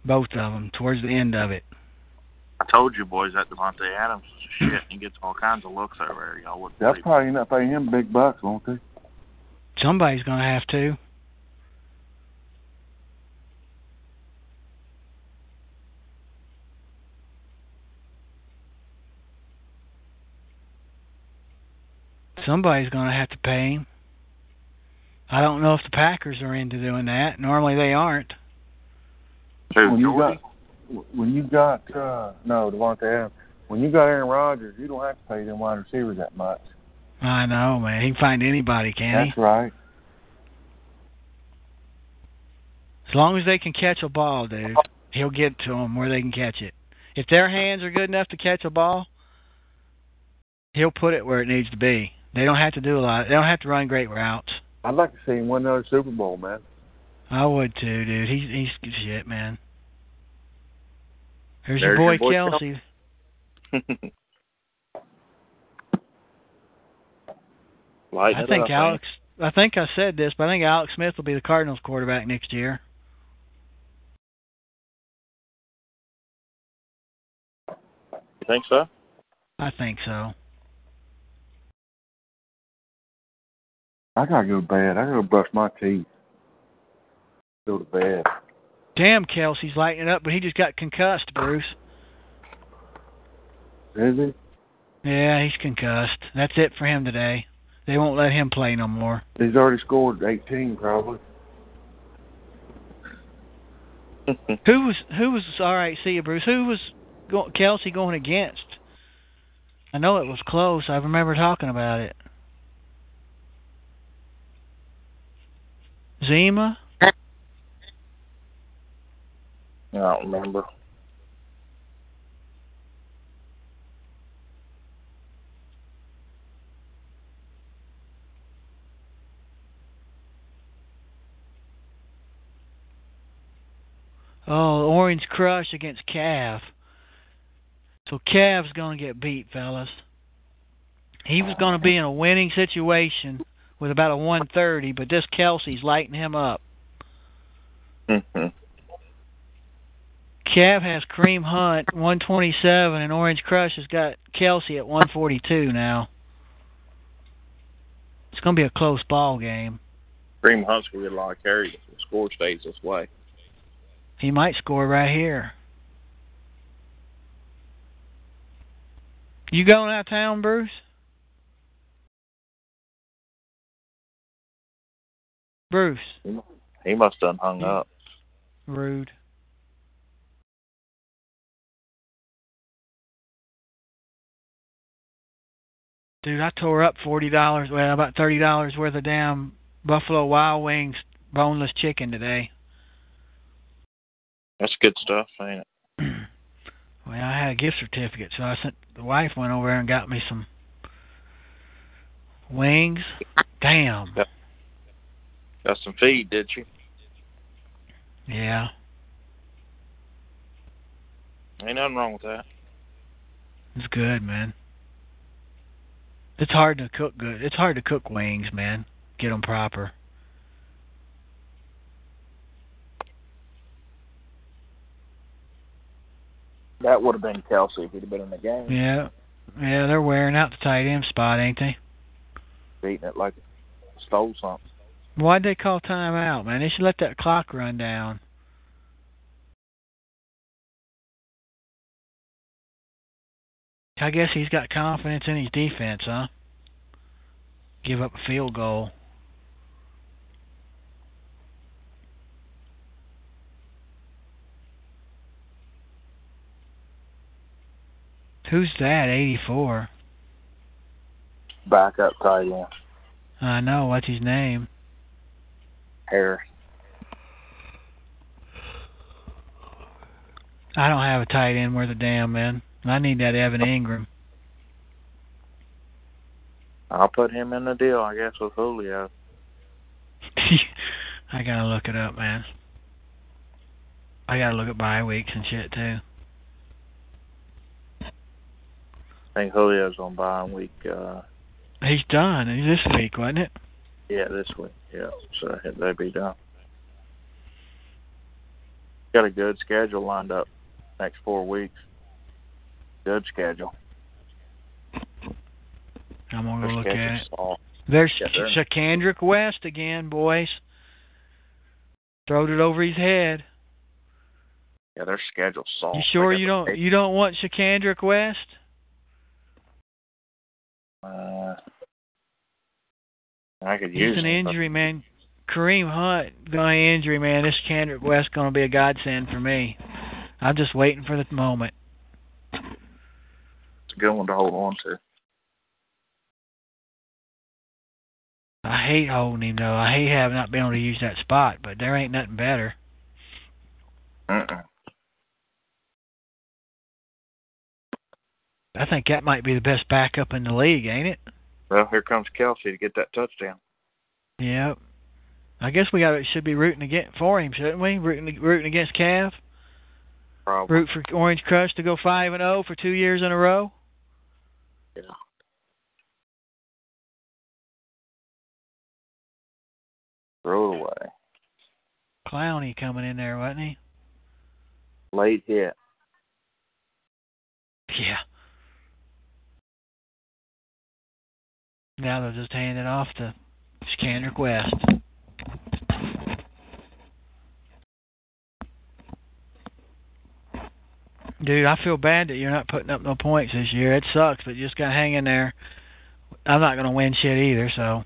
Both of them towards the end of it. I told you boys that Davante Adams is a shit. He gets all kinds of looks over there. Y'all wouldn't They'll believe probably end up paying him big bucks, won't they? Somebody's going to have to. Somebody's going to have to pay him. I don't know if the Packers are into doing that. Normally they aren't. Who, when you Jordy? got when you got uh no Davante Adams, when you got Aaron Rodgers, you don't have to pay them wide receivers that much. I know, man. He can find anybody, can he? That's right. As long as they can catch a ball, dude, he'll get to them where they can catch it. If their hands are good enough to catch a ball, he'll put it where it needs to be. They don't have to do a lot. They don't have to run great routes. I'd like to see him win another Super Bowl, man. I would too, dude. He's he's shit, man. There's, There's your boy, your boy Kelce. [laughs] Lighten I think up, Alex. I think I said this, but I think Alex Smith will be the Cardinals quarterback next year. man. You think so? I think so. I gotta go to bed. I gotta brush my teeth. Go to bed. Damn, Kelce's lighting it up, but he just got concussed, Bruce. Is he? Yeah, he's concussed. That's it for him today. They won't let him play no more. He's already scored eighteen, probably. [laughs] Who was who was all right? See you, Bruce. Who was go, Kelce going against? I know it was close. I remember talking about it. Zima. I don't remember. Oh, Orange Crush against Cav. So Cav's going to get beat, fellas. He was going to be in a winning situation with about a 130, but this Kelce's lighting him up. Mhm. Cav has Kareem Hunt 127, and Orange Crush has got Kelce at 142 now. It's going to be a close ball game. Kareem Hunt's gonna get a lot of carries if the score stays this way. He might score right here. You going out of town, Bruce? Bruce, He must have hung up. rude. Dude, I tore up forty dollars, well, about thirty dollars worth of damn Buffalo Wild Wings boneless chicken today. That's good stuff, ain't it? [clears throat] Well, I had a gift certificate, so I sent the wife went over there and got me some wings. Damn. Got some feed, did you? Yeah. Ain't nothing wrong with that. It's good, man. It's hard to cook good. It's hard to cook wings, man. Get them proper. That would have been Kelce if he'd have been in the game, Yeah. Yeah, they're wearing out the tight end spot, ain't they? beating it like stole something. Why'd they call timeout, man? They should let that clock run down. I guess he's got confidence in his defense, huh? Give up a field goal. Who's that? 84. Backup tight end. I know. What's his name? Harris. I don't have a tight end worth a damn, man. I need that Evan Engram. I'll put him in the deal, I guess, with Julio. [laughs] I gotta look it up, man. I gotta look at bye weeks and shit too. I think Julio's on bye week. Uh, He's done He's this week, wasn't it? yeah, this week. Yeah, so they'd be done. Got a good schedule lined up next four weeks. Good schedule. I'm gonna go look at it. soft. There's Yeah, Charcandrick West again, boys. Throwed it over his head. Yeah, their schedule's soft. You sure you don't eight- you don't want Charcandrick West? Uh, I could He's use an him, but injury man. Kareem Hunt going injury man. This Kendrick West gonna be a godsend for me. I'm just waiting for the moment. A good one to hold on to. I hate holding him though. I hate having not been able to use that spot, but there ain't nothing better. Mm-mm. I think that might be the best backup in the league, ain't it? Well, here comes Kelce to get that touchdown. Yep. I guess we got should be rooting against for him, shouldn't we? Rooting rooting against Cav. Probably. Root for Orange Crush to go five and zero for two years in a row. Yeah. Throw it away. Clowney coming in there, wasn't he? Late hit. Yeah. Now they'll just hand it off to Charcandrick West. Dude, I feel bad that you're not putting up no points this year. It sucks, but you just gotta hang in there. I'm not gonna win shit either, so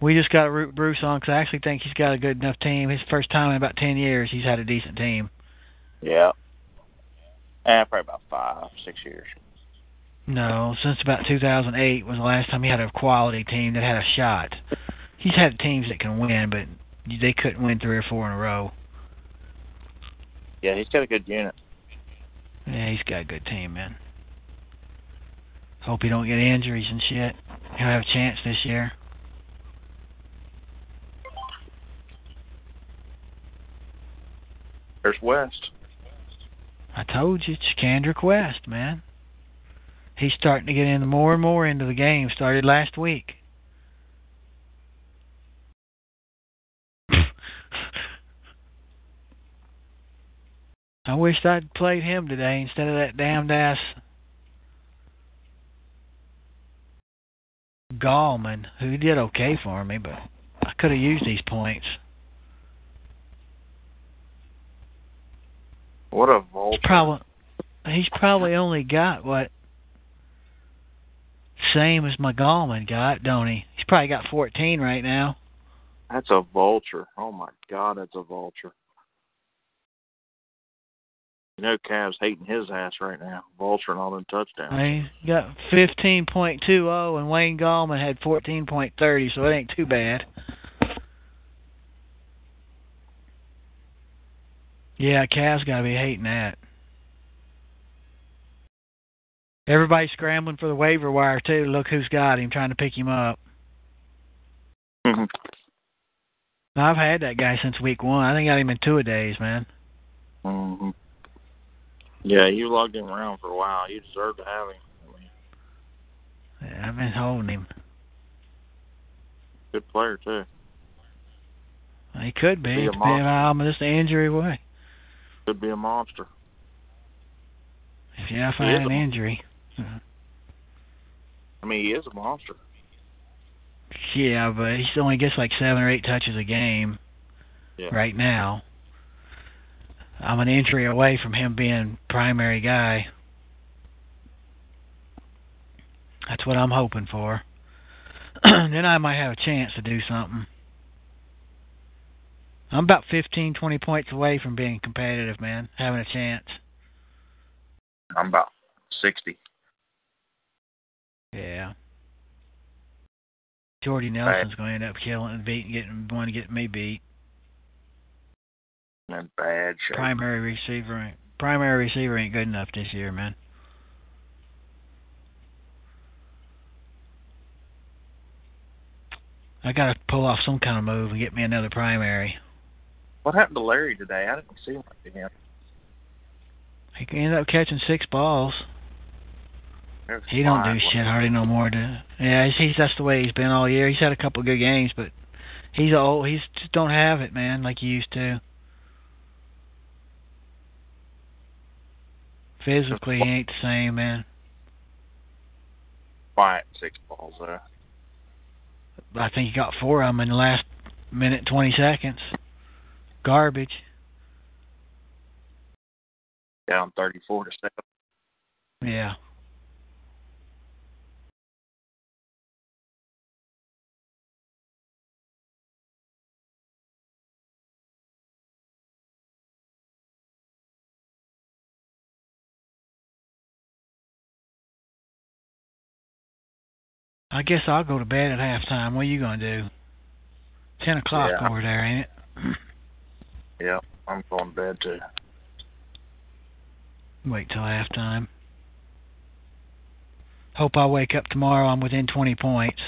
we just gotta root Bruce on because I actually think he's got a good enough team. His first time in about ten years, he's had a decent team. Yeah. Eh, probably about five, six years. No, since about 2008 was the last time he had a quality team that had a shot. He's had teams that can win, but they couldn't win three or four in a row. Yeah, he's got a good unit. Yeah, he's got a good team, man. Hope he don't get injuries and shit. He'll have a chance this year. There's West. I told you, it's Kendrick West, man. He's starting to get in more and more into the game. Started last week. I wished I'd played him today instead of that damned ass Gallman, who did okay for me, but I could have used these points. What a vulture. Probably he's probably only got what same as my Gallman got, don't he? He's probably got 14 right now. That's a vulture. Oh my God, that's a vulture. You know, Cavs hating his ass right now, vulturing all them touchdowns. I he got 15.20 and Wayne Gallman had 14.30, so it ain't too bad. Yeah, Cavs got to be hating that. Everybody's scrambling for the waiver wire too. Look who's got him, trying to pick him up. Mhm. I've had that guy since week one. I think I got him in two a days, man. Mhm. Yeah, you lugged him around for a while. You deserve to have him. I mean, Yeah, I've been holding him. good player too. He could be, Be a on how this injury way. Could be a monster. If yeah, if He I is had an injury. I mean, he is a monster. Yeah, but he only gets like seven or eight touches a game Yeah. right now. I'm an injury away from him being primary guy. That's what I'm hoping for. [clears throat] then I might have a chance to do something. I'm about 15, 20 points away from being competitive, man. Having a chance. I'm about sixty. Yeah. Jordy Nelson's going to end up killing and beating, getting one to get me beat. In bad shape. Primary receiver, ain't, primary receiver ain't good enough this year, man. I got to pull off some kind of move and get me another primary. What happened to Larry today? I didn't see much of him. He ended up catching six balls. He don't do shit hardly no more. To yeah, he's, he's that's the way he's been all year. He's had a couple of good games, but he's old. He's just don't have it, man, like he used to. Physically, he ain't the same, man. Quiet six balls there. I think he got four of them in the last minute twenty seconds. Garbage. Down thirty-four to seven. Yeah. I guess I'll go to bed at halftime. What are you gonna do? Ten o'clock Yeah. over there, ain't it? Yeah, I'm going to bed too. Wait till halftime. Hope I wake up tomorrow. I'm within 20 points.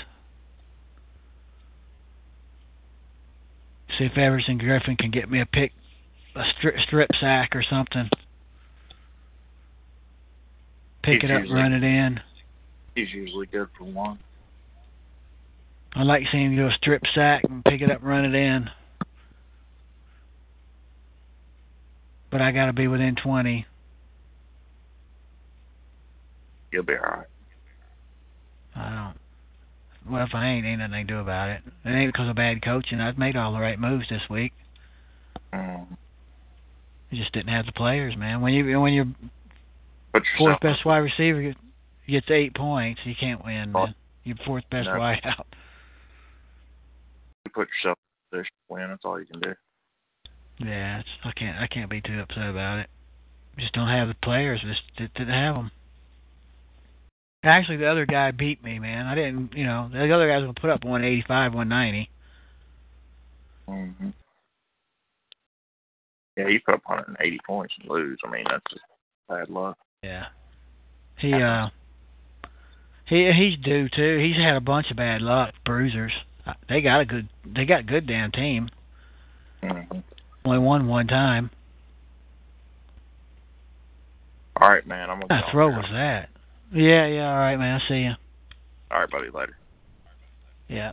See if Everson Griffen can get me a pick, a strip, strip sack or something. Pick He's it up, usually- run it in. He's usually good for one. I like seeing him do a strip sack and pick it up, and run it in. But I got to be within 20. You'll be all right. I don't. Well, if I ain't, ain't nothing I can do about it. It ain't because of bad coaching. I've made all the right moves this week. Mm. You just didn't have the players, man. When you when your fourth best wide receiver gets eight points, you can't win, man. Your fourth best No. [laughs] wide out. you put yourself in a position to win. That's all you can do. Yeah, it's, I can't I can't be too upset about it. Just don't have the players. Just did- didn't have them. Actually, the other guy beat me, man. I didn't, you know, the other guy's gonna put up 185, 190. hmm Yeah, you put up 180 points and lose. I mean, that's just bad luck. Yeah. He uh he he's due too. He's had a bunch of bad luck, bruisers. They got a good they got a good damn team. hmm Only won one time. All right, man. I'm gonna. What go kind of throw was that? Yeah, yeah, all right, man. I see you. All right, buddy. Later. Yeah.